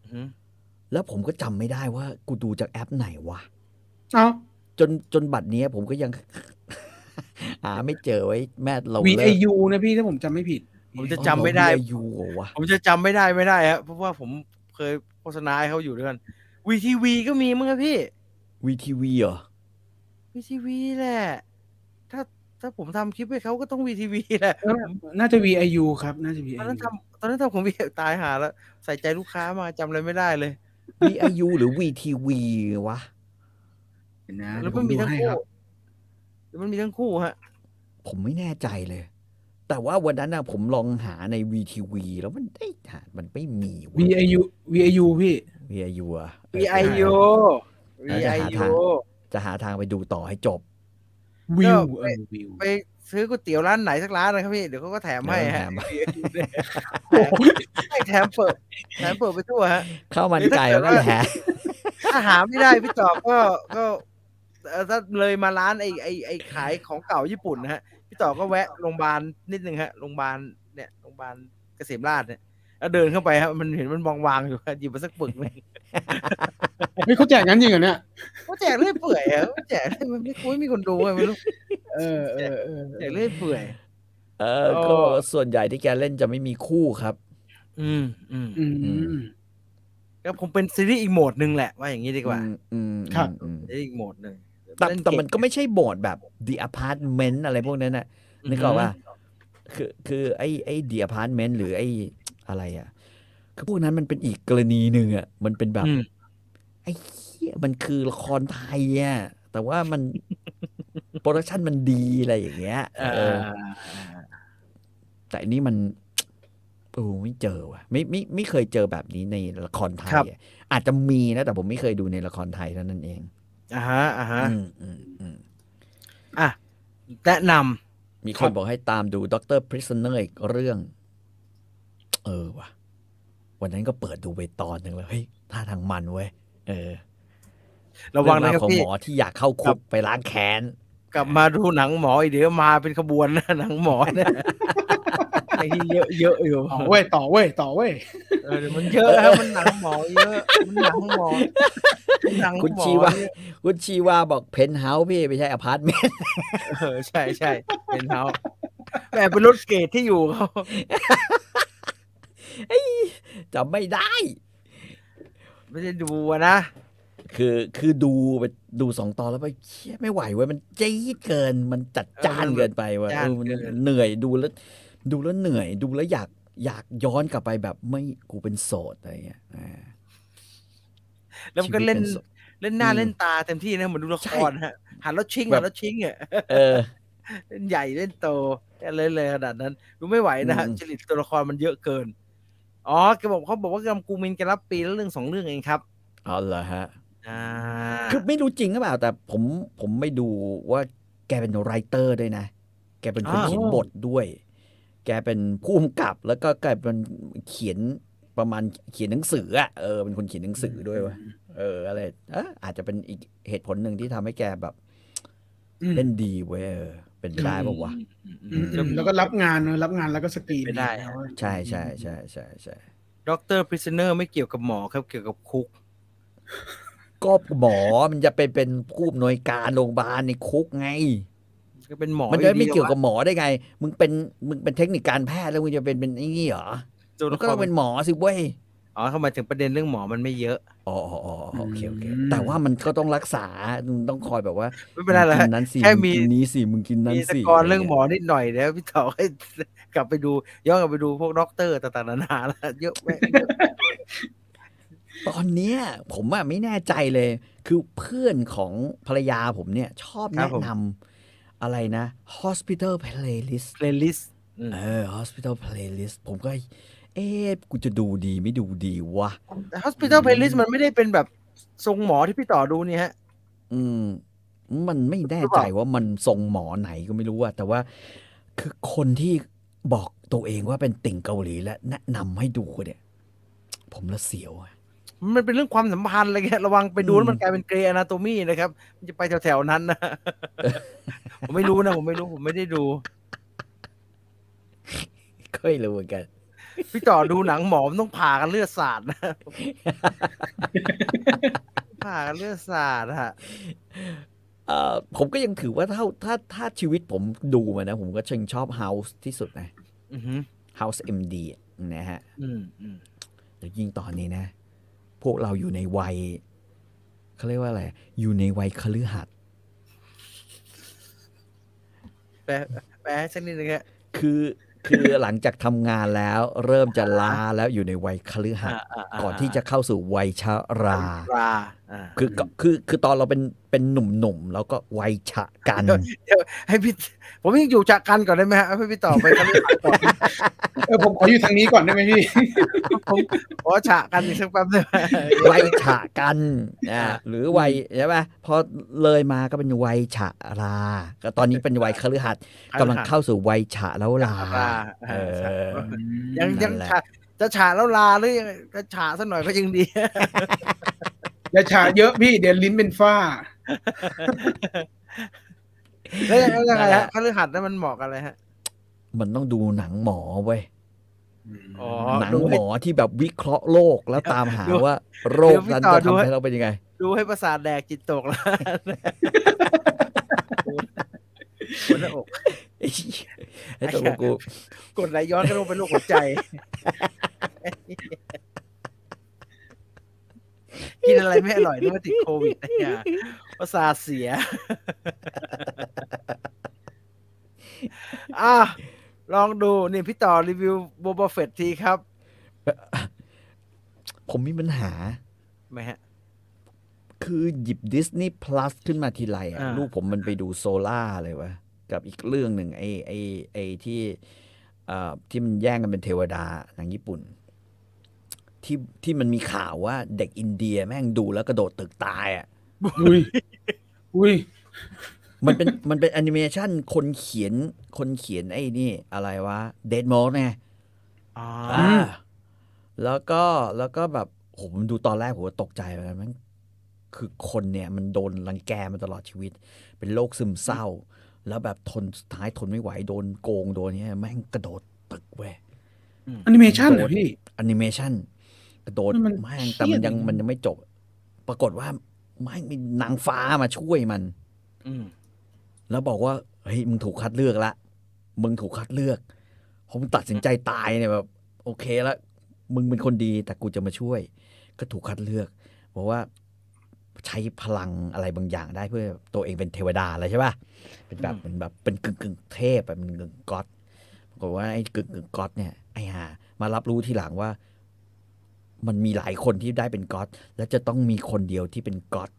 อือหือ แล้วผมก็จำไม่ได้ว่า กูดูจากแอปไหนวะเอ้าจนจนบัตรเนี้ยผมก็ยัง หาไม่เจอไว้แม่เราวีเลิไอกยูนะพี่ถ้าผมจำไม่ผิด ผมจะจำไม่ได้ยูวะผมจะจำไม่ได้ไม่ได้ฮะเพราะว่าผมเคยโฆษณาให้เขาอยู่ด้วยกันวีทีวีก็มีมั้งครับพี่วีทีวีเหรอวีทีวีแหละ ถ้าถ้าผมทำคลิปให้เขาก็ต้องวีทีวีแหละเออน่าจะ VIU ครับ น่าจะตอน VIU นั้นทำตอนนั้นทำของวีตายหาแล้ว ใส่ใจลูกค้ามาจำอะไรไม่ได้เลย VIU หรือ VTV วะเห็นนะแล้เดี๋ยววผมันมมีดูทั้งให้คู่ครับแล้วมันมีทั้งคู่ฮะ ผมไม่แน่ใจเลย แต่ว่าวันนั้นนะผมลองหาใน VTV แล้วมันได้หามันไม่มีวะ VIU VIU พี่ VIU อะเออ VIU เออจะหาทาง VIU จะหาทางไปดูต่อให้จบวิวก็เออวิวไป ซื้อก๋วยเตี๋ยวร้านไหนสักร้านนะครับพี่ เดี๋ยวเขาก็แถมให้เดี๋ยวฮะแถมให้แถมเปิดแถมเปิดไปทั่วฮะข้าวมันไก่หรือมันถ้าก็เกิดว่าแหละถ้าหาไม่ได้พี่ตอบก็ก็เอ่อถ้าเลยมาร้านไอ้ไอ้ไอ้ขายของเก่าญี่ปุ่นนะฮะพี่ต่อก็แวะโรงพยาบาลนิดนึงฮะโรงพยาบาลเนี่ยโรงพยาบาลเกษมราชเนี่ยแล้วเดินเข้าไปครับมันเห็นมันวางๆอยู่หยิบมาสักปึกหนึงเฮ้ยเขาแจกงั้นจริงเหรอเนี่ยเขาแจกเรื่อยเปื่อยอะเขาแจกเรื่อยมันไม่คุยมีคนดูไงไม่รู้ เออเออเออแจกเรื่อยเปื่อย เออก็ส่วนใหญ่ที่แกเล่นจะไม่มีคู่ครับ อืมอืมอืมก็คงเป็นซีรีส์อีกโหมดหนึ่งแหละว่าอย่างนี้ดีกว่า อืมครับอืมซีรีส์อีกโหมดหนึ่งแต่แต่มันก็ไม่ใช่โบสแบบ The Apartment อะไรพวกนั้นน่ะนึกออกว่า คือคือไอ้ไอ้ The Apartment หรือไอ้อะไรอะคือพวกนั้นมันเป็นอีกกรณีหนึ่งอะมันเป็นแบบไอ้เหี้ยมันคือละครไทยอะ แต่ว่ามัน production มันดีอะไรอย่างเงี้ยอ่าเออแต่อันนี้มันโอ้ไม่เจอว่ะไม่ไม่ไม่เคยเจอแบบนี้ในละครไทยอะอาจจะมีนะ แต่ผมไม่เคยดูในละครไทยเท่านั้นเองอ่าฮะอ่าฮะอืมอืมอืมอะแนะนำมีคนบอกให้ตามดู Doctor Prisoner อีกเรื่อง เออว่ะ วันนั้นก็เปิดดูไปตอนหนึ่งแล้วเฮ้ยท่าทางมันเว้ย เออำ ระวังนะเอครับราวของพี่หมอที่อยากเข้าคุกไปล้างแค้นกลับมาดูหนังหมออีกเดี๋ยวมาเป็นขบวนนะหนังหมอเนี่ยไอ้ที่เยอะเยอะอยู่ต่อเว้ยต่อเว้ยต่อเว้ยเออเดี๋ยวมันเยอะครับมันหนังหมอเยอะมันหนังหมอหนังหมอคุณชีวาเยอะคุณชีวาบอกเพนท์เฮาส์พี่ไม่ใช่อพาร์ตเมนต์เออใช่ใช่เป็นเฮาแต่เป็นรถเกรดที่อยู่เขาจำไม่ได้ ไม่ได้ดูอะนะ คือคือดูไปดูสองตอนแล้วไปเชี่ยไม่ไหวเว้ยมันจี๊ดเกิน มันจัดจ้านเกินไปเว่ะจ้านมันเกินเหนื่อยดูแล้ว ดูแล้วเหนื่อยดูแล้วอยากอยากย้อนกลับไปแบบไม่กูเป็นโสดอะไรเงี้ยอ่าแล้วมันก็เล่นชีวิตเป็นโสดเล่นหน้าอืมเล่นตาเต็มที่นะเหมือนดูละครฮะหันแล้วชิงแบบหันแล้วชิงอะเออเล่นใหญ่เล่นโตเล่นเลยขนาดนั้นดูไม่ไหวนะฮะอืมจริตตัวละครมันเยอะเกินอ๋อแกบอกเขาบอกว่ากำกูมินแกรับปีละเรื่องสองเรื่องเองครับเอาเหรอฮะอ่า คือไม่รู้จริงหรือเปล่า แต่ผมผมไม่ดูว่าแกเป็นไรเตอร์ด้วยนะ แกเป็นคนอ้าวเขียนบทด้วย แกเป็นผู้กำกับ แล้วก็แกเป็นเขียนประมาณเขียนหนังสืออะเออเป็นคนเขียนหนังสือด้วยวะเอออะไรเอะอาจจะเป็นอีกเหตุผลหนึ่งที่ทำให้แกแบบอืมเล่นดีเว้ยเออเป็นไปได้ปะวะอืมอือืมมอืมแล้วก็รับงานนะรับงานแล้วก็สกรีนไม่ได้แล้วใช่ใช่ใช่ใช่ใช่ Doctor Prisoner ไม่เกี่ยวกับหมอครับเกี่ยวกับคุก ก็หมอมันจะเป็นเป็นผู้อำนวยการโรงพยาบาลในคุกไงก็เป็นหมอมันจะไม่อยู่ดีเกี่ยวกับแล้หมอได้ไง มึงเป็นมึงเป็นเทคนิคการแพทย์แล้วมึงจะเป็นเป็นไอ้นี่เหรอตัวมัละนคก็รต้องเป็นหมอสิเว้ยอ๋อเข้ามาถึงประเด็นเรื่องหมอมันไม่เยอะอ๋ออ๋ออ๋อโอเคโอเคแต่ว่ามันก็ต้องรักษามึงต้องคอยแบบว่าไม่เป็นไรหรอกมึงฮะกินนั้นสิแค่มึงมีกินนี้สิมึงกินนั้นมีสสิกอร์เรื่องหมอนิดหน่อยเดี๋ยวพี่ต่อให้กลับไปดูย้อนกลับไปดูพวกด็อกเตอร์ต่างๆนานาแล้วเยอะแม่งเยอะ ตอนเนี้ยผมอะไม่แน่ใจเลย คือเพื่อนของภรรยาผมเนี่ย ชอบแนะนำอะไรนะ Hospital Playlist playlist เออ Hospital Playlist ผมก็ เอ๊ะกูจะดูดีไม่ดูดีวะ แต่ hospital playlist มันไม่ได้เป็นแบบทรงหมอที่พี่ต่อดูนี่ฮะ อืม มันไม่แน่หรือเปใจล่าว่ามันทรงหมอไหนก็ไม่รู้อะแต่ว่าคือคนที่บอกตัวเองว่าเป็นติ่งเกาหลีและแนะนำให้ดูเนี่ย ผมละเสียวอะ มันเป็นเรื่องความสัมพันธ์อะไรเงี้ยระวังไปดูอืมแล้วมันกลายเป็นเกรย์อนาโตมีนะครับ มันจะไปแถวๆนั้นนะผมไม่รู้นะผมไม่รู้ผมไม่ได้ดูก็ไม่รู้เหมือนกัน พี่ต่อดูหนังหมอมันต้องผ่ากันเลือดสาดนะผ่ากันเลือดสาดฮะเอ่อผมก็ยังถือว่าถ้าถ้าถ้าชีวิตผมดูมานะ ผมก็ชิงชอบ House ที่สุดนะอือหือ House MD นะฮะอืมอืมแล้วยิ่งตอนนี้นะ พวกเราอยู่ในวัยเขาเรียกว่าอะไร อยู่ในวัยคฤหัสถ์แปลแปลให้สักนิดนึงฮะคือคือหลังจากทำงานแล้ว เริ่มจะลาแล้วอยู่ในวัยคฤหัสถ์าาก่อนที่จะเข้าสู่วัยชราราอ่า คือก็คือคือตอนเราเป็นเป็นหนุ่มๆแล้วก็วัยฉะกันให้พี่ผมยังอยู่จากกันก่อนได้ไหมฮะให้พี่ต่อไปกันเลยก่อนเออผมขออยู่ทางนี้ก่อนได้ไหมพี่ผมขอฉะกันอีกสักแป๊บได้ไหมวัยฉะกันอ่าอ่าหรือวัยใช่ไหมพอเลยมาก็เป็นวัยฉะราก็ตอนนี้เป็นวัยคฤหัสถ์กำลังเข้าสู่วัยฉะแล้วลาราเออยังยังนั่นแหละฉะจะฉะแล้วลาหรือยังไงจะฉะสักหน่อยก็ยังดี อย่าฉาเยอะพี่เดี๋ยวลิ้นเป็นฝ้าแล้วยังแล้วยังไงฮะคฤหัสถ์นั้นมันเหมาะกันเลยฮะ มันต้องดูหนังหมอเว้ยอ๋อหนังดูหมให้อที่แบบวิเคราะห์โรคแล้วตามหาดูว่า โรคเดี๋ยวพี่นั้นต่อจะดูทำให้ให้เราเป็นยังไง ดูให้ประสาทแดกจิตตกแล้วปวดหน้าอกไอ้ไอ้ตัวกูกดไหลย้อนก็ลงเป็นโรคหัวใจ กินอะไรไม่อร่อยนึกว่าติดโควิดนะเนี่ยประสาทเสียอะลองดูนี่พี่ต่อรีวิวBoba Fett ทีครับ ผมมีปัญหาไหมฮะ คือหยิบ Disney Plus ขึ้นมาทีไรอะอ่าลูกผมมันไปดูโซล่าเลยวะ กับอีกเรื่องหนึ่งไอ้ไอ้ไอ้ที่เอ่อที่มันแย่งกันเป็นเทวดาหนังญี่ปุ่น ที่ที่มันมีข่าวว่าเด็กอินเดียแม่งดูแล้วกระโดดตึกตายอะอุ้ยอุ้ยมันเป็นมันเป็นแอนิเมชันคนเขียนคนเขียนไอ้นี่ อะไรวะเดดมอสไงอ๋ออ่าแล้วก็แล้วก็แบบโหผมดูตอนแรกผมก็ตกใจเหมือนกันมันคือคนเนี่ยมันโดนรังแกมาตลอดชีวิต เป็นโรคซึมเศร้า แล้วแบบทนสุดท้ายทนไม่ไหวโดนโกงโดนเนี้ยแม่งกระโดดตึกเว้ยแอนิเมชันเหรอพี่แอนิเมชันกระ โดดมันแม่งแต่มันยังเครียดมันยังไม่จบ ปรากฏว่าแม่งมีนางฟ้ามาช่วยมัน อืมแล้วบอกว่าเฮ้ยมึงถูกคัดเลือกละมึงถูกคัดเลือก ผมตัดสินใจตายเนี่ยแบบโอเคแล้วมึงเป็นคนดีแต่กูจะมาช่วย ก็ถูกคัดเลือกบอกว่าใช้พลังอะไรบางอย่างได้เพื่อตัวเองเป็นเทวดาอะไรใช่ป่ะเป็นแบบเป็นแบบเป็นกึ่งกึ่งๆเทพแบบเป็นกึ่งก๊อตปรากฏว่าไอ้กึ่งกึ่งก๊อตเนี่ยไอ้ห่ามารับรู้ทีหลังว่า มันมีหลายคนที่ได้เป็น god และจะต้องมีคนเดียวที่เป็น god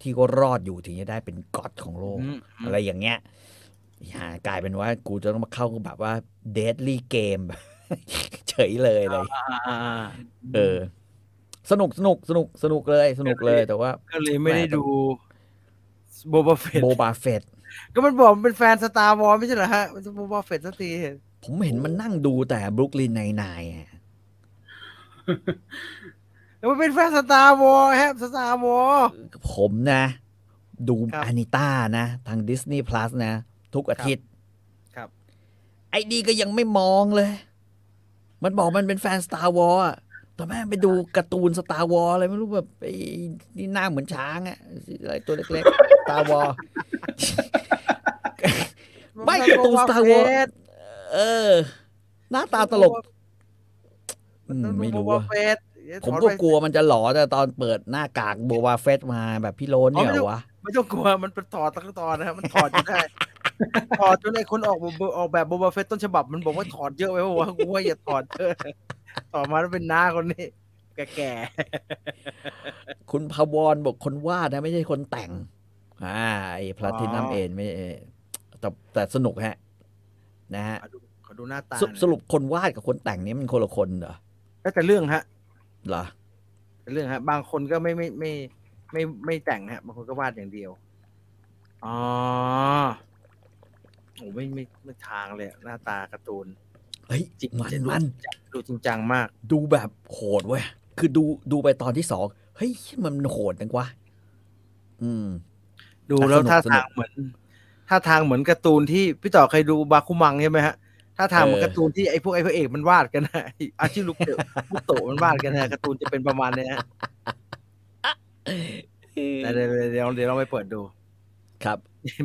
ที่ก็รอดอยู่ถึงจะได้เป็น god ของโลกอืมอะไรอย่างเงี้ยอย่ากลายเป็นว่า กูจะต้องมาเข้าแบบว่า deadly game เฉยเลยเลยอ่าเออ สนุกสนุกสนุกสนุกเลยสนุกเลยแต่ว่า ก็เลยไม่ได้ดู Boba Fett Boba Fettก็มันบอกมันเป็นแฟน Star Wars ไม่ใช่เหรอฮะมันจะ Boba Fett สักทีผมเห็นมันนั่งดูแต่ Brooklyn Nine-Nine แล้วมันเป็นแฟน Star Wars ฮะ Star Wars ผมนะ ดูครับอานิต้านะ ทาง Disney Plus นะ ทุกอาทิตย์ครับ ไอ้ดีก็ยังไม่มองเลย มันบอกมันเป็นแฟน Star Wars อะแต่แม่งไปดูการ์ตูน Star Wars อะไรไม่รู้แบบไอ้นี่หน้าเหมือนช้างอะอะไรตัวเล็กๆ Star Wars ไม่การ์ตูน Star Wars เออ หน้าตาตลกอืม ไม่รู้โบบาอะเฟตผมก็กลัวมันจะหลอแต่ตอนเปิดหน้ากากโบวาเฟสมาแบบพี่โลนเนี่ยเหรอวะไม่ต้องกลัวมันเป็นถอดตั้งตอนนะครับมันถอดจนได้ถอดจนไอ้คนออกแบบออกแบบโบบาเฟตต้นฉบับมันบอกว่าถอดเยอะไปว่ากูว่าอย่าถอดเยอะต่อมาแล้วเป็นหน้าคนนี้แก่คุณพาวรบอกคนวาดนะ ไม่ใช่คนแต่ง อ่าไอ้พลาตินัมเอ็นไม่เอ่อแต่แต่สนุกฮะ นะฮะๆขอดูขอดูหน้าตาสสรุปคนวาดกับคนแต่งนี่มันคนละคนเหรอ แล้วแต่เรื่องฮะเหรอแต่เรื่องฮะ บางคนก็ไม่ไม่ไม่ไม่ไม่แต่งฮะ บางคนก็วาดอย่างเดียวอ๋อโอ้ไม่ไม่ไม่ทางเลยอะหน้าตาการ์ตูนเฮ้ยจริงมันจริงมันดูจริงจังมาก ดูแบบโหดเว้ยคือดูดูไปตอนที่สองเฮ้ยมันโหดจังวะอืม ดูแต่แล้วสนุกท่าสนุทากงเหมือนท่าทางเหมือนการ์ตูนที่พี่ต่อเคยดูบาคุมังใช่ไหมฮะ ท่าทางเหมือนเออการ์ตูนที่ไอ้พวกไอ้พระเอกมันวาดกันนะไอ้อาชิลุกเตะลูกโตะมันวาดกันนะการ์ตูนจะเป็นประมาณเนี้ยฮะแต่เดี๋ยวเดี๋ยวเดี๋ยวเราไปเปิดดู ครับ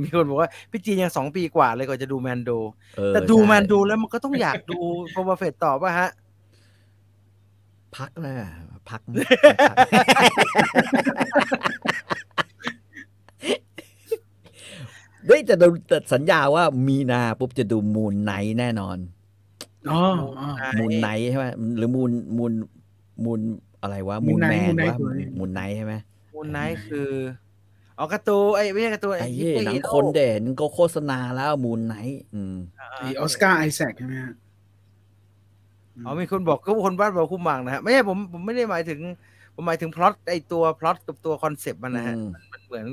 มีคนบอกว่าพี่จีนยังสองปีกว่าเลยกว่าจะดูแมนโดเออแต่ดูใช่แมนโดแล้วมันก็ต้องอยากดูโบบาเฟตต่อป่ะฮะ พักนะพักนะ เฮ้ยแต่เราแต่สัญญาว่ามีนาปุ๊บจะดูมูนไนท์แน่นอนอ๋ออ๋อมูนไนท์ใช่ไหมหรือมูนมูนมูนอะไรวะมูน Moon แม Knight น Moon Knight วะคืออะไรมูนไนท์ใช่ไหมมูนไนท์คืออ๋อการ์ตูนไอ้ไม่ใช่การ์ตูนไอ้ฮิเหี้ยปโปหนังฮิโร่คนเด่นก็โฆษณาแล้ว Moon Knight อืมไอออสการ์ไอแซคใช่ไหมฮะอ๋อมีคนบอกก็คนวาดบาคุมังนะฮะไม่ใช่ผมผมไม่ได้หมายถึงผมหมายถึงพล็อตไอตัวพล็อตกับตัว concept มันนะฮะอืมมันเหมือน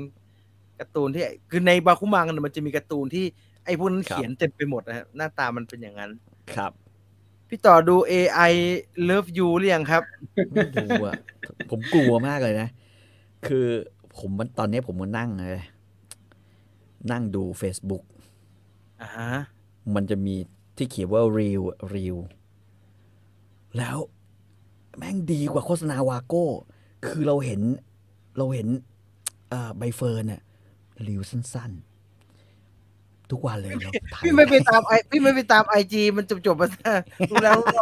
การ์ตูนที่คือในบาคุมังเนี่ยมันจะมีการ์ตูนที่ไอ้พวกนั้นครับเขียนเต็มไปหมดนะฮะหน้าตามันเป็นอย่างนั้นครับ พี่ต่อดู AI Love You หรือยังครับไม่ดูอะผมกลัวมากเลยนะ คือผมมันตอนนี้ผมก็นั่งเลยนั่งดู Facebook อ่าฮะมันจะมีที่เขียนว่า real real แล้วแม่งดีกว่าโฆษณาวาโก้ คือเราเห็นเราเห็นเอ่อใบเฟิร์นเนี่ย รีวสั้นๆ ทุกวันเลยเราถ่ายพี่ไม่ไปตามไอพี่ไม่ไปตามไอจีมันจบจบๆมาดูแล้วก็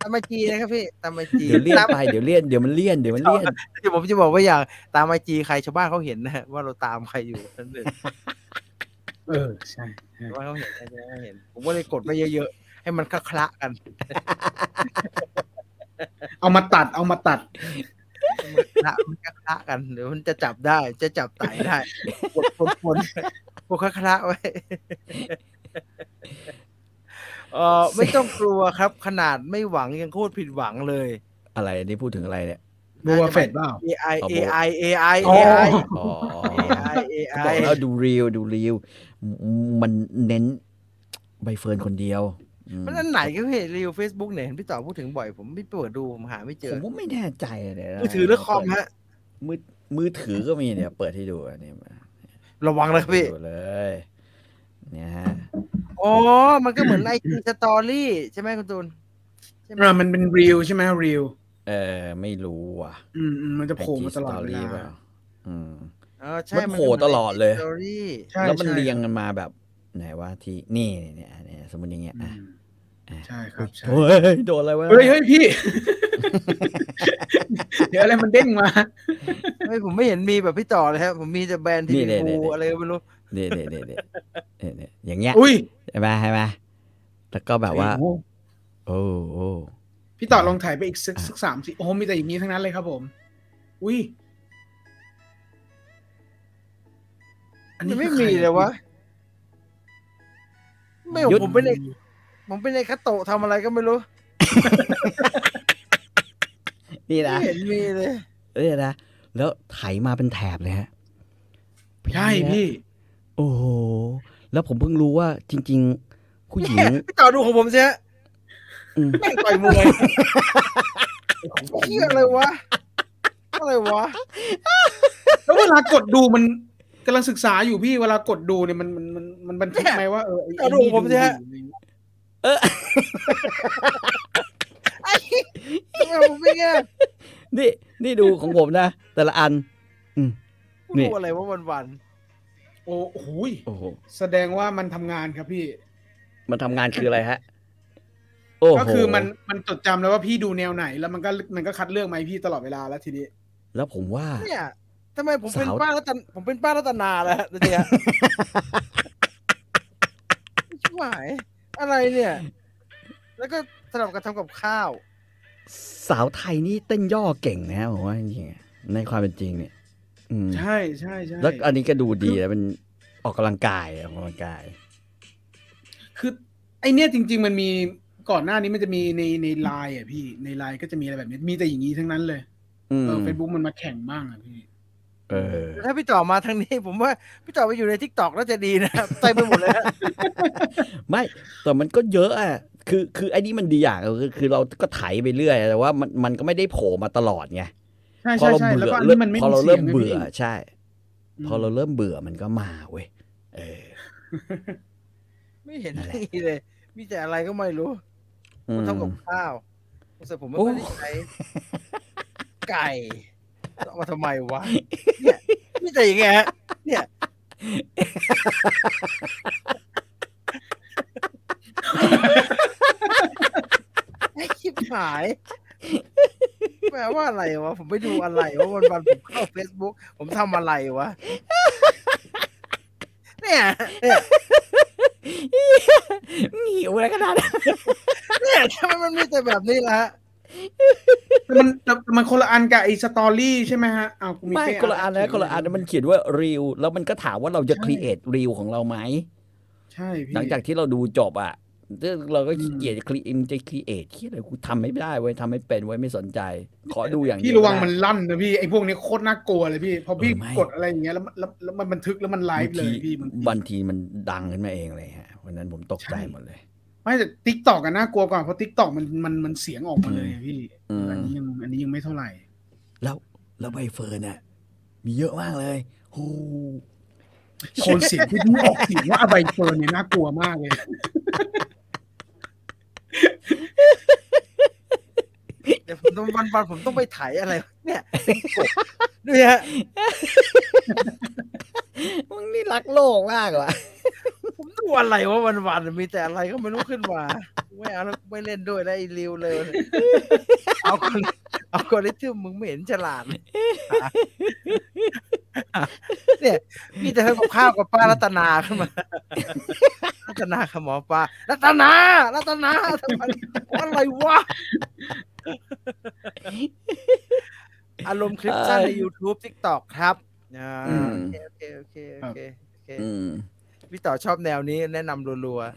ตามไอจีนะครับพี่ตามไอจีเดี๋ยวเลี่ยนไปเดี๋ยวเลี่ยนเดี๋ยวมันเลี่ยนเดี๋ยวมันเลี่ยนเดี๋ยวผมจะบอกว่าอย่างตามไอจีใครชาวบ้านเขาเห็นนะฮะว่าเราตามใครอยู่นั่นเลยเออใช่ใช่ชาวบ้านเขาเห็นชาวบ้านเขาเห็น ผมก็เลยกดไปเยอะๆให้มันคละๆกัน เอามาตัดเอามาตัด ให้มันคละมันคละกันเดี๋ยวมันจะจับได้จะจับไตได้กดกดกดกดคละๆไว้เออไม่ต้องกลัวครับ ขนาดไม่หวังยังโคตรผิดหวังเลย อะไรอันนี้พูดถึงอะไรเนี่ยบัวเฟดเปล่า AI เอาโบ AI AI อ๋อ AI อ๋อ AI บอก AI แล้วดูรีวดูรีวมันเน้นใบเฟิร์นคนเดียวอื มมันอันไหนก็พี่รีวิวเฟซบุ๊กเนี่ยเห็นพี่ต่อพูดถึงบ่อยผมไม่เปิดดูผมหาไม่เจผอมก็ไม่แน่ใจเลยนะมือถือหรือคอมฮะ มือมือถือก็มีเนี่ย เปิดให้ดูอันนี้มาระวังเลยครับพี่ดูเลย เนี่ยฮะอ๋อ มันก็เหมือนไอจีสตอรี่ใช่ไหมคุณตูนใช่ไหมอ่ามันเป็นรีวใช่ไหมรีวเออไม่รู้ว่ะอืมอืมมันจะโผล่มาตลอดเวไ IG ลา Story ปล่อืมเออใช่มันโผล่ตลอดเลยสตอรี่ใช่แล้วมันใช่เรียงกันมาแบบ ไหนว่าที่นี่เนี่ยเนี่ยสมมติอย่างเงี้ยอือะมอะใช่ครับใช่โอ้ยโดนอะไรวะเฮ้ยเฮ้ยพี่ เดี๋ยวอะไรมันเด้งมาไม่ผมไม่เห็นมีแบบพี่ต่อเลยครับ ผมมีแต่แบรนด์ทีนี่วีเนี่ยบูเนี่ยอะไรก็ไม่รู้เนี่ยเนี่ยเนี่ยเนี่ยเนี่ยเนี่ยอย่างเงี้ยอุ้ยใช่ไหมใช่ไหมแล้วก็แบบว่า โอ้โหโอ้โอ้พี่ต่อลองถ่ายไปอีกสักสักสามสี่โอ้โหมีแต่อย่างนี้ทั้งนั้นเลยครับผม อุ้ยมันไม่มีเลยวะ ไม่ผมเป็นไอผมเป็นไอคัตโตะทำอะไรก็ไม่รู้นี่ไม่นะเห็นมีเลยเนี่ยนะ แล้วไถมาเป็นแถบเลยฮะใช่พี่ โอ้โห แล้วผมเพิ่งรู้ว่าจริง ๆ ผู้หญิง พี่ต่อดูของผมใช่ไหมอืม แม่งต่อยมวยเฮียอะไรวะ อะไรวะ แล้วเวลากดดูมัน กำลังศึกษาอยู่พี่เวลากดดูเนี่ยมันมันมันมันบันทึกไหมว่าเออไอ้เอาดูผมสิฮะไอ้ทำไมผมไม่เงี้ยนี่นี่ดูของผมนะ แต่ละอันนี่ดูอะไรวะวันวันโอ้โหยโอ้โหแสดงว่ามันทำงานครับพี่ มันทำงานคืออะไรฮะโอ้โหก็คือมันมันจดจำแล้วว่าพี่ดูแนวไหน แล้วมันก็มันก็คัดเลือกมาให้พี่ตลอดเวลาแล้วทีนี้ แล้วผมว่าๆเนี่ย ทำไมผมเป็นสาวป้ารัตนผมเป็นป้ารัตนาแล้วฮะเนี่ยชิบหายอะไรเนี่ย แล้วก็สลับกันทำกับข้าว สาวไทยนี่เต้นย่อเก่งนะผมว่าจริงๆในความเป็นจริงเนี่ยอืมใช่ใช่ใช่แล้วอันนี้ก็ดูดีแล้วมันออกกำลังกายออกกำลังกาย คือ ไอเนี้ยจริง ๆ มันมีก่อนหน้านี้มันจะมีในในไลน์อะพี่ในไลน์ก็จะมีอะไรแบบนี้มีแต่อย่างนี้ทั้งนั้นเลยอืมเออเฟซบุ๊กมันมาแข่งบ้างอะพี่ เออถ้าพี่ต่อมาทางนี้ ผมว่าพี่ต่อไปอยู่ในทิกตอกน่าจะดีนะครับเต็มไปหมดเลยฮะไม่แต่มันก็เยอะอะคือคือไอ้นี่มันดีอย่างคือคือเราก็ไถไปเรื่อยแต่ว่ามันมันก็ไม่ได้โผล่มาตลอดไงใช่พอใช่เราใช่เบื่แล้วอก็อันเริ่นี้มมันไม่พอมีเราเสีเริ่ยงมนะเบื่อพี่ใช่ พอเราเริ่มเบื่อมันก็มาเว้ยเออ ไม่เห็นนั่นแหละมีเลย มีแต่อะไรก็ไม่รู้อืผมมทำกับข้าวแต่ผมไม่โอ้ค่อยได้ใช้ไก่ เอามาทำไมวะเนี่ยมีแต่อย่างเงี้ยฮะเนี่ยไอ้ชิบหายแปลว่าอะไรวะ ผมไปดูอะไรวะวันวันๆผมเข้าเฟซบุ๊กผมทำอะไรวะ เนี่ยเนี่ยหิวอะไรขนาดนั้นเนี่ยทำไมมันมีแต่แบบนี้ล่ะฮะแต่ มันแต่มันคนละอันกับไอ้ story ใช่ไหมฮะอ้าวกูมีไม่เป้คนละอันนะคนละอันมันเขียนว่า real แล้วมันก็ถามว่าเราจะ create real ของเราไหมใช่พี่หลังจากที่เราดูจบอะเราก็อืมขี้เกียจครีเอจะ create คิดอะไรกูทำไม่ได้เว้ยทำไม่เป็นเว้ยไม่สนใจ ขอดูอย่างเดีพี่ยวระวังได้มันลั่นนะพี่ไอ้พวกนี้โคตรน่ากลัวเลยพี่พอพี่เออไม่กดอะไรอย่างเงี้ยแล้วมันแล้วแล้วมันบันทึกแล้วมันไลฟ์เลยพี่บางทีบางทีมันดังขึ้นมาเองเลยฮะวันนั้นผมตกใจใช่หมดเลย ไม่แต่ทิกตอกกันน่ากลัวกว่าเพราะทิกตอกมันมันมันเสียงออกมาเลยอะพี่อืม อันนี้ยังอันนี้ยังไม่เท่าไหร่ แล้วแล้วใบเฟิร์นอะมีเยอะมากเลยโอ้โทนเสียงที่พี่ออกเสียงว่าอใบเฟิร์นเนี่ยน่ากลัวมากเลย เดี๋ยวผมต้องวันวันๆผมต้องไปไถอะไร เนี่ยเป็นกบด้วยฮะมึงนี่รักโลกมากว่ะผมดูอะไรว่าวันวันๆมีแต่อะไรก็ไม่รู้ขึ้นมาไม่เอาแล้วไม่เล่นด้วยแล้วไอ้ริวเลย เอาคนเอากริทึมมึงไม่เห็นฉลาด เลยเนี่ยมีแต่ทำกับข้าวกับป้ารัตนาขึ้นมา รัตนากับหมอปลารัตนารัตนาทำไมอะไรวะอารมณ์คลิปสั้นใน YouTube TikTok ครับอ่าอืมโอเคโอเคโอเคโอเคโอเคอืมพี่ต่อชอบแนวนี้แนะนำรัวๆ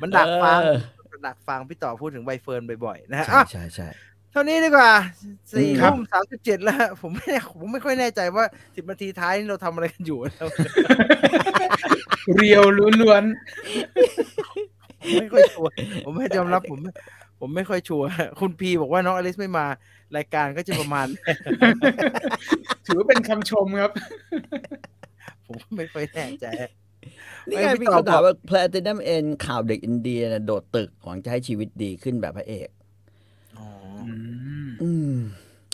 มันดักฟังเออมันดักฟังพี่ต่อพูดถึงใบเฟิร์นบ่อยๆนะฮะใช่อะใช่ใช่ เท่านี้ดีกว่าสี่อืมครับทุ่มสามสิบเจ็ดแล้วฮะผมไม่แน่ผมไม่ค่อยแน่ใจว่าสิบนาทีท้ายนี่เราทำอะไรกันอยู่แล้วเรียวล้วนผมไม่ค่อยชัวร์ผมไม่ยอมรับผมไม่ผมไม่ค่อยชัวร์คุณพีบอกว่าน้องอลิสไม่มารายการก็จะประมาณๆถือว่าเป็นคำชมครับ ผมก็ไม่ค่อยแน่ใจนี่ไงไม่พี่ตอบเขาถามว่า Platinum N ข่าวเด็กอินเดียเนี่ยโดดตึกหวังจะให้ชีวิตดีขึ้นแบบพระเอก อืม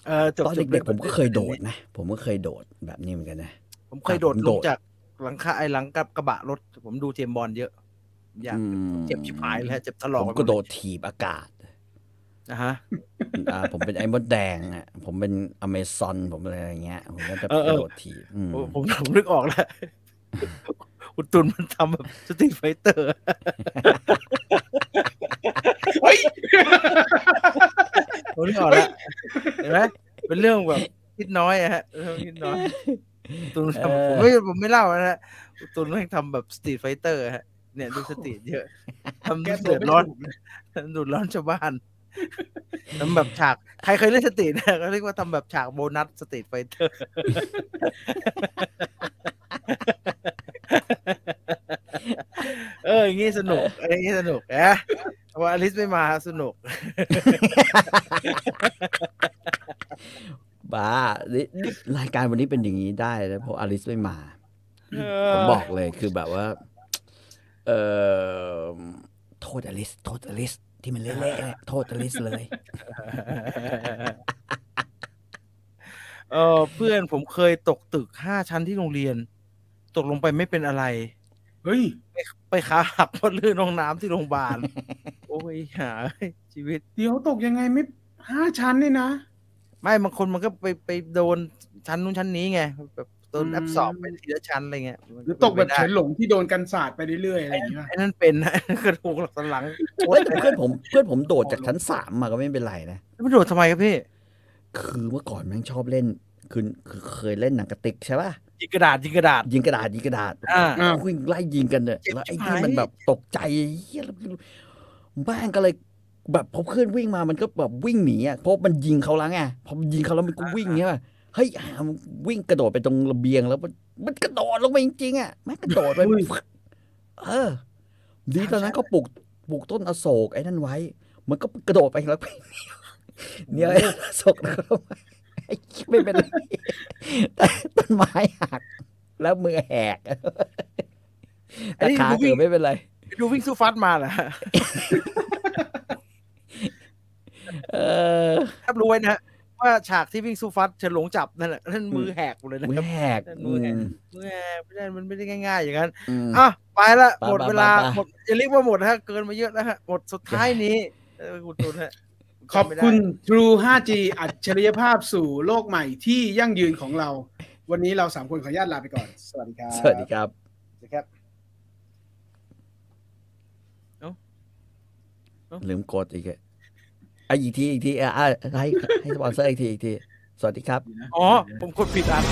เออจบตอนจบเด็กๆผมก็เคยโดดนะ ผมก็เคยโดดแบบนี้เหมือนกันนะ ผมเคยโดดผมลโดงดจากหลังคาไอ้หลังกับกระบะรถ ผมดูเจมส์บอลเยอะ อยากอืมเจ็บชิบหายเลยฮะเจ็บถลผอกมไปหมก็ดโดเลยดถีบอากาศนะฮะอ่าผมเป็นไอ้มดแดงอะ ผมเป็นอเมซอนผมอะไรอย่างเงี้ย ผมก็จะเออเออโดดถีบอืมผมผมผมนึกออกแล้ว คุณตุนมันทำแบบสตรีทไฟเตอร์เฮ้ยผมนึกออกแล้วเห็นไหมเป็นเรื่องแบบคิดน้อยอะฮะเรื่องคิดน้อยตุนทำผมไม่ผมไม่เล่านะฮะตุนแม่งทำแบบ Street Fighter ฮะเนี่ยดู Street เยอะทำแกเดือดร้อนดูดร้อนชาวบ้านทำแบบฉาก ใครเคยเล่น Street นะก็เรียกว่าทำแบบฉากโบนัส Street Fighter เอออย่างงี้สนุกเอออย่างงี้สนุกนะว่าอลิสไม่มาสนุก บ้านี่นี่รายการวันนี้เป็นอย่างนี้ได้แล้วเพราะอลิสไม่มาผมบอกเลยคือแบบว่า เออโทษอลิส โทษอลิส ที่มันเละๆเนี่ยโทษอลิสเลยเออเพื่อนผมเคยตกตึกห้าชั้นที่โรงเรียน ตกลงไปไม่เป็นอะไร เฮ้ย ไปขาหักเพราะลื่นห้องน้ำที่โรงพยาบาล โอ้ยหาชีวิต เดี๋ยวตกยังไงไม่ห้าชั้นนี่นะ ไม่บางคนมันก็ไปไปโดนชั้นนู้นชั้นนี้ไงแบบโดนอืมแอบสอบไปทีละชั้นอะไรเงี้ยมันหรือตกแบบไม่เฉิได้นหลงที่โดนกันศาสตร์ไปเรื่อยๆอะไรอย่างเงี้ยไอ้นั่นเป็นนะกระดูกหลังสันหลังโคเฮ้ยตรแต่เพื่อนผมเพื่อนผมโดดจากชั้นสามมาก็ไม่เป็นไรนะไม่โดดทำไมครับพี่ คือเมื่อก่อนแม่งชอบเล่นคือคือเคยเล่นหนังกระติกใช่ป่ะ ยิงกระดาษยิงกระดาษยิงกระดาษยิงกระดาษอ่าอ่าวิ่งไล่ยิงกันเนี่ยเจ็บแล้วไอ้ชิบที่หายมันแบบตกใจเฮียแล้วแม่งก็เลยแบบพอเพื่อนวิ่งมามันก็แบบวิ่งหนีอะเพราะมันยิงเขาแล้วไงพอมันยิงเขาแล้วมันก็วิ่งเงี้ยป่ะเฮ้ยหามันวิ่งกระโดดไปตรงระเบียงแล้วมันมันกระโดดลงไปจริงๆอะแม่งกระโดดไปอุ้ยเออ ดีตอนนั้นก็ปลูกปลูกต้นอโศกไอ้นั่นไว้ มันก็กระโดดไปแล้วไปเนี่ยไอ้อโศกแล้วก็ ไอ้ไม่เป็นไรแต่ต้นไม้หัก แล้วมือแหกอัแต่นนี้ขาดูวิ่เกืองไม่เป็นไร ดูวิ่งสู้ฟัดมาเหรอฮะเออครับรู้ไว้นะฮะว่าฉากที่วิ่งสู้ฟัดเฉินหลงจับนั่นแหละนั่นมือแหกหมดเลยนะมืคอรับแหกมือแหกมือแหกไม่ได้มันไม่ได้ง่าย ๆ อย่างนั้นอืมอะไปละไปหมดไปเวลาไปไปหมดอย่าเรียกว่าหมดนะฮะเกินมาเยอะแล้วฮะหมดสุดท้ายนี้เออคุณตูนฮะ ขอบคุณ True 5G อัจฉริยภาพสู่โลกใหม่ที่ยั่งยืนของเรา วันนี้เราสามคนขออนุญาตลาไปก่อน สวัสดีครับ สวัสดีครับนะครับลืมกดอีกอะอะอีกทีอีกทีอะอะให้ให้สปอนเซอร์อีกทีอีกที สวัสดีครับ อ๋อ ผมกดผิดอัน